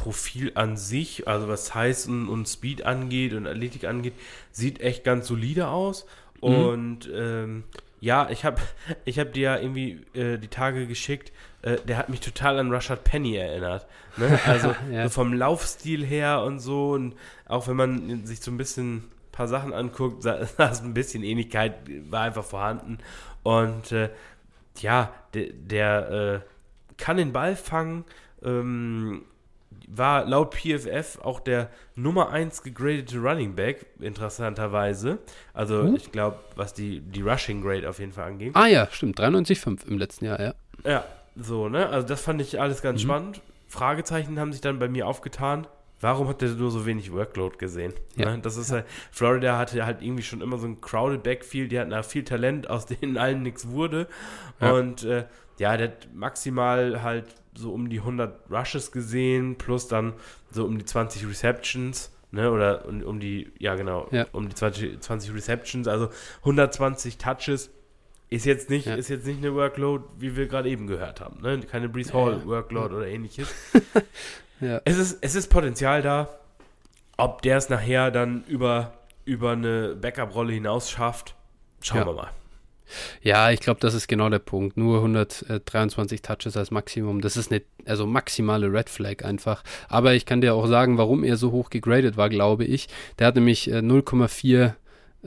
Profil an sich, also was Heiß und Speed angeht und Athletik angeht, sieht echt ganz solide aus. Mhm. Und ähm, ja, ich habe ich hab dir ja irgendwie äh, die Tage geschickt, äh, der hat mich total an Rashad Penny erinnert. Ne? Also ja. so vom Laufstil her und so. Und auch wenn man sich so ein bisschen ein paar Sachen anguckt, da ist ein bisschen Ähnlichkeit, war einfach vorhanden. Und äh, ja, der, der äh, kann den Ball fangen. Ähm, war laut PFF auch der Nummer 1 gegradete Running Back, interessanterweise. Also uh. ich glaube, was die, die Rushing Grade auf jeden Fall angeht. Ah ja, stimmt, 93,5 im letzten Jahr, ja. Ja, so, ne? Also das fand ich alles ganz mhm. spannend. Fragezeichen haben sich dann bei mir aufgetan. Warum hat der nur so wenig Workload gesehen? Ja. Ne? Das ist ja. halt, Florida hatte halt irgendwie schon immer so ein crowded Backfield, die hatten viel Talent, aus denen allen nichts wurde. Ja. Und äh, ja, der hat maximal halt so um die 100 Rushes gesehen, plus dann so um die 20 Receptions, ne, oder um, um die, ja genau, ja. um die 20, 20 Receptions, also 120 Touches. Ist jetzt nicht, ja. ist jetzt nicht eine Workload, wie wir gerade eben gehört haben, ne? Keine Breeze Hall Workload oder ähnliches. ja. Es ist, es ist Potenzial da. Ob der es nachher dann über, über eine Backup-Rolle hinaus schafft, schauen wir mal. Ja, ich glaube, das ist genau der Punkt. Nur 123 Touches als Maximum. Das ist eine, also maximale Red Flag einfach. Aber ich kann dir auch sagen, warum er so hoch gegradet war, glaube ich. Der hat nämlich 0,4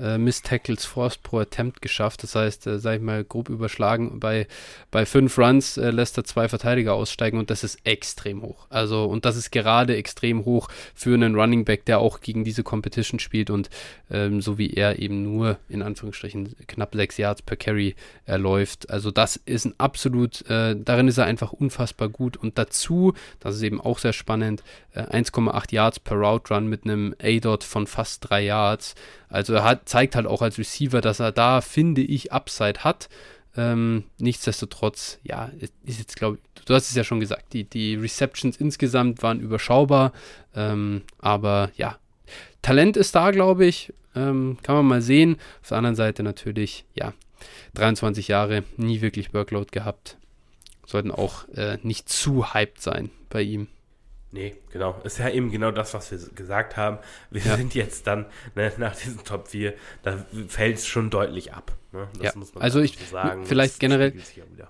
äh, äh, Miss Tackles Force pro Attempt geschafft. Das heißt, äh, sag ich mal, grob überschlagen, bei, bei fünf Runs äh, lässt er zwei Verteidiger aussteigen und das ist extrem hoch. Also, und das ist gerade extrem hoch für einen Running Back, der auch gegen diese Competition spielt und ähm, so wie er eben nur in Anführungsstrichen knapp sechs Yards per Carry erläuft. Also, das ist ein absolut, äh, darin ist er einfach unfassbar gut und dazu, das ist eben auch sehr spannend, 1,8 äh, Yards per Route Run mit einem A-Dot von fast drei Yards. Also er hat, zeigt halt auch als Receiver, dass er da, finde ich, Upside hat. Ähm, nichtsdestotrotz, ja, ist jetzt, glaube ich, du hast es ja schon gesagt, die, die Receptions insgesamt waren überschaubar, ähm, aber ja, Talent ist da, glaube ich, ähm, kann man mal sehen. Auf der anderen Seite natürlich, ja, 23 Jahre, nie wirklich Workload gehabt, sollten auch äh, nicht zu hyped sein bei ihm. Nee, genau. Ist ja eben genau das, was wir gesagt haben. Wir ja. sind jetzt dann ne, nach diesem Top 4, da fällt es schon deutlich ab. Ne? ja. also ich so sagen. Vielleicht generell,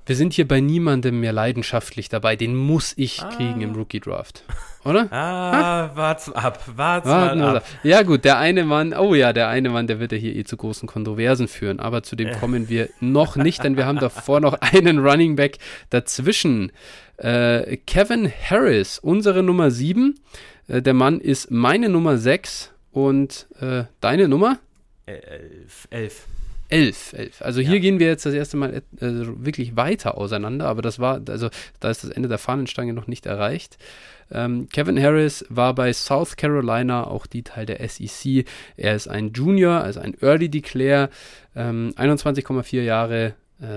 wir sind hier bei niemandem mehr leidenschaftlich dabei. Den muss ich ah. kriegen im Rookie Draft. Oder? Ah, ah? wart's ab, wart's Warten mal ab. Ja gut, der eine Mann, oh ja, der eine Mann, der wird ja hier eh zu großen Kontroversen führen. Aber zu dem kommen wir noch nicht, denn wir haben davor noch einen Running Back dazwischen. Äh, Kevin Harris, unsere Nummer 7. Äh, der Mann ist meine Nummer 6 und äh, deine Nummer? Elf. Elf. Elf, elf. Also ja. hier gehen wir jetzt das erste Mal äh, wirklich weiter auseinander, aber das war, also da ist das Ende der Fahnenstange noch nicht erreicht. Ähm, Kevin Harris war bei South Carolina, auch die Teil der SEC. Er ist ein Junior, also ein Early Declare, ähm, 21,4 Jahre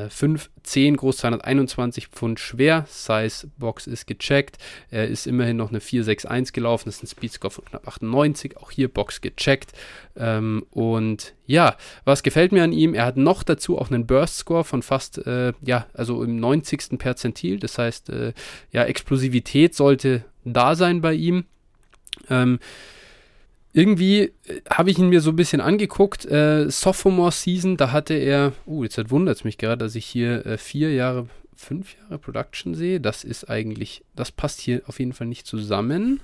5, 10 groß, 221 Pfund schwer. Size Box ist gecheckt. Er ist immerhin noch eine 461 gelaufen. Das ist ein Speedscore von knapp 98. Auch hier Box gecheckt. Ähm, und ja, was gefällt mir an ihm? Er hat noch dazu auch einen Burst Score von fast, äh, ja, also im 90. Perzentil. Das heißt, äh, ja, Explosivität sollte da sein bei ihm. Ähm, irgendwie äh, habe ich ihn mir so ein bisschen angeguckt. Äh, Sophomore Season, da hatte er, uh, jetzt wundert es mich gerade, dass ich hier äh, vier Jahre, fünf Jahre Production sehe. Das ist eigentlich, das passt hier auf jeden Fall nicht zusammen.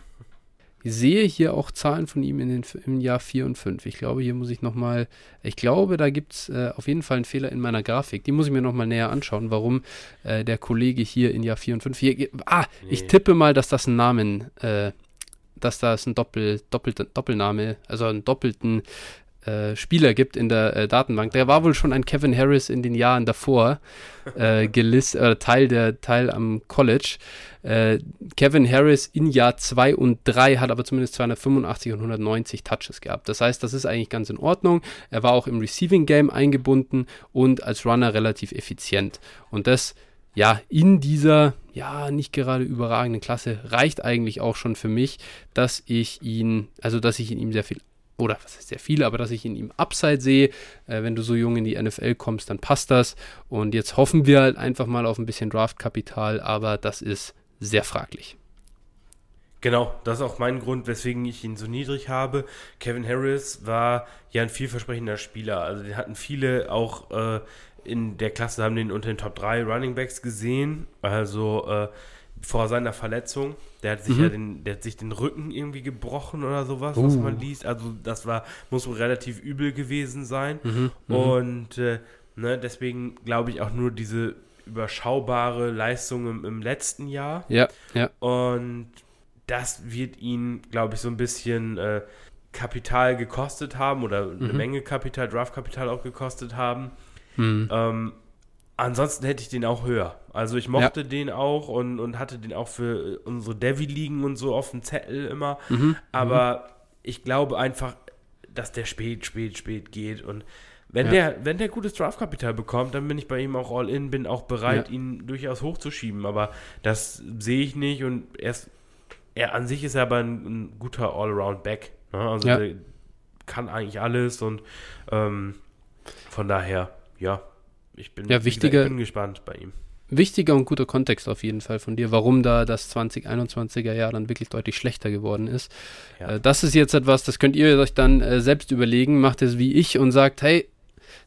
Ich sehe hier auch Zahlen von ihm in den, im Jahr 4 und 5. Ich glaube, hier muss ich nochmal, ich glaube, da gibt es äh, auf jeden Fall einen Fehler in meiner Grafik. Die muss ich mir nochmal näher anschauen, warum äh, der Kollege hier in Jahr 4 und 5. Hier, ah, nee. ich tippe mal, dass das ein Namen äh, dass da es einen Doppel, Doppel, Doppelname, also einen doppelten äh, Spieler gibt in der äh, Datenbank. Der war wohl schon ein Kevin Harris in den Jahren davor äh, gelistet, äh, Teil der Teil am College. Äh, Kevin Harris in Jahr 2 und 3 hat aber zumindest 285 und 190 Touches gehabt. Das heißt, das ist eigentlich ganz in Ordnung. Er war auch im Receiving Game eingebunden und als Runner relativ effizient. Und das ja, in dieser, ja, nicht gerade überragenden Klasse reicht eigentlich auch schon für mich, dass ich ihn, also dass ich in ihm sehr viel, oder was heißt sehr viel, aber dass ich in ihm Upside sehe. Äh, wenn du so jung in die NFL kommst, dann passt das. Und jetzt hoffen wir halt einfach mal auf ein bisschen Draftkapital, aber das ist sehr fraglich. Genau, das ist auch mein Grund, weswegen ich ihn so niedrig habe. Kevin Harris war ja ein vielversprechender Spieler. Also den hatten viele auch äh, in der Klasse haben den unter den Top 3 Running Backs gesehen. Also äh, vor seiner Verletzung. Der hat sich mhm. ja den, der hat sich den Rücken irgendwie gebrochen oder sowas, uh. was man liest. Also das war, muss wohl relativ übel gewesen sein. Mhm. mhm. Und äh, ne, deswegen glaube ich auch nur diese überschaubare Leistung im, im letzten Jahr. Ja, ja. Und das wird ihn, glaube ich, so ein bisschen äh, Kapital gekostet haben oder mhm. eine Menge Kapital, Draftkapital auch gekostet haben. Mhm. Ähm, ansonsten hätte ich den auch höher. Also ich mochte ja. den auch und, und hatte den auch für unsere Devi-Ligen und so auf dem Zettel immer. Mhm. Aber mhm. ich glaube einfach, dass der spät, spät, spät geht. Und wenn ja. der, wenn der gutes Draftkapital bekommt, dann bin ich bei ihm auch all in, bin auch bereit, ja. ihn durchaus hochzuschieben. Aber das sehe ich nicht und er, ist, er an sich ist er aber ein, ein guter All-Around-Back. Ne? Also der kann eigentlich alles und ähm, von daher, ja, ich bin, ja, wichtiger, ich bin gespannt bei ihm. Wichtiger und guter Kontext auf jeden Fall von dir, warum da das 2021er Jahr dann wirklich deutlich schlechter geworden ist. Ja. Äh, das ist jetzt etwas, das könnt ihr euch dann äh, selbst überlegen, macht es wie ich und sagt, hey,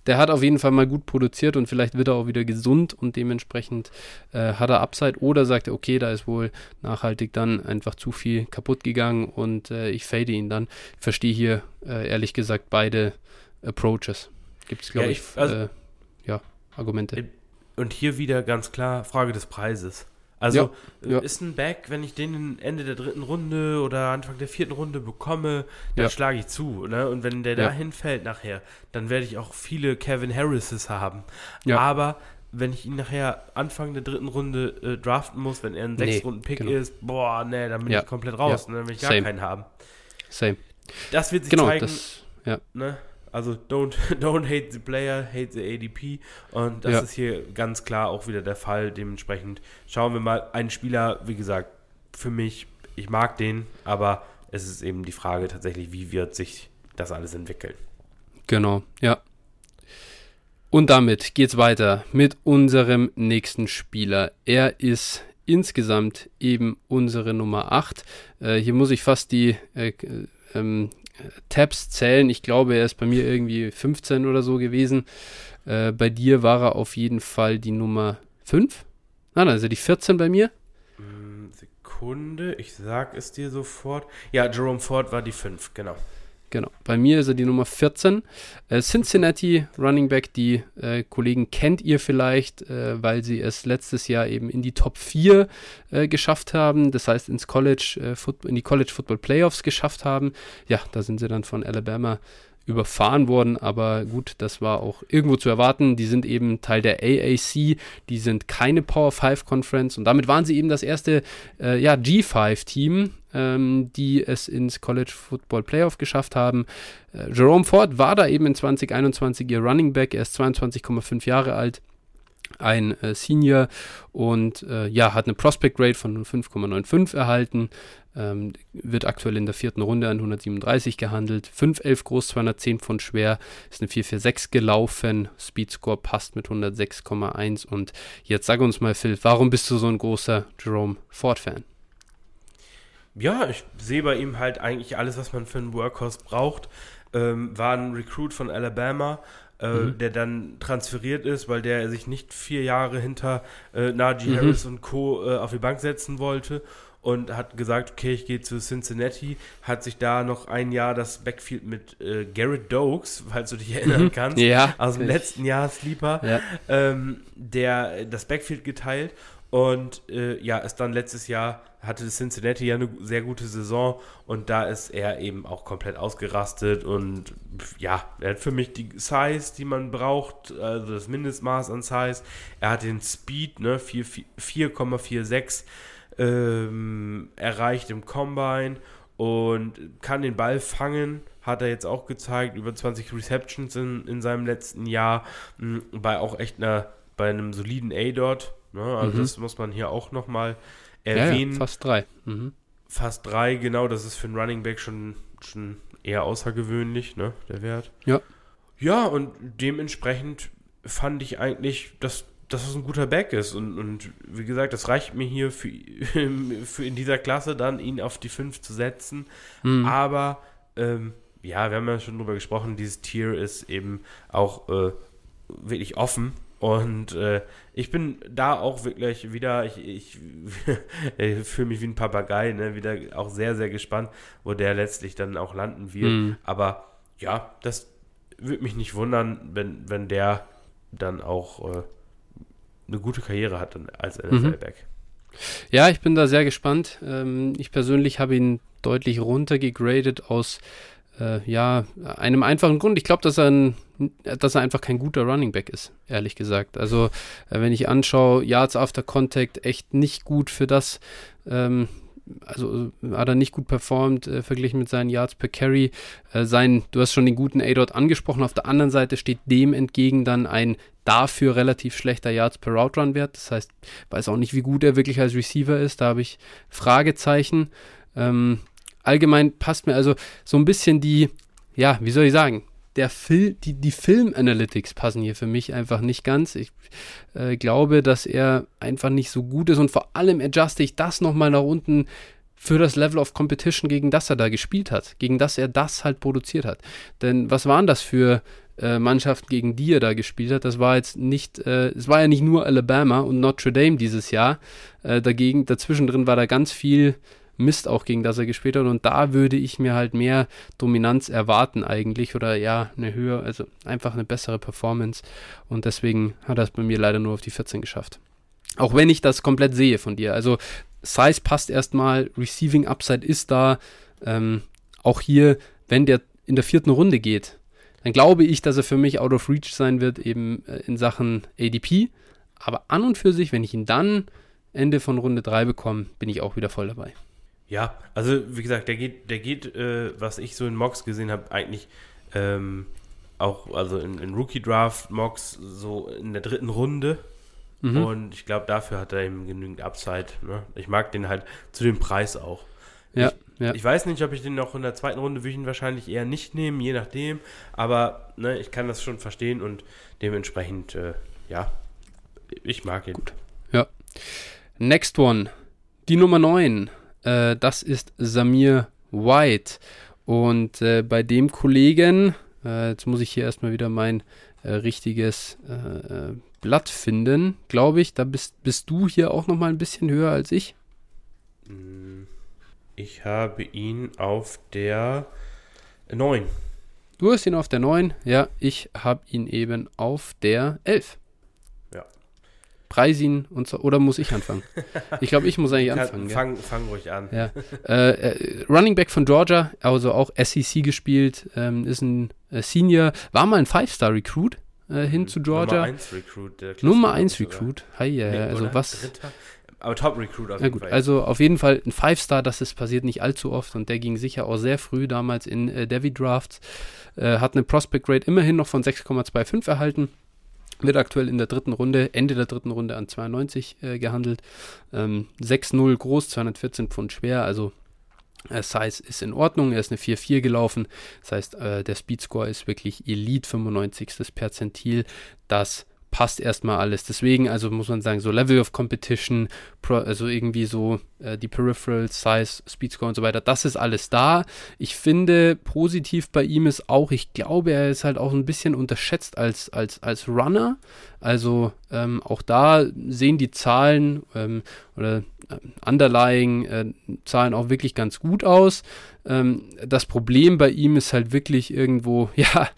der hat auf jeden Fall mal gut produziert und vielleicht wird er auch wieder gesund und dementsprechend äh, hat er Upside oder sagt er, okay, da ist wohl nachhaltig dann einfach zu viel kaputt gegangen und äh, ich fade ihn dann. Ich verstehe hier äh, ehrlich gesagt beide Approaches. Gibt es, glaube ja, ich, ich also, äh, Argumente. Und hier wieder ganz klar Frage des Preises. Also ja, ja. ist ein Back, wenn ich den Ende der dritten Runde oder Anfang der vierten Runde bekomme, dann ja. schlage ich zu. Ne? Und wenn der da hinfällt nachher, dann werde ich auch viele Kevin Harrises haben. Aber wenn ich ihn nachher Anfang der dritten Runde äh, draften muss, wenn er ein sechs Runden Pick genau. ist, boah, ne, dann bin ich komplett raus. Ne? Dann will ich gar Same. keinen haben. Same. Das wird sich genau, zeigen. Das, ja. ne? Also don't, don't hate the player, hate the ADP. Und das ja. ist hier ganz klar auch wieder der Fall. Dementsprechend schauen wir mal. Ein Spieler, wie gesagt, für mich, ich mag den, aber es ist eben die Frage tatsächlich, wie wird sich das alles entwickeln. Genau, ja. Und damit geht's weiter mit unserem nächsten Spieler. Er ist insgesamt eben unsere Nummer 8. Äh, hier muss ich fast die äh, ähm, Tabs zählen. Ich glaube, er ist bei mir irgendwie 15 oder so gewesen. Äh, bei dir war er auf jeden Fall die Nummer 5. Nein, also die 14 bei mir. Hm, Sekunde, ich sag es dir sofort. Ja, Jerome Ford war die 5, genau. Genau. Bei mir ist er die Nummer 14. Äh, Cincinnati Running Back, die äh, Kollegen kennt ihr vielleicht, äh, weil sie es letztes Jahr eben in die Top 4 äh, geschafft haben. Das heißt, ins College, äh, in die College Football Playoffs geschafft haben. Ja, da sind sie dann von Alabama überfahren worden, aber gut, das war auch irgendwo zu erwarten. Die sind eben Teil der AAC, die sind keine Power 5 Conference und damit waren sie eben das erste äh, ja, G5-Team, ähm, die es ins College Football Playoff geschafft haben. Äh, Jerome Ford war da eben in 2021 ihr Running Back, er ist 22,5 Jahre alt ein äh, Senior und äh, ja, hat eine Prospect Rate von 5,95 erhalten, ähm, wird aktuell in der vierten Runde an 137 gehandelt. 5,11 groß, 210 Pfund schwer, ist eine 4,46 gelaufen. Speedscore passt mit 106,1. Und jetzt sag uns mal, Phil, warum bist du so ein großer Jerome Ford-Fan? Ja, ich sehe bei ihm halt eigentlich alles, was man für einen Workhorse braucht. Ähm, war ein Recruit von Alabama, äh, mhm. der dann transferiert ist, weil der sich nicht vier Jahre hinter äh, Najee mhm. Harris und Co. Äh, auf die Bank setzen wollte und hat gesagt, okay, ich gehe zu Cincinnati, hat sich da noch ein Jahr das Backfield mit äh, Garrett Dokes, falls du dich erinnern mhm. kannst, ja, aus dem letzten Jahr Sleeper, ja. ähm, der das Backfield geteilt und äh, ja, ist dann letztes Jahr hatte Cincinnati ja eine sehr gute Saison und da ist er eben auch komplett ausgerastet und ja, er hat für mich die Size, die man braucht, also das Mindestmaß an Size. Er hat den Speed, ne, 4,46 ähm, erreicht im Combine und kann den Ball fangen, hat er jetzt auch gezeigt, über 20 Receptions in, in seinem letzten Jahr, mh, bei auch echt einer, bei einem soliden A-Dot. Ne? Also mhm. das muss man hier auch nochmal erwähnen. Ja, ja, fast drei. Mhm. Fast drei, genau, das ist für einen Running Back schon, schon eher außergewöhnlich, ne, der Wert. Ja. Ja, und dementsprechend fand ich eigentlich, dass dass es ein guter Back ist. Und, und wie gesagt, das reicht mir hier für, für in dieser Klasse dann, ihn auf die 5 zu setzen. Mhm. Aber ähm, ja, wir haben ja schon drüber gesprochen, dieses Tier ist eben auch äh, wirklich offen. Und äh, ich bin da auch wirklich wieder, ich, ich, ich fühle mich wie ein Papagei, ne? wieder auch sehr, sehr gespannt, wo der letztlich dann auch landen wird. Mhm. Aber ja, das würde mich nicht wundern, wenn, wenn der dann auch äh, eine gute Karriere hat als NFL-Back. Ja, ich bin da sehr gespannt. Ähm, ich persönlich habe ihn deutlich runtergegradet aus äh, ja, einem einfachen Grund. Ich glaube, dass er ein, dass er einfach kein guter Running Back ist, ehrlich gesagt. Also, äh, wenn ich anschaue, Yards after Contact echt nicht gut für das, ähm, also hat er nicht gut performt, äh, verglichen mit seinen Yards per Carry. Äh, sein, du hast schon den guten A-Dot angesprochen. Auf der anderen Seite steht dem entgegen dann ein dafür relativ schlechter Yards per Route Run Wert. Das heißt, weiß auch nicht, wie gut er wirklich als Receiver ist. Da habe ich Fragezeichen. Ähm, allgemein passt mir also so ein bisschen die, ja, wie soll ich sagen, der Fil die, die Film-Analytics passen hier für mich einfach nicht ganz. Ich äh, glaube, dass er einfach nicht so gut ist und vor allem adjuste ich das nochmal nach unten für das Level of Competition, gegen das er da gespielt hat, gegen das er das halt produziert hat. Denn was waren das für äh, Mannschaften, gegen die er da gespielt hat? Das war jetzt nicht, äh, es war ja nicht nur Alabama und Notre Dame dieses Jahr. Äh, dagegen, dazwischen drin war da ganz viel Mist auch, gegen das er gespielt hat. Und da würde ich mir halt mehr Dominanz erwarten eigentlich oder ja, eine höhere, also einfach eine bessere Performance. Und deswegen hat er es bei mir leider nur auf die 14 geschafft. Auch wenn ich das komplett sehe von dir. Also Size passt erstmal, Receiving Upside ist da. Ähm, auch hier, wenn der in der vierten Runde geht, dann glaube ich, dass er für mich out of reach sein wird, eben äh, in Sachen ADP. Aber an und für sich, wenn ich ihn dann Ende von Runde 3 bekomme, bin ich auch wieder voll dabei. Ja, also wie gesagt, der geht, der geht, äh, was ich so in Mocks gesehen habe, eigentlich ähm, auch, also in, in Rookie Draft Mocks so in der dritten Runde. Mhm. Und ich glaube, dafür hat er eben genügend Upside. Ne? Ich mag den halt zu dem Preis auch. Ja, ich, ja. ich weiß nicht, ob ich den noch in der zweiten Runde würde ich ihn wahrscheinlich eher nicht nehmen, je nachdem. Aber ne, ich kann das schon verstehen und dementsprechend, äh, ja, ich mag ihn. Gut. Ja. Next one. Die Nummer 9. Äh, das ist Samir White. Und äh, bei dem Kollegen, äh, jetzt muss ich hier erstmal wieder mein äh, richtiges äh, Blatt finden, glaube ich. Da bist, bist du hier auch nochmal ein bisschen höher als ich. Mm, ich habe ihn auf der 9. Du hast ihn auf der 9, ja, ich habe ihn eben auf der 11. Preisin und so, oder muss ich anfangen? Ich glaube, ich muss eigentlich anfangen. Fang, fang ruhig an. Ja. Äh, äh, Running Back von Georgia, also auch SEC gespielt, ähm, ist ein äh, Senior, war mal ein Five-Star-Recruit äh, hin zu Georgia. Nummer 1 Recruit. Nummer 1 Recruit. Hi, ja, nee, also oder? was. Dritter? Aber Top Recruit auf jeden ja, gut, Fall. Also auf jeden Fall ein Five-Star, das ist passiert nicht allzu oft und der ging sicher auch sehr früh damals in äh, Devi Drafts. Äh, hat eine Prospect Grade immerhin noch von 6,25 erhalten. Wird aktuell in der dritten Runde, Ende der dritten Runde an 92 äh, gehandelt. Ähm, 6-0 groß, 214 Pfund schwer, also äh, Size ist in Ordnung, er ist eine 4-4 gelaufen. Das heißt, äh, der Speedscore ist wirklich Elite 95. Perzentil. Das passt erstmal alles. Deswegen, also muss man sagen, so Level of Competition, Pro, also irgendwie so äh, die Peripherals, Size, Speedscore und so weiter, das ist alles da. Ich finde, positiv bei ihm ist auch, ich glaube, er ist halt auch ein bisschen unterschätzt als, als, als Runner. Also ähm, auch da sehen die Zahlen ähm, oder äh, underlying äh, Zahlen auch wirklich ganz gut aus. Ähm, das Problem bei ihm ist halt wirklich irgendwo, ja,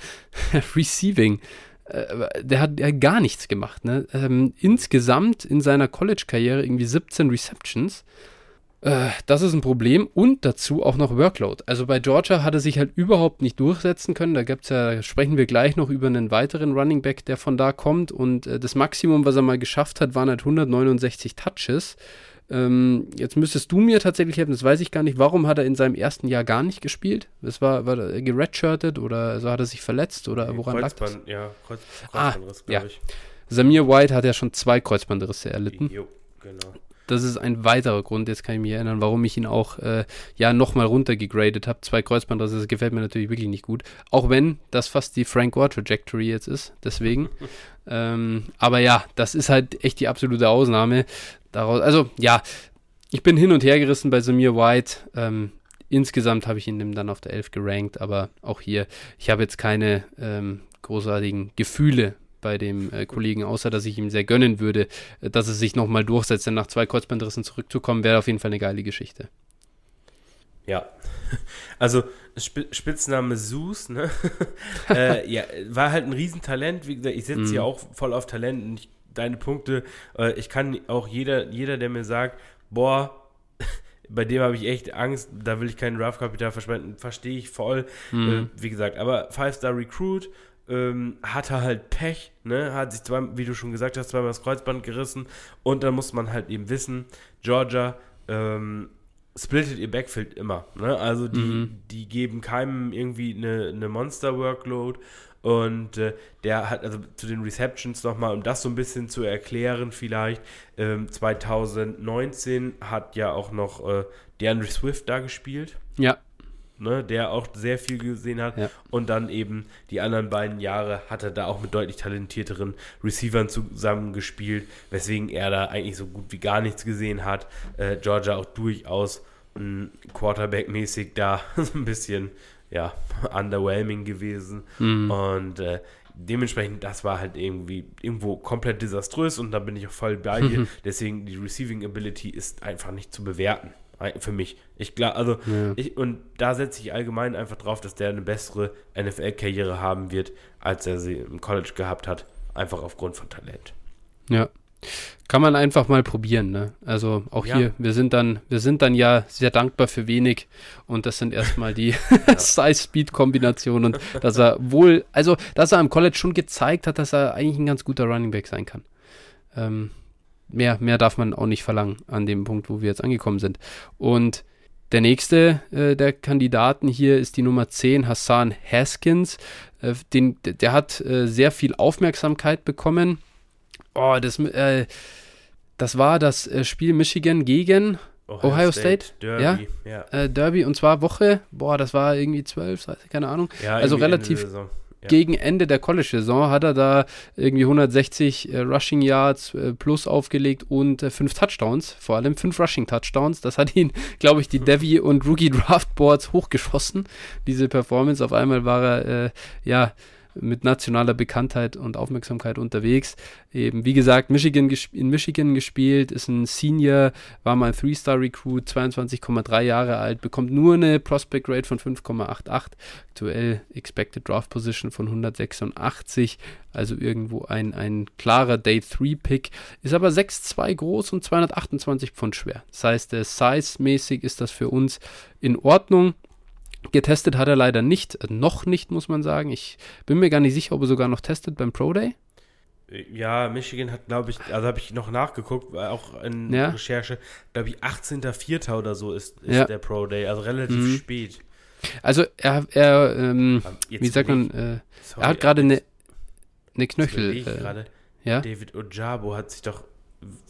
Receiving. Äh, der hat ja gar nichts gemacht. Ne? Ähm, insgesamt in seiner College-Karriere irgendwie 17 Receptions. Äh, das ist ein Problem und dazu auch noch Workload. Also bei Georgia hat er sich halt überhaupt nicht durchsetzen können. Da gibt's ja, sprechen wir gleich noch über einen weiteren Running Back, der von da kommt. Und äh, das Maximum, was er mal geschafft hat, waren halt 169 Touches. Ähm, jetzt müsstest du mir tatsächlich helfen, das weiß ich gar nicht. Warum hat er in seinem ersten Jahr gar nicht gespielt? Das war, war er geredshirtet oder also hat er sich verletzt oder woran lag das? Ja, Kreuz, ah, Kreuzbandriss, ah, ja. ich. Samir White hat ja schon zwei Kreuzbandrisse erlitten. Jo, genau. Das ist ein weiterer Grund, jetzt kann ich mich erinnern, warum ich ihn auch äh, ja nochmal runtergegradet habe. Zwei Kreuzbandrisse, das gefällt mir natürlich wirklich nicht gut. Auch wenn das fast die Frank Gore Trajectory jetzt ist, deswegen. ähm, aber ja, das ist halt echt die absolute Ausnahme daraus, also ja, ich bin hin und her gerissen bei Samir White. Ähm, insgesamt habe ich ihn dann auf der 11 gerankt, aber auch hier, ich habe jetzt keine ähm, großartigen Gefühle bei dem äh, Kollegen, außer dass ich ihm sehr gönnen würde, äh, dass es sich nochmal durchsetzt, denn nach zwei Kreuzbandrissen zurückzukommen, wäre auf jeden Fall eine geile Geschichte. Ja, also Sp Spitzname Zeus, ne? äh, ja, war halt ein Riesentalent. Wie gesagt, ich setze mhm. hier auch voll auf Talent und ich deine Punkte. Äh, ich kann auch jeder, jeder, der mir sagt, boah, bei dem habe ich echt Angst, da will ich kein Draft-Kapital verschwenden, verstehe ich voll. Mhm. Äh, wie gesagt, aber Five-Star-Recruit ähm, hatte halt Pech, ne? hat sich zwei, wie du schon gesagt hast, zweimal das Kreuzband gerissen und dann muss man halt eben wissen, Georgia ähm, splittet ihr Backfield immer. Ne? Also die, mhm. die geben keinem irgendwie eine, eine Monster-Workload und äh, der hat, also zu den Receptions nochmal, um das so ein bisschen zu erklären, vielleicht, ähm, 2019 hat ja auch noch äh, DeAndre Swift da gespielt. Ja. Ne, der auch sehr viel gesehen hat. Ja. Und dann eben die anderen beiden Jahre hat er da auch mit deutlich talentierteren Receivern zusammengespielt, weswegen er da eigentlich so gut wie gar nichts gesehen hat. Äh, Georgia auch durchaus Quarterback-mäßig da so ein bisschen ja, underwhelming gewesen. Mhm. Und äh, dementsprechend, das war halt irgendwie irgendwo komplett desaströs und da bin ich auch voll bei dir. Deswegen, die Receiving Ability ist einfach nicht zu bewerten. Für mich. Ich glaube, also, ja. ich, und da setze ich allgemein einfach drauf, dass der eine bessere NFL-Karriere haben wird, als er sie im College gehabt hat. Einfach aufgrund von Talent. Ja. Kann man einfach mal probieren, ne? Also auch ja. hier, wir sind dann, wir sind dann ja sehr dankbar für wenig und das sind erstmal die Size-Speed-Kombinationen und dass er wohl, also dass er am College schon gezeigt hat, dass er eigentlich ein ganz guter Running Back sein kann. Ähm, mehr, mehr darf man auch nicht verlangen an dem Punkt, wo wir jetzt angekommen sind. Und der nächste äh, der Kandidaten hier ist die Nummer 10, Hassan Haskins. Äh, den, der hat äh, sehr viel Aufmerksamkeit bekommen Oh, das, äh, das war das äh, Spiel Michigan gegen Ohio, Ohio State, State. Derby, ja, ja. Äh, Derby und zwar Woche, boah, das war irgendwie zwölf, keine Ahnung. Ja, also relativ ja. gegen Ende der College-Saison hat er da irgendwie 160 äh, Rushing Yards äh, plus aufgelegt und äh, fünf Touchdowns, vor allem fünf Rushing Touchdowns. Das hat ihn, glaube ich, die Devi und Rookie Draft Boards hochgeschossen. Diese Performance. Auf einmal war er, äh, ja, mit nationaler Bekanntheit und Aufmerksamkeit unterwegs. Eben, wie gesagt, Michigan in Michigan gespielt, ist ein Senior, war mal ein Three-Star-Recruit, 22,3 Jahre alt, bekommt nur eine Prospect Rate von 5,88, aktuell Expected Draft Position von 186, also irgendwo ein, ein klarer Day-3-Pick, ist aber 6'2 groß und 228 Pfund schwer. Das heißt, size-mäßig ist das für uns in Ordnung. Getestet hat er leider nicht, äh, noch nicht, muss man sagen. Ich bin mir gar nicht sicher, ob er sogar noch testet beim Pro Day. Ja, Michigan hat, glaube ich, also habe ich noch nachgeguckt, auch in ja. Recherche, glaube ich, 18.04. oder so ist, ist ja. der Pro Day, also relativ mhm. spät. Also er, er ähm, wie sagt man, äh, Sorry, er hat gerade eine eine Knöchel. Äh, ja? David Ojabo hat sich doch,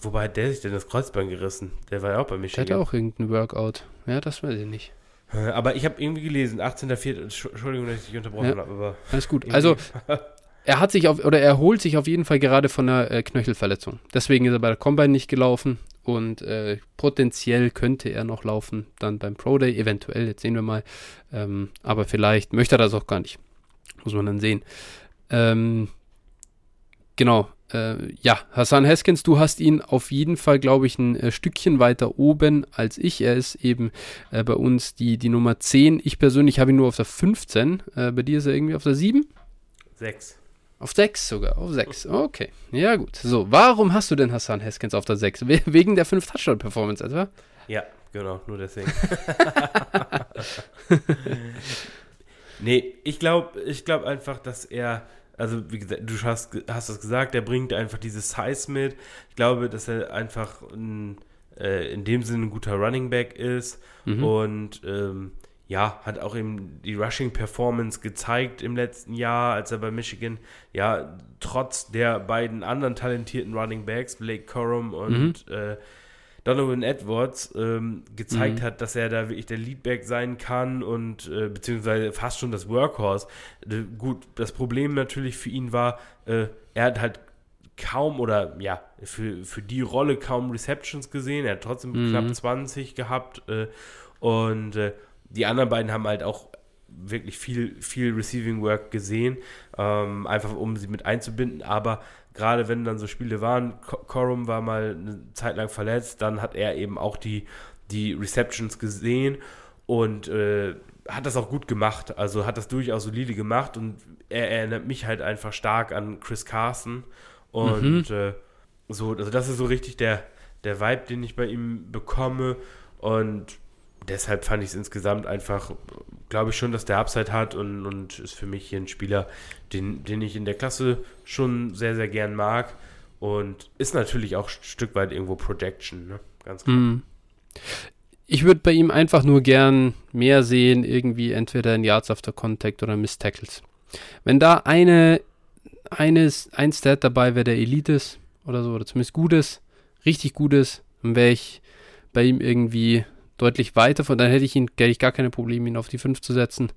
wobei hat der sich denn das Kreuzbein gerissen? Der war ja auch bei Michigan. Der hat auch irgendein Workout. Ja, das weiß ich nicht. Aber ich habe irgendwie gelesen, 18.04. Entschuldigung, dass ich dich unterbrochen ja, habe, aber. Alles gut. Also, er hat sich auf, oder er holt sich auf jeden Fall gerade von einer äh, Knöchelverletzung. Deswegen ist er bei der Combine nicht gelaufen und äh, potenziell könnte er noch laufen, dann beim Pro Day, eventuell, jetzt sehen wir mal. Ähm, aber vielleicht möchte er das auch gar nicht. Muss man dann sehen. Ähm, genau, äh, ja, Hassan Haskins, du hast ihn auf jeden Fall, glaube ich, ein äh, Stückchen weiter oben als ich. Er ist eben äh, bei uns die, die Nummer 10. Ich persönlich habe ihn nur auf der 15. Äh, bei dir ist er irgendwie auf der 7? 6. Auf 6 sogar, auf 6. Okay, ja gut. So, warum hast du denn Hassan Haskins auf der 6? We wegen der 5 Touchdown-Performance etwa? Ja, genau, nur deswegen. nee, ich glaube ich glaub einfach, dass er also wie gesagt, du hast, hast das gesagt, er bringt einfach dieses Size mit. Ich glaube, dass er einfach ein, äh, in dem Sinne ein guter Running Back ist mhm. und ähm, ja, hat auch eben die Rushing Performance gezeigt im letzten Jahr, als er bei Michigan, ja, trotz der beiden anderen talentierten Running Backs, Blake Corum und mhm. äh, Donovan Edwards ähm, gezeigt mhm. hat, dass er da wirklich der Leadback sein kann und äh, beziehungsweise fast schon das Workhorse. Äh, gut, das Problem natürlich für ihn war, äh, er hat halt kaum oder ja, für, für die Rolle kaum Receptions gesehen. Er hat trotzdem mhm. knapp 20 gehabt äh, und äh, die anderen beiden haben halt auch wirklich viel, viel Receiving Work gesehen, ähm, einfach um sie mit einzubinden, aber gerade wenn dann so Spiele waren, Corum war mal eine Zeit lang verletzt, dann hat er eben auch die, die Receptions gesehen und äh, hat das auch gut gemacht, also hat das durchaus solide gemacht und er erinnert mich halt einfach stark an Chris Carson und mhm. äh, so, also das ist so richtig der, der Vibe, den ich bei ihm bekomme. Und deshalb fand ich es insgesamt einfach, glaube ich schon, dass der Upside hat und, und ist für mich hier ein Spieler, den, den ich in der Klasse schon sehr, sehr gern mag. Und ist natürlich auch ein Stück weit irgendwo Projection, ne? Ganz klar. Mm. Ich würde bei ihm einfach nur gern mehr sehen, irgendwie entweder in Yards after Contact oder Miss Tackles. Wenn da eine, eines, ein Stat dabei wäre, der Elite ist oder so, oder zumindest gut ist, richtig gut ist, dann wäre ich bei ihm irgendwie deutlich weiter. Von dann hätte ich ihn, hätte ich gar keine Probleme, ihn auf die 5 zu setzen.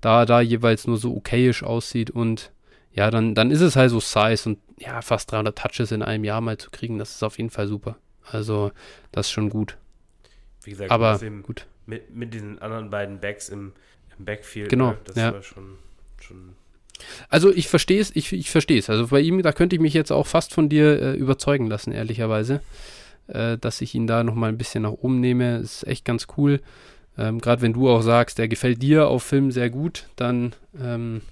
Da er da jeweils nur so okayisch aussieht und ja, dann, dann ist es halt so Size und ja, fast 300 Touches in einem Jahr mal zu kriegen, das ist auf jeden Fall super. Also, das ist schon gut. Wie gesagt, aber gut. Mit, mit diesen anderen beiden Backs im, im Backfield, genau, ne, das ja. war schon, schon also ich verstehe es, ich, ich verstehe es. Also bei ihm, da könnte ich mich jetzt auch fast von dir äh, überzeugen lassen, ehrlicherweise äh, dass ich ihn da nochmal ein bisschen nach oben nehme. Ist echt ganz cool. Ähm, Gerade wenn du auch sagst, der gefällt dir auf Film sehr gut, dann ähm,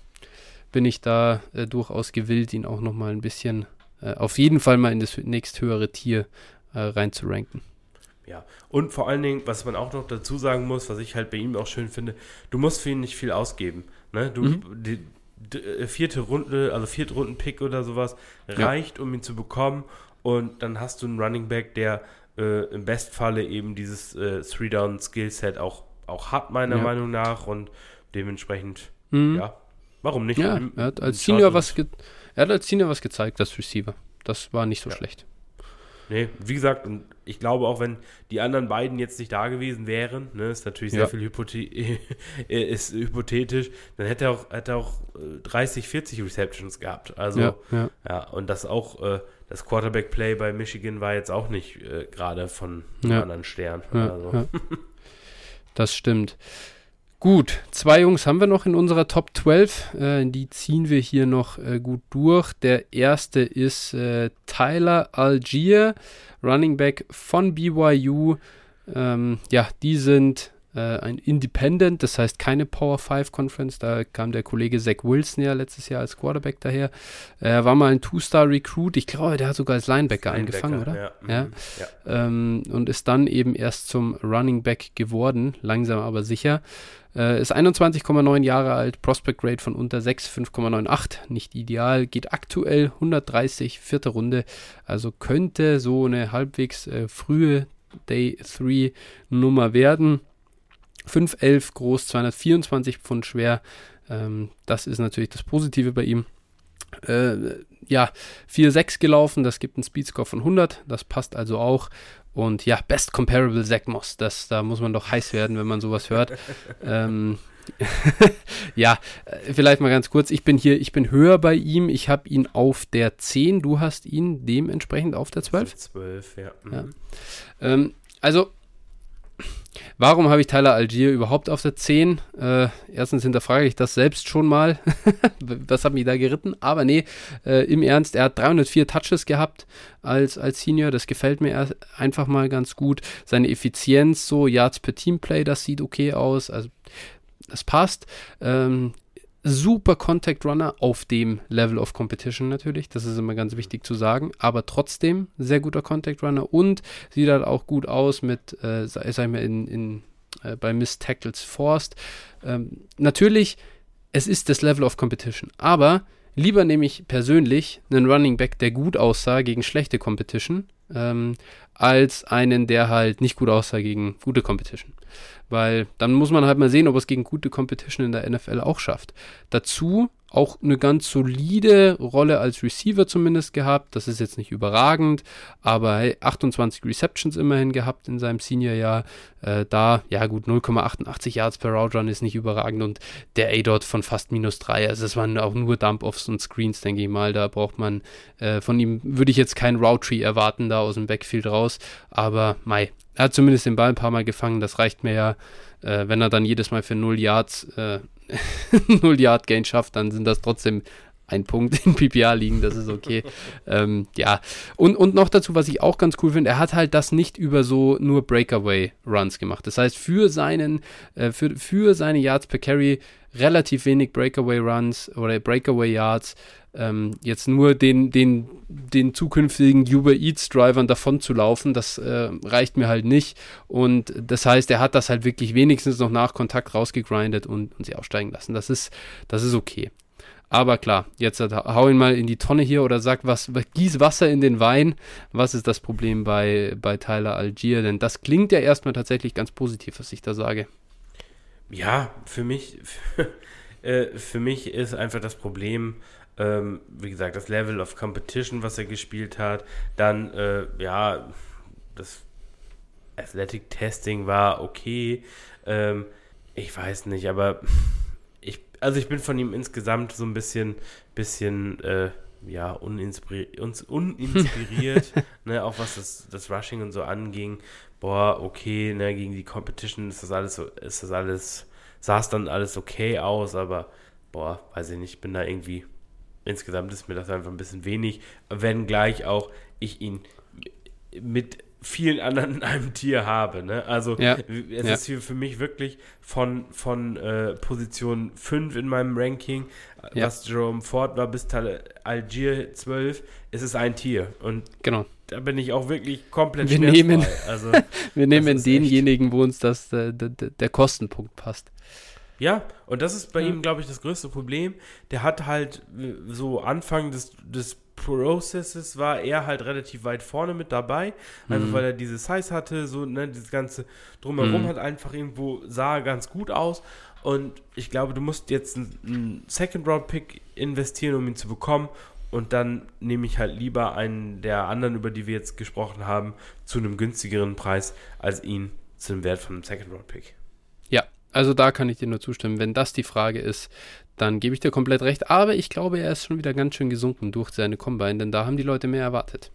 bin ich da äh, durchaus gewillt, ihn auch nochmal ein bisschen äh, auf jeden Fall mal in das nächsthöhere Tier äh, reinzuranken. Ja, und vor allen Dingen, was man auch noch dazu sagen muss, was ich halt bei ihm auch schön finde, du musst für ihn nicht viel ausgeben. Ne? Du, mhm. die, die, äh, vierte Runde, also vierte Runden-Pick oder sowas, reicht, ja. um ihn zu bekommen und dann hast du einen Running Back, der äh, im Bestfalle eben dieses äh, Three-Down-Skillset auch, auch hat, meiner ja. Meinung nach. Und dementsprechend, mhm. ja, warum nicht? Ja, er hat als Senior was, er hat als Senior was gezeigt, das Receiver. Das war nicht so ja. schlecht. Nee, wie gesagt, und ich glaube auch, wenn die anderen beiden jetzt nicht da gewesen wären, ne, ist natürlich sehr ja. viel Hypothe ist hypothetisch, dann hätte er auch, hätte auch 30, äh, 40 Receptions gehabt. Also, ja, ja. ja und das auch, äh, das Quarterback-Play bei Michigan war jetzt auch nicht äh, gerade von einem anderen Stern. Also. Das stimmt. Gut, zwei Jungs haben wir noch in unserer Top 12. Äh, die ziehen wir hier noch äh, gut durch. Der erste ist äh, Tyler Algier, Running Back von BYU. Ähm, ja, die sind ein Independent, das heißt keine Power 5 Conference. Da kam der Kollege Zach Wilson ja letztes Jahr als Quarterback daher. Er war mal ein Two-Star-Recruit. Ich glaube, der hat sogar als Linebacker, Linebacker angefangen, oder? Ja. ja. Mhm. ja. Ähm, und ist dann eben erst zum Running Back geworden, langsam aber sicher. Äh, ist 21,9 Jahre alt, Prospect Rate von unter 6, 5,98, nicht ideal, geht aktuell 130, vierte Runde, also könnte so eine halbwegs äh, frühe Day 3 Nummer werden. 5,11 groß, 224 Pfund schwer, ähm, das ist natürlich das Positive bei ihm. Äh, ja, 4,6 gelaufen, das gibt einen Speedscore von 100, das passt also auch. Und ja, Best Comparable Zach Moss. Das, da muss man doch heiß werden, wenn man sowas hört. ähm, ja, äh, vielleicht mal ganz kurz. Ich bin hier, ich bin höher bei ihm. Ich habe ihn auf der 10. Du hast ihn dementsprechend auf der 12? 12, ja. Mhm. ja. Ähm, also, Warum habe ich Tyler Algier überhaupt auf der 10? Äh, erstens hinterfrage ich das selbst schon mal. Was hat mich da geritten? Aber nee, äh, im Ernst, er hat 304 Touches gehabt als, als Senior. Das gefällt mir einfach mal ganz gut. Seine Effizienz, so Yards per Teamplay, das sieht okay aus. Also, das passt. Ähm, super Contact Runner auf dem Level of Competition natürlich. Das ist immer ganz wichtig zu sagen. Aber trotzdem sehr guter Contact Runner und sieht halt auch gut aus mit, äh, sag ich mal, in, in, äh, bei Miss Tackles Forced. Ähm, natürlich, es ist das Level of Competition. Aber lieber nehme ich persönlich einen Running Back, der gut aussah gegen schlechte Competition, ähm, als einen, der halt nicht gut aussah gegen gute Competition. Weil dann muss man halt mal sehen, ob es gegen gute Competition in der NFL auch schafft. Dazu auch eine ganz solide Rolle als Receiver zumindest gehabt. Das ist jetzt nicht überragend, aber hey, 28 Receptions immerhin gehabt in seinem Seniorjahr. Äh, da, ja gut, 0,88 Yards per Route Run ist nicht überragend und der A-Dot von fast minus 3. Also es waren auch nur Dump-Offs und Screens, denke ich mal. Da braucht man äh, von ihm, würde ich jetzt kein Route Tree erwarten, da aus dem Backfield raus. Aber Mai, er hat zumindest den Ball ein paar Mal gefangen, das reicht mir ja. Äh, wenn er dann jedes Mal für 0 Yards äh, 0 Yard Gain schafft, dann sind das trotzdem ein Punkt in PPA liegen, das ist okay. ähm, ja, und, und noch dazu, was ich auch ganz cool finde, er hat halt das nicht über so nur Breakaway-Runs gemacht. Das heißt, für seinen, äh, für, für seine Yards per Carry relativ wenig Breakaway-Runs oder Breakaway-Yards. Ähm, jetzt nur den, den, den zukünftigen Uber Eats Drivern davon zu laufen, das äh, reicht mir halt nicht. Und das heißt, er hat das halt wirklich wenigstens noch nach Kontakt rausgegrindet und, und sie aussteigen lassen. Das ist, das ist okay. Aber klar, jetzt hau ihn mal in die Tonne hier oder sag was, gieß Wasser in den Wein. Was ist das Problem bei, bei Tyler Algier? Denn das klingt ja erstmal tatsächlich ganz positiv, was ich da sage. Ja, für mich, für, äh, für mich ist einfach das Problem, ähm, wie gesagt, das Level of Competition, was er gespielt hat. Dann, äh, ja, das Athletic Testing war okay. Ähm, ich weiß nicht, aber ich, also ich bin von ihm insgesamt so ein bisschen, bisschen, äh, ja, uninspiri uns uninspiriert, ne, auch was das, das Rushing und so anging. Boah, okay, ne, gegen die Competition ist das alles so, ist das alles, sah es dann alles okay aus, aber boah, weiß ich nicht, ich bin da irgendwie insgesamt ist mir das einfach ein bisschen wenig, wenn gleich auch ich ihn mit vielen anderen in einem Tier habe. Ne? Also ja, es ja. ist hier für mich wirklich von, von äh, Position 5 in meinem Ranking, ja. was Jerome Ford war, bis Algier 12, es ist ein Tier. Und genau. da bin ich auch wirklich komplett wir nehmen, also, Wir nehmen denjenigen, wo uns das, äh, der, der Kostenpunkt passt. Ja, und das ist bei ja. ihm, glaube ich, das größte Problem. Der hat halt äh, so Anfang des, des Processes war er halt relativ weit vorne mit dabei, einfach mhm. weil er diese Size hatte, so, ne, dieses ganze drumherum mhm. hat einfach irgendwo, sah ganz gut aus. Und ich glaube, du musst jetzt einen Second-Round-Pick investieren, um ihn zu bekommen. Und dann nehme ich halt lieber einen der anderen, über die wir jetzt gesprochen haben, zu einem günstigeren Preis, als ihn zu einem Wert von einem Second-Round-Pick. Ja, also da kann ich dir nur zustimmen. Wenn das die Frage ist, dann gebe ich dir komplett recht. Aber ich glaube, er ist schon wieder ganz schön gesunken durch seine Combine, denn da haben die Leute mehr erwartet.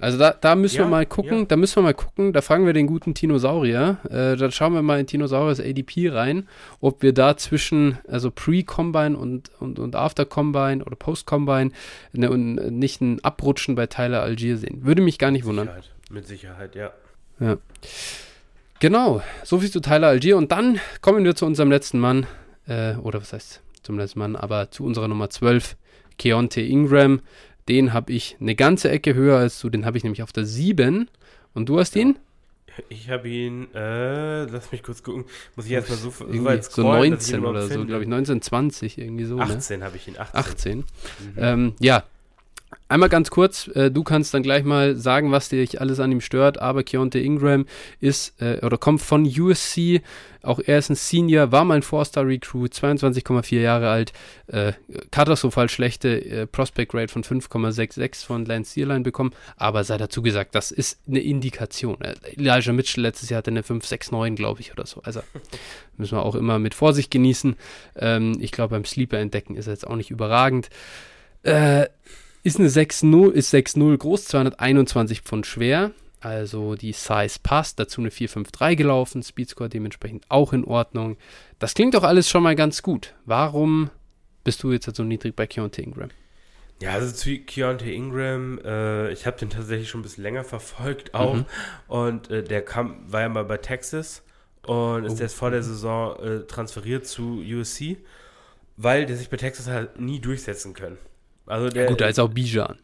Also da, da müssen ja, wir mal gucken, ja. da müssen wir mal gucken, da fragen wir den guten Tinosaurier, äh, da schauen wir mal in Tinosauriers ADP rein, ob wir da zwischen, also Pre-Combine und, und, und After-Combine oder Post-Combine ne, nicht ein Abrutschen bei Tyler Algier sehen. Würde mich gar nicht wundern. Sicherheit. Mit Sicherheit, ja. Ja. Genau, soviel zu Tyler Algier. Und dann kommen wir zu unserem letzten Mann, äh, oder was heißt zum letzten Mann, aber zu unserer Nummer 12, Keonte Ingram. Den habe ich eine ganze Ecke höher als du, den habe ich nämlich auf der 7. Und du hast ihn? Ich habe ihn, äh, lass mich kurz gucken, muss ich erstmal so, so weit scrollen, So 19 oder so, glaube ich, 19, 20, irgendwie so. 18 ne? habe ich ihn, 18. 18. Mhm. Ähm, ja, Einmal ganz kurz, äh, du kannst dann gleich mal sagen, was dich alles an ihm stört, aber Keontae Ingram ist äh, oder kommt von USC, auch er ist ein Senior, war mal ein Four-Star-Recruit, 22,4 Jahre alt, äh, katastrophal schlechte äh, Prospect Rate von 5,66 von Lance Searline bekommen, aber sei dazu gesagt, das ist eine Indikation. Äh, Elijah Mitchell letztes Jahr hatte eine 5,69, glaube ich, oder so, also müssen wir auch immer mit Vorsicht genießen. Ähm, ich glaube, beim Sleeper entdecken ist er jetzt auch nicht überragend. Äh, ist eine 6-0, ist 6-0 groß, 221 Pfund schwer. Also die Size passt, dazu eine 4-5-3 gelaufen, Speedscore dementsprechend auch in Ordnung. Das klingt doch alles schon mal ganz gut. Warum bist du jetzt so niedrig bei Keontae Ingram? Ja, also zu Keontae Ingram, äh, ich habe den tatsächlich schon ein bisschen länger verfolgt auch. Mhm. Und äh, der kam, war ja mal bei Texas und ist oh. erst vor der Saison äh, transferiert zu USC, weil der sich bei Texas halt nie durchsetzen können. Also der, ja gut, da ist auch Bijan.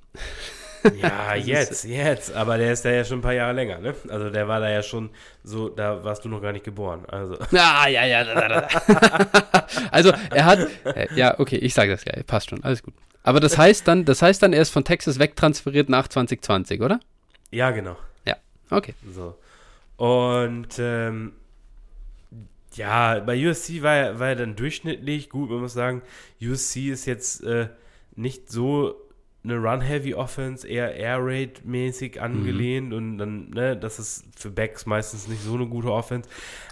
Ja, jetzt, jetzt. Aber der ist da ja schon ein paar Jahre länger, ne? Also der war da ja schon so, da warst du noch gar nicht geboren. Also. Ah, ja, ja. Da, da, da. also er hat, äh, ja, okay, ich sage das ja, passt schon, alles gut. Aber das heißt dann, das heißt dann, er ist von Texas wegtransferiert nach 2020, oder? Ja, genau. Ja, okay. So. Und ähm, ja, bei USC war er, war er dann durchschnittlich. Gut, man muss sagen, USC ist jetzt äh, nicht so eine Run-Heavy-Offense, eher Air-Raid-mäßig angelehnt mhm. und dann, ne, das ist für Backs meistens nicht so eine gute Offense.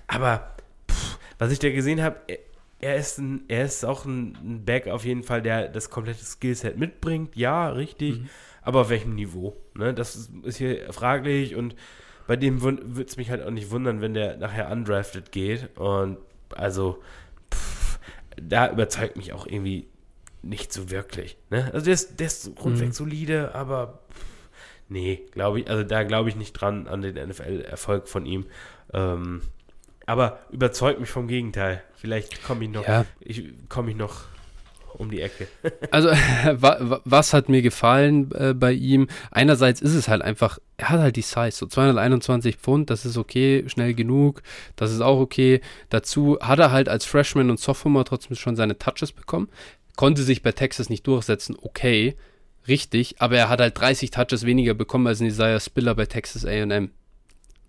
Aber pff, was ich da gesehen habe, er, er, ist ein, er ist auch ein, ein, Back auf jeden Fall, der das komplette Skillset mitbringt. Ja, richtig. Mhm. Aber auf welchem Niveau? Ne? Das ist, ist hier fraglich und bei dem würde es mich halt auch nicht wundern, wenn der nachher undrafted geht. Und also, pff, da überzeugt mich auch irgendwie nicht so wirklich. Ne? Also der ist, der ist rundweg mhm. solide, aber pff, nee, glaube ich, also da glaube ich nicht dran an den NFL-Erfolg von ihm. Ähm, aber überzeugt mich vom Gegenteil. Vielleicht komme ich noch, ja. ich komme ich noch um die Ecke. also, was hat mir gefallen äh, bei ihm? Einerseits ist es halt einfach, er hat halt die Size, so 221 Pfund, das ist okay, schnell genug, das ist auch okay. Dazu hat er halt als Freshman und Sophomore trotzdem schon seine Touches bekommen, konnte sich bei Texas nicht durchsetzen, okay, richtig, aber er hat halt 30 Touches weniger bekommen als Isaiah Spiller bei Texas AM.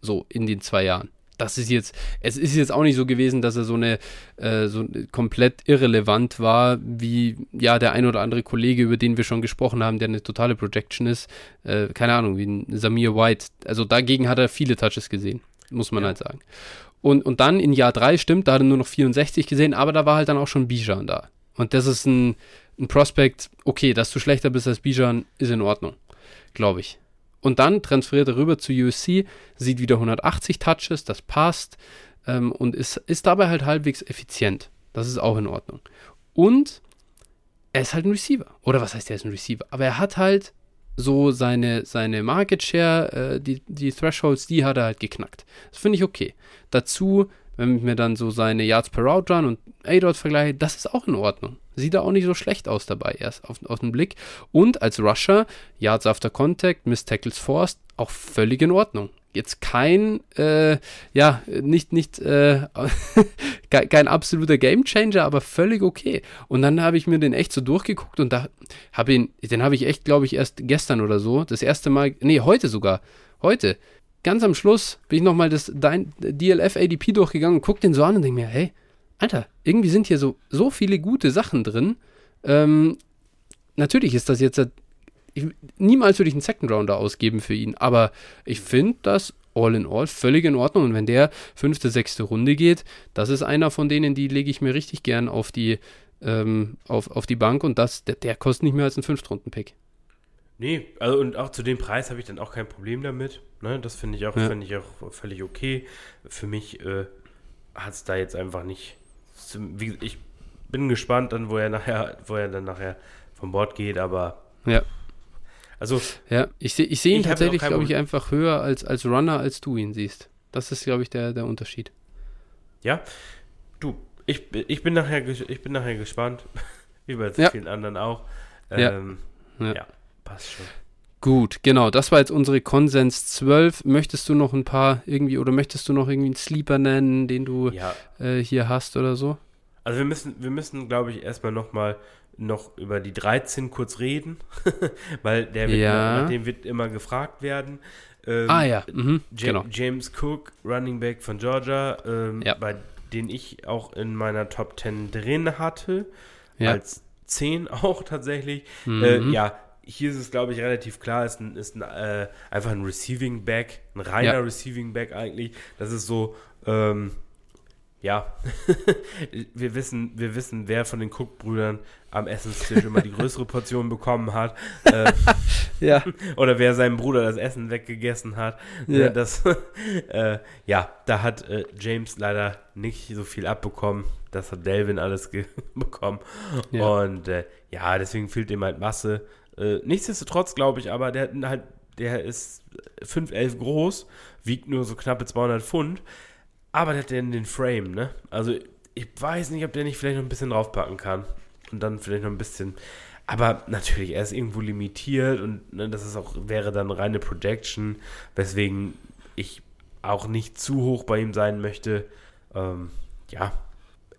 So in den zwei Jahren das ist jetzt, es ist jetzt auch nicht so gewesen, dass er so eine, äh, so komplett irrelevant war, wie ja der ein oder andere Kollege, über den wir schon gesprochen haben, der eine totale Projection ist, äh, keine Ahnung, wie ein Samir White. Also dagegen hat er viele Touches gesehen, muss man ja. halt sagen. Und, und dann in Jahr 3, stimmt, da hat er nur noch 64 gesehen, aber da war halt dann auch schon Bijan da. Und das ist ein, ein Prospect, okay, dass du schlechter bist als Bijan, ist in Ordnung, glaube ich. Und dann transferiert er rüber zu USC, sieht wieder 180 Touches, das passt ähm, und ist, ist dabei halt halbwegs effizient. Das ist auch in Ordnung. Und er ist halt ein Receiver. Oder was heißt, er ist ein Receiver? Aber er hat halt so seine, seine Market Share, äh, die, die Thresholds, die hat er halt geknackt. Das finde ich okay. Dazu wenn ich mir dann so seine Yards per Route Run und A-Dot vergleiche, das ist auch in Ordnung. Sieht da auch nicht so schlecht aus dabei, erst auf, auf den Blick. Und als Rusher, Yards after Contact, Miss Tackles Forced, auch völlig in Ordnung. Jetzt kein, äh, ja, nicht, nicht, äh, kein absoluter Gamechanger, aber völlig okay. Und dann habe ich mir den echt so durchgeguckt und da habe ihn, den habe ich echt, glaube ich, erst gestern oder so, das erste Mal, nee, heute sogar, heute, ganz am Schluss bin ich nochmal das DLF ADP durchgegangen und guck den so an und denke mir, hey, Alter, irgendwie sind hier so, so viele gute Sachen drin. Ähm, natürlich ist das jetzt, ich, niemals würde ich einen Second Rounder ausgeben für ihn, aber ich finde das all in all völlig in Ordnung. Und wenn der fünfte, sechste Runde geht, das ist einer von denen, die lege ich mir richtig gern auf die, ähm, auf, auf die Bank und das, der, der kostet nicht mehr als einen Fünftrunden-Pick. Nee, also und auch zu dem Preis habe ich dann auch kein Problem damit. Ne? Das finde ich, auch, ja. Find ich auch völlig okay. Für mich äh, hat es da jetzt einfach nicht. Wie, ich bin gespannt, dann, wo er nachher, wo er dann nachher vom Bord geht, aber. Ja. Also. Ja, ich sehe ich seh ihn ich tatsächlich, glaube ich, einfach höher als, als Runner, als du ihn siehst. Das ist, glaube ich, der, der Unterschied. Ja. Du, ich, ich, bin, nachher, ich bin nachher gespannt. Wie bei ja. vielen anderen auch. Ähm, ja. ja. ja. Passt schon. Gut, genau. Das war jetzt unsere Konsens 12. Möchtest du noch ein paar irgendwie oder möchtest du noch irgendwie einen Sleeper nennen, den du ja. äh, hier hast oder so? Also wir müssen, wir müssen, glaube ich, erstmal nochmal noch über die 13 kurz reden, weil der wird, ja. nach dem wird immer gefragt werden. Ähm, ah ja, mhm, genau. James Cook, Running Back von Georgia, ähm, ja. bei den ich auch in meiner Top 10 drin hatte, ja. als 10 auch tatsächlich. Mhm. Äh, ja, hier ist es, glaube ich, relativ klar, ist, ein, ist ein, äh, einfach ein Receiving Back, ein reiner ja. Receiving Back eigentlich. Das ist so, ähm, ja, wir wissen, wir wissen, wer von den Cook-Brüdern am Essenstisch immer die größere Portion bekommen hat. Äh, ja. Oder wer seinem Bruder das Essen weggegessen hat. Ja, das, äh, ja da hat äh, James leider nicht so viel abbekommen. Das hat Delvin alles bekommen. Ja. Und äh, ja, deswegen fehlt ihm halt Masse. Äh, nichtsdestotrotz glaube ich aber, der, halt, der ist 5'11 groß, wiegt nur so knappe 200 Pfund, aber der hat den, den Frame, ne? Also ich weiß nicht, ob der nicht vielleicht noch ein bisschen draufpacken kann. Und dann vielleicht noch ein bisschen. Aber natürlich, er ist irgendwo limitiert und ne, das ist auch, wäre dann reine Projection, weswegen ich auch nicht zu hoch bei ihm sein möchte. Ähm, ja,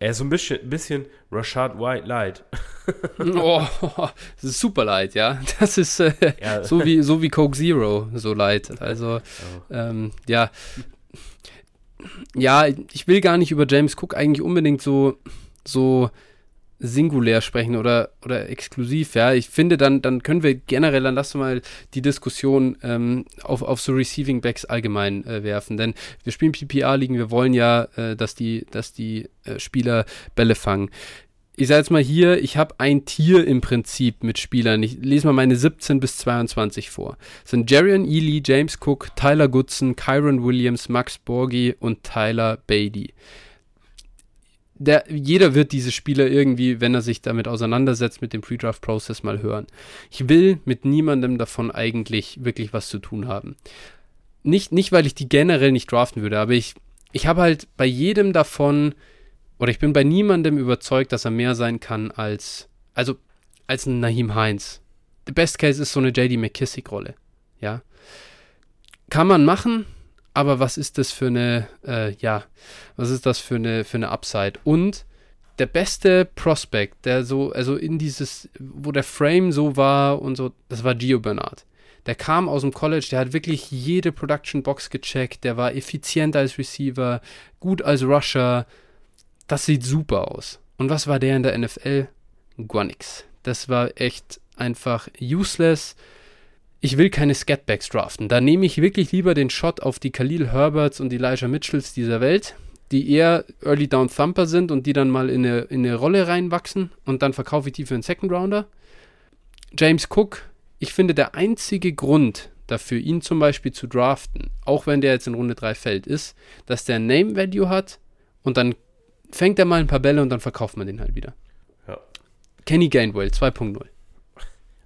er ist so ein bisschen, bisschen Rashad White light. oh, das ist super light, ja. Das ist äh, ja. so, wie, so wie Coke Zero so light. Also, oh. ähm, ja. Ja, ich will gar nicht über James Cook eigentlich unbedingt so, so singulär sprechen oder, oder exklusiv, ja. Ich finde, dann, dann können wir generell, dann lass mal die Diskussion ähm, auf, auf so Receiving Backs allgemein äh, werfen. Denn wir spielen PPA-Ligen, wir wollen ja, äh, dass die, dass die äh, Spieler Bälle fangen. Ich sage jetzt mal hier, ich habe ein Tier im Prinzip mit Spielern. Ich lese mal meine 17 bis 22 vor. Das sind Jarian Ely, James Cook, Tyler Goodson, Kyron Williams, Max Borgi und Tyler Beatty der, jeder wird diese Spieler irgendwie, wenn er sich damit auseinandersetzt, mit dem Pre-Draft-Process mal hören. Ich will mit niemandem davon eigentlich wirklich was zu tun haben. Nicht, nicht weil ich die generell nicht draften würde, aber ich, ich habe halt bei jedem davon, oder ich bin bei niemandem überzeugt, dass er mehr sein kann als also als ein Nahim Heinz. The Best Case ist so eine JD McKissick-Rolle. Ja. Kann man machen, aber was ist das für eine, äh, ja, was ist das für eine, für eine Upside? Und der beste Prospect, der so, also in dieses, wo der Frame so war und so, das war Gio Bernard. Der kam aus dem College, der hat wirklich jede Production Box gecheckt, der war effizient als Receiver, gut als Rusher. Das sieht super aus. Und was war der in der NFL? Guanix. Das war echt einfach useless. Ich will keine Scatbacks draften. Da nehme ich wirklich lieber den Shot auf die Khalil Herberts und Elijah Mitchells dieser Welt, die eher Early Down Thumper sind und die dann mal in eine, in eine Rolle reinwachsen und dann verkaufe ich die für einen Second Rounder. James Cook, ich finde, der einzige Grund dafür, ihn zum Beispiel zu draften, auch wenn der jetzt in Runde 3 fällt, ist, dass der Name Value hat und dann fängt er mal ein paar Bälle und dann verkauft man den halt wieder. Ja. Kenny Gainwell 2.0.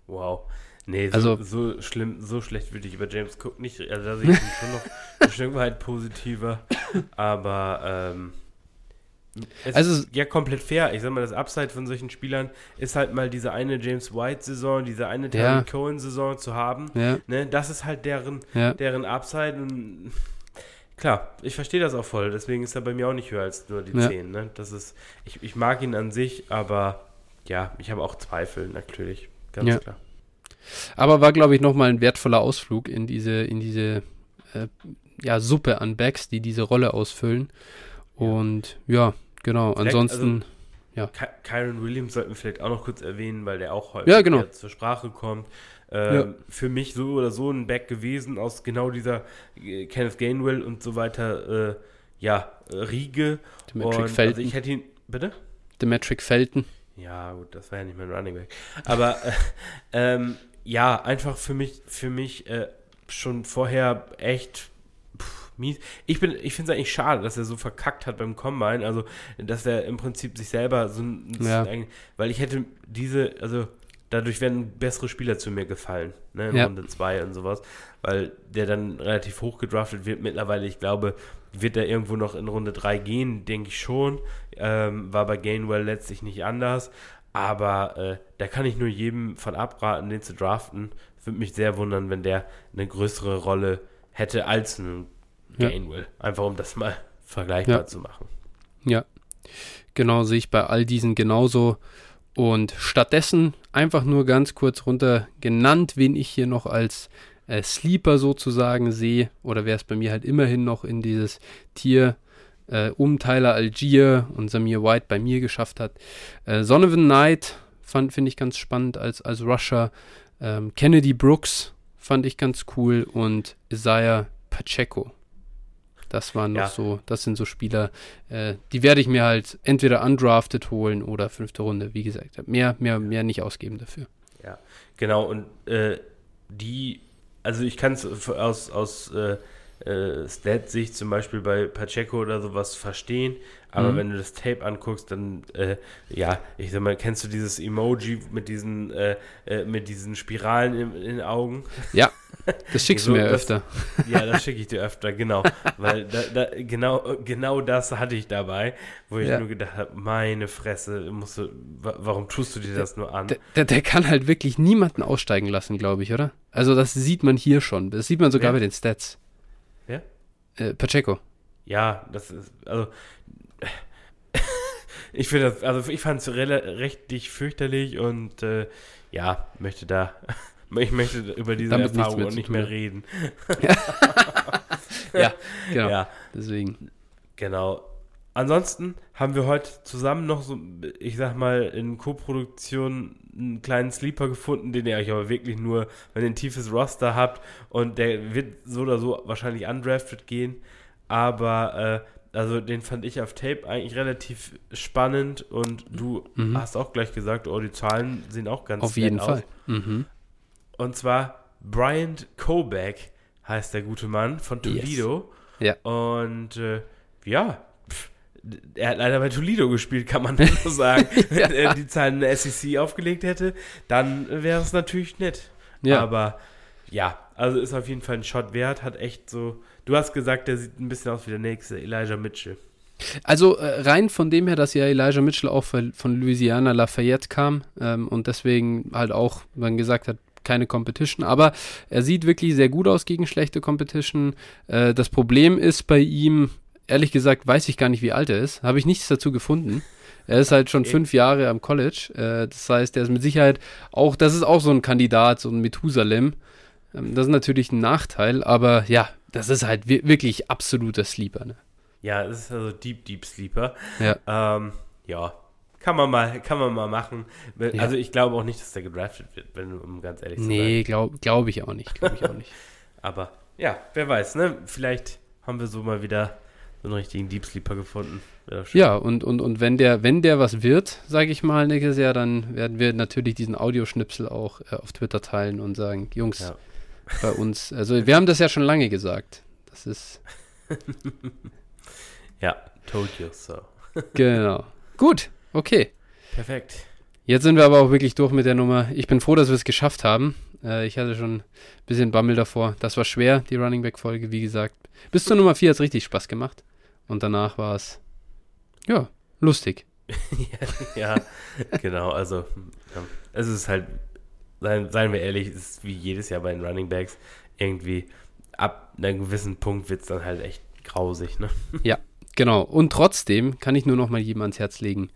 Wow. Nee, so, Also- so schlimm, so schlecht würde ich über James Cook nicht. Also da sehe ich ihn schon noch ein Stück weit positiver. Aber ähm, es Also- ist ja komplett fair. Ich sag mal, das Upside von solchen Spielern ist halt mal diese eine James White-Saison, diese eine Ja. Terry Cohen-Saison zu haben. Ja, Ne? Das ist halt deren, ja. deren Upside und klar, ich verstehe das auch voll, deswegen ist er bei mir auch nicht höher als nur die Ja. 10. Ne? Das ist, ich, ich mag ihn an sich, aber ja, ich habe auch Zweifel natürlich, ganz Ja. klar. Aber war, glaube ich, nochmal ein wertvoller Ausflug in diese, in diese äh, ja, Suppe an Backs, die diese Rolle ausfüllen. Und ja, genau. Vielleicht, also Ansonsten, Ky Kyron Williams sollten wir vielleicht auch noch kurz erwähnen, weil der auch häufig Ja, genau. zur Sprache kommt. Ähm, Ja. Für mich so oder so ein Back gewesen aus genau dieser äh, Kenneth Gainwell und so weiter, äh, ja, Riege. Demetric Und Felton. also ich hätte ihn, bitte? Demetric Felton. Ja, gut, das war ja nicht mein Running Back. Aber äh, ähm, ja, einfach für mich, für mich äh, schon vorher echt pff, mies. Ich bin, ich finde es eigentlich schade, dass er so verkackt hat beim Combine. Also, dass er im Prinzip sich selber so ein, Ja. ein weil ich hätte diese, also dadurch wären bessere Spieler zu mir gefallen, ne, in Ja. Runde 2 und sowas, weil der dann relativ hoch gedraftet wird. Mittlerweile, ich glaube, wird er irgendwo noch in Runde 3 gehen, denke ich schon. Ähm, war bei Gainwell letztlich nicht anders. Aber äh, da kann ich nur jedem von abraten, den zu draften. Würde mich sehr wundern, wenn der eine größere Rolle hätte als ein Ja. Gainwell. Einfach um das mal vergleichbar Ja. zu machen. Ja, genau, sehe ich bei all diesen genauso. Und stattdessen einfach nur ganz kurz runter genannt, wen ich hier noch als äh, Sleeper sozusagen sehe, oder wer es bei mir halt immerhin noch in dieses Tier äh, um Tyler Algier und Samir White bei mir geschafft hat. Äh, Sonovan Knight fand, finde ich ganz spannend als, als Rusher. Ähm, Kennedy Brooks fand ich ganz cool und Isaiah Pacheco. Das waren noch Ja. so, das sind so Spieler, äh, die werde ich mir halt entweder undrafted holen oder fünfte Runde, wie gesagt. Mehr, mehr, mehr nicht ausgeben dafür. Genau, und äh, die, also ich kann es aus, aus äh, äh, Stat-Sicht zum Beispiel bei Pacheco oder sowas verstehen, aber Mhm. wenn du das Tape anguckst, dann, äh, ja, ich sag mal, kennst du dieses Emoji mit diesen, äh, äh, mit diesen Spiralen in, in den Augen? Ja, das schickst So, du mir das- öfter. Ja, das schicke ich dir öfter, genau. Weil da, da, genau, genau das hatte ich dabei, wo ich Ja. nur gedacht habe, meine Fresse, musst du, wa- warum tust du dir das nur an? Der, der, der kann halt wirklich niemanden aussteigen lassen, glaube ich, oder? Also das sieht man hier schon. Das sieht man sogar Wer? bei den Stats. Äh, Pacheco. Ja, das ist, also, ich finde das, also ich fand es richtig fürchterlich und äh, ja, möchte da, ich möchte über diese Damit Erfahrung auch nicht mehr reden. Ja, genau. Ja, Deswegen. genau. Ansonsten haben wir heute zusammen noch so, ich sag mal, in Co-Produktion einen kleinen Sleeper gefunden, den ihr euch aber wirklich nur, wenn ihr ein tiefes Roster habt und der wird so oder so wahrscheinlich undrafted gehen, aber äh, also den fand ich auf Tape eigentlich relativ spannend und du Mhm. hast auch gleich gesagt, oh, die Zahlen sehen auch ganz Auf nett jeden aus. Fall. Mhm. Und zwar Bryant Kobeck heißt der gute Mann von Yes. Toledo. Ja. Und äh, ja, er hat leider bei Toledo gespielt, kann man nur sagen. Wenn er die Zahlen in der SEC aufgelegt hätte, dann wäre es natürlich nett. Ja. Aber ja, also ist auf jeden Fall ein Shot wert, hat echt so. Du hast gesagt, der sieht ein bisschen aus wie der nächste Elijah Mitchell. Also äh, rein von dem her, dass ja Elijah Mitchell auch von Louisiana Lafayette kam ähm, und deswegen halt auch, man gesagt hat, keine Competition, aber er sieht wirklich sehr gut aus gegen schlechte Competition. Äh, das Problem ist bei ihm, ehrlich gesagt, weiß ich gar nicht, wie alt er ist. Habe ich nichts dazu gefunden. Er ist halt schon okay. fünf Jahre am College. Äh, das heißt, er ist mit Sicherheit auch, das ist auch so ein Kandidat, so ein Methusalem. Ähm, das ist natürlich ein Nachteil, aber ja, das ist halt wirklich absoluter Sleeper. Ne? Ja, es ist also Deep, Deep Sleeper. Ja. Ähm, ja, kann man mal, kann man mal machen. Also ich glaube auch nicht, dass der gedraftet wird, wenn um ganz ehrlich zu sein. Nee, glaube glaub ich auch nicht. Glaube ich auch nicht. Aber ja, wer weiß, ne? Vielleicht haben wir so mal wieder so einen richtigen Deep Sleeper gefunden. Ja, und, und, und wenn der, wenn der was wird, sage ich mal, nächstes Jahr, dann werden wir natürlich diesen Audioschnipsel auch äh, auf Twitter teilen und sagen, Jungs, ja. bei uns, also wir haben das ja schon lange gesagt. Das ist. ja, told you so. genau. Gut, okay. Perfekt. Jetzt sind wir aber auch wirklich durch mit der Nummer. Ich bin froh, dass wir es geschafft haben. Äh, ich hatte schon ein bisschen Bammel davor. Das war schwer, die Running Back-Folge, wie gesagt. Bis zur Nummer 4 hat es richtig Spaß gemacht. Und danach war es, ja, lustig. ja, genau. Also, ja, es ist halt, seien, seien wir ehrlich, es ist wie jedes Jahr bei den Running Backs irgendwie ab einem gewissen Punkt wird es dann halt echt grausig, ne? Ja, genau. Und trotzdem kann ich nur noch mal jedem ans Herz legen,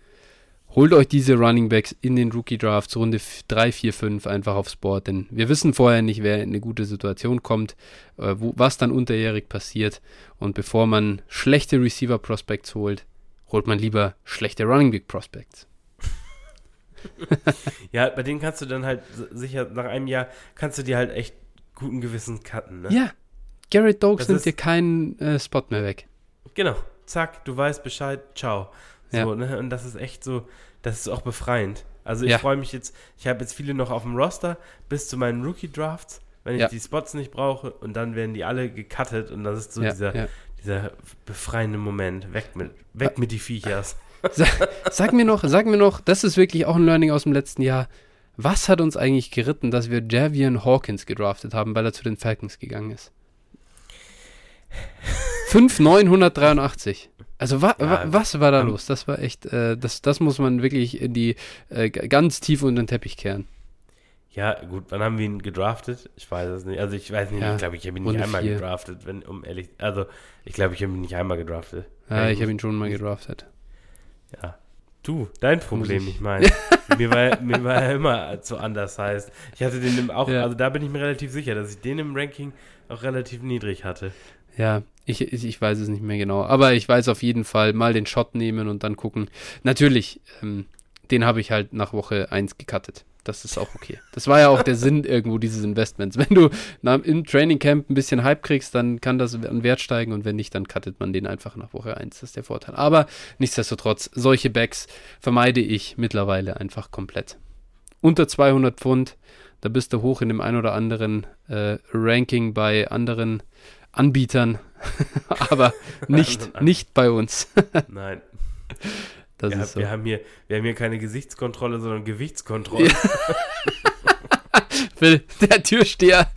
holt euch diese Running Backs in den Rookie Drafts Runde 3, 4, 5 einfach aufs Board, denn wir wissen vorher nicht, wer in eine gute Situation kommt, äh, wo, was dann unterjährig passiert und bevor man schlechte Receiver Prospects holt, holt man lieber schlechte Running Back Prospects. ja, bei denen kannst du dann halt sicher nach einem Jahr kannst du dir halt echt guten Gewissen cutten, ne? Ja. Garrett Dokes nimmt dir keinen äh, Spot mehr weg. Genau. Zack, du weißt Bescheid, ciao. So, ja. ne? Und das ist echt so, das ist auch befreiend. Also ich ja. freue mich jetzt, ich habe jetzt viele noch auf dem Roster bis zu meinen Rookie-Drafts, wenn ich ja. die Spots nicht brauche und dann werden die alle gecuttet und das ist so dieser, dieser befreiende Moment. Weg mit, weg mit die Viechers. Sag, sag, mir noch, sag mir noch, das ist wirklich auch ein Learning aus dem letzten Jahr. Was hat uns eigentlich geritten, dass wir Javian Hawkins gedraftet haben, weil er zu den Falcons gegangen ist? 5,983. Also wa ja, wa was war da um, los? Das war echt, äh, das, das muss man wirklich in die äh, ganz tief unter den Teppich kehren. Ja, gut, wann haben wir ihn gedraftet? Ich weiß es nicht. Also ich weiß nicht, ja, ich glaube, ich habe ihn nicht einmal vier. gedraftet, wenn, um ehrlich, also ich glaube, ich habe ihn nicht einmal gedraftet. Ja, ich habe ihn schon mal gedraftet. Ja. Du, dein Problem, ich, ich meine. mir, war, mir war er immer zu anders heißt. Ich hatte den auch, ja. also da bin ich mir relativ sicher, dass ich den im Ranking auch relativ niedrig hatte. Ja, ich, ich weiß es nicht mehr genau. Aber ich weiß auf jeden Fall mal den Shot nehmen und dann gucken. Natürlich, ähm, den habe ich halt nach Woche 1 gecuttet. Das ist auch okay. Das war ja auch der Sinn irgendwo dieses Investments. Wenn du im Training Camp ein bisschen Hype kriegst, dann kann das an Wert steigen und wenn nicht, dann cuttet man den einfach nach Woche 1. Das ist der Vorteil. Aber nichtsdestotrotz, solche Backs vermeide ich mittlerweile einfach komplett. Unter 200 Pfund, da bist du hoch in dem ein oder anderen äh, Ranking bei anderen Anbietern, aber nicht, nicht bei uns. Nein. Das ja, ist so. wir, haben hier, wir haben hier keine Gesichtskontrolle, sondern Gewichtskontrolle. Ja. Phil, der Türsteher.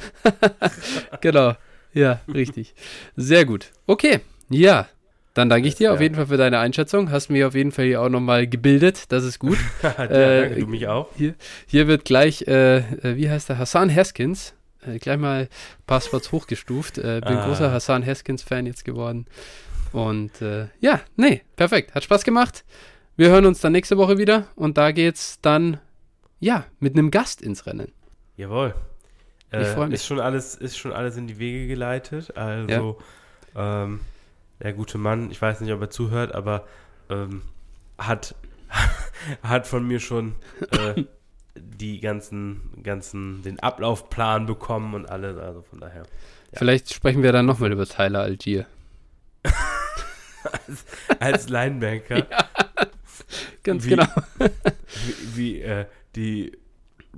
genau. Ja, richtig. Sehr gut. Okay. Ja. Dann danke ich dir auf jeden Fall für deine Einschätzung. Hast mich auf jeden Fall hier auch nochmal gebildet. Das ist gut. ja, äh, danke, du mich auch. Hier, hier wird gleich, äh, äh wie heißt der? Hassan Haskins äh, gleich mal Passworts hochgestuft. Äh, bin ah. großer Hassan Haskins-Fan jetzt geworden. Und äh, ja, nee, perfekt. Hat Spaß gemacht. Wir hören uns dann nächste Woche wieder und da geht's dann, ja, mit einem Gast ins Rennen. Jawohl. ich äh, freue mich. Ist schon, alles, ist schon alles in die Wege geleitet. Also, ja. ähm, der gute Mann, ich weiß nicht, ob er zuhört, aber ähm, hat, hat von mir schon äh, die ganzen, ganzen, den Ablaufplan bekommen und alles, also von daher. Ja. Vielleicht sprechen wir dann nochmal über Tyler Algier. als, als Linebanker. Ja, ganz wie, genau. wie, wie äh, die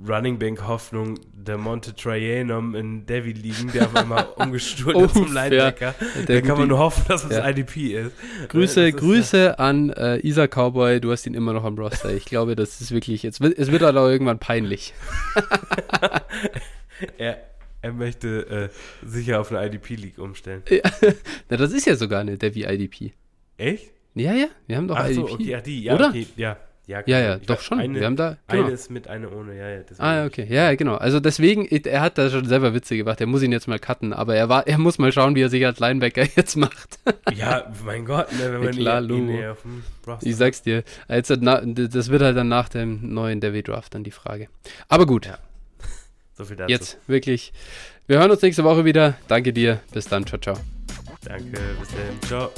Running Bank Hoffnung der Monte Trianum in Devi liegen, der auf einmal umgestuhlt ist zum Linebacker. Ja, da kann man nur hoffen, dass es ja. IDP ist. Grüße, Grüße ja. an äh, Isa Cowboy, du hast ihn immer noch am Roster. Ich glaube, das ist wirklich, jetzt wird, es wird aber irgendwann peinlich. er, er möchte äh, sicher auf eine IDP-League umstellen. Ja. Na, das ist ja sogar eine Devi IDP. Echt? Ja, ja, wir haben doch Ach so, IDP. okay, ja, die, ja, Oder? okay, ja. Ja, Ja, kann ja, doch weiß, schon. Eine, wir haben da, genau. eine ist mit, eine ohne, ja, ja. Ah, ja, okay. Ja, ja, genau. Also deswegen, er hat da schon selber Witze gemacht. Er muss ihn jetzt mal cutten, aber er war, er muss mal schauen, wie er sich als Linebacker jetzt macht. Ja, mein Gott, ne, wenn man klar, ihn, ihn auf dem Roster Ich sag's dir. Jetzt, das wird halt dann nach dem neuen Devi Draft dann die Frage. Aber gut, Ja. So viel dazu. jetzt wirklich. Wir hören uns nächste Woche wieder. Danke dir. Bis dann. Ciao, ciao. Danke, bis dann. Ciao.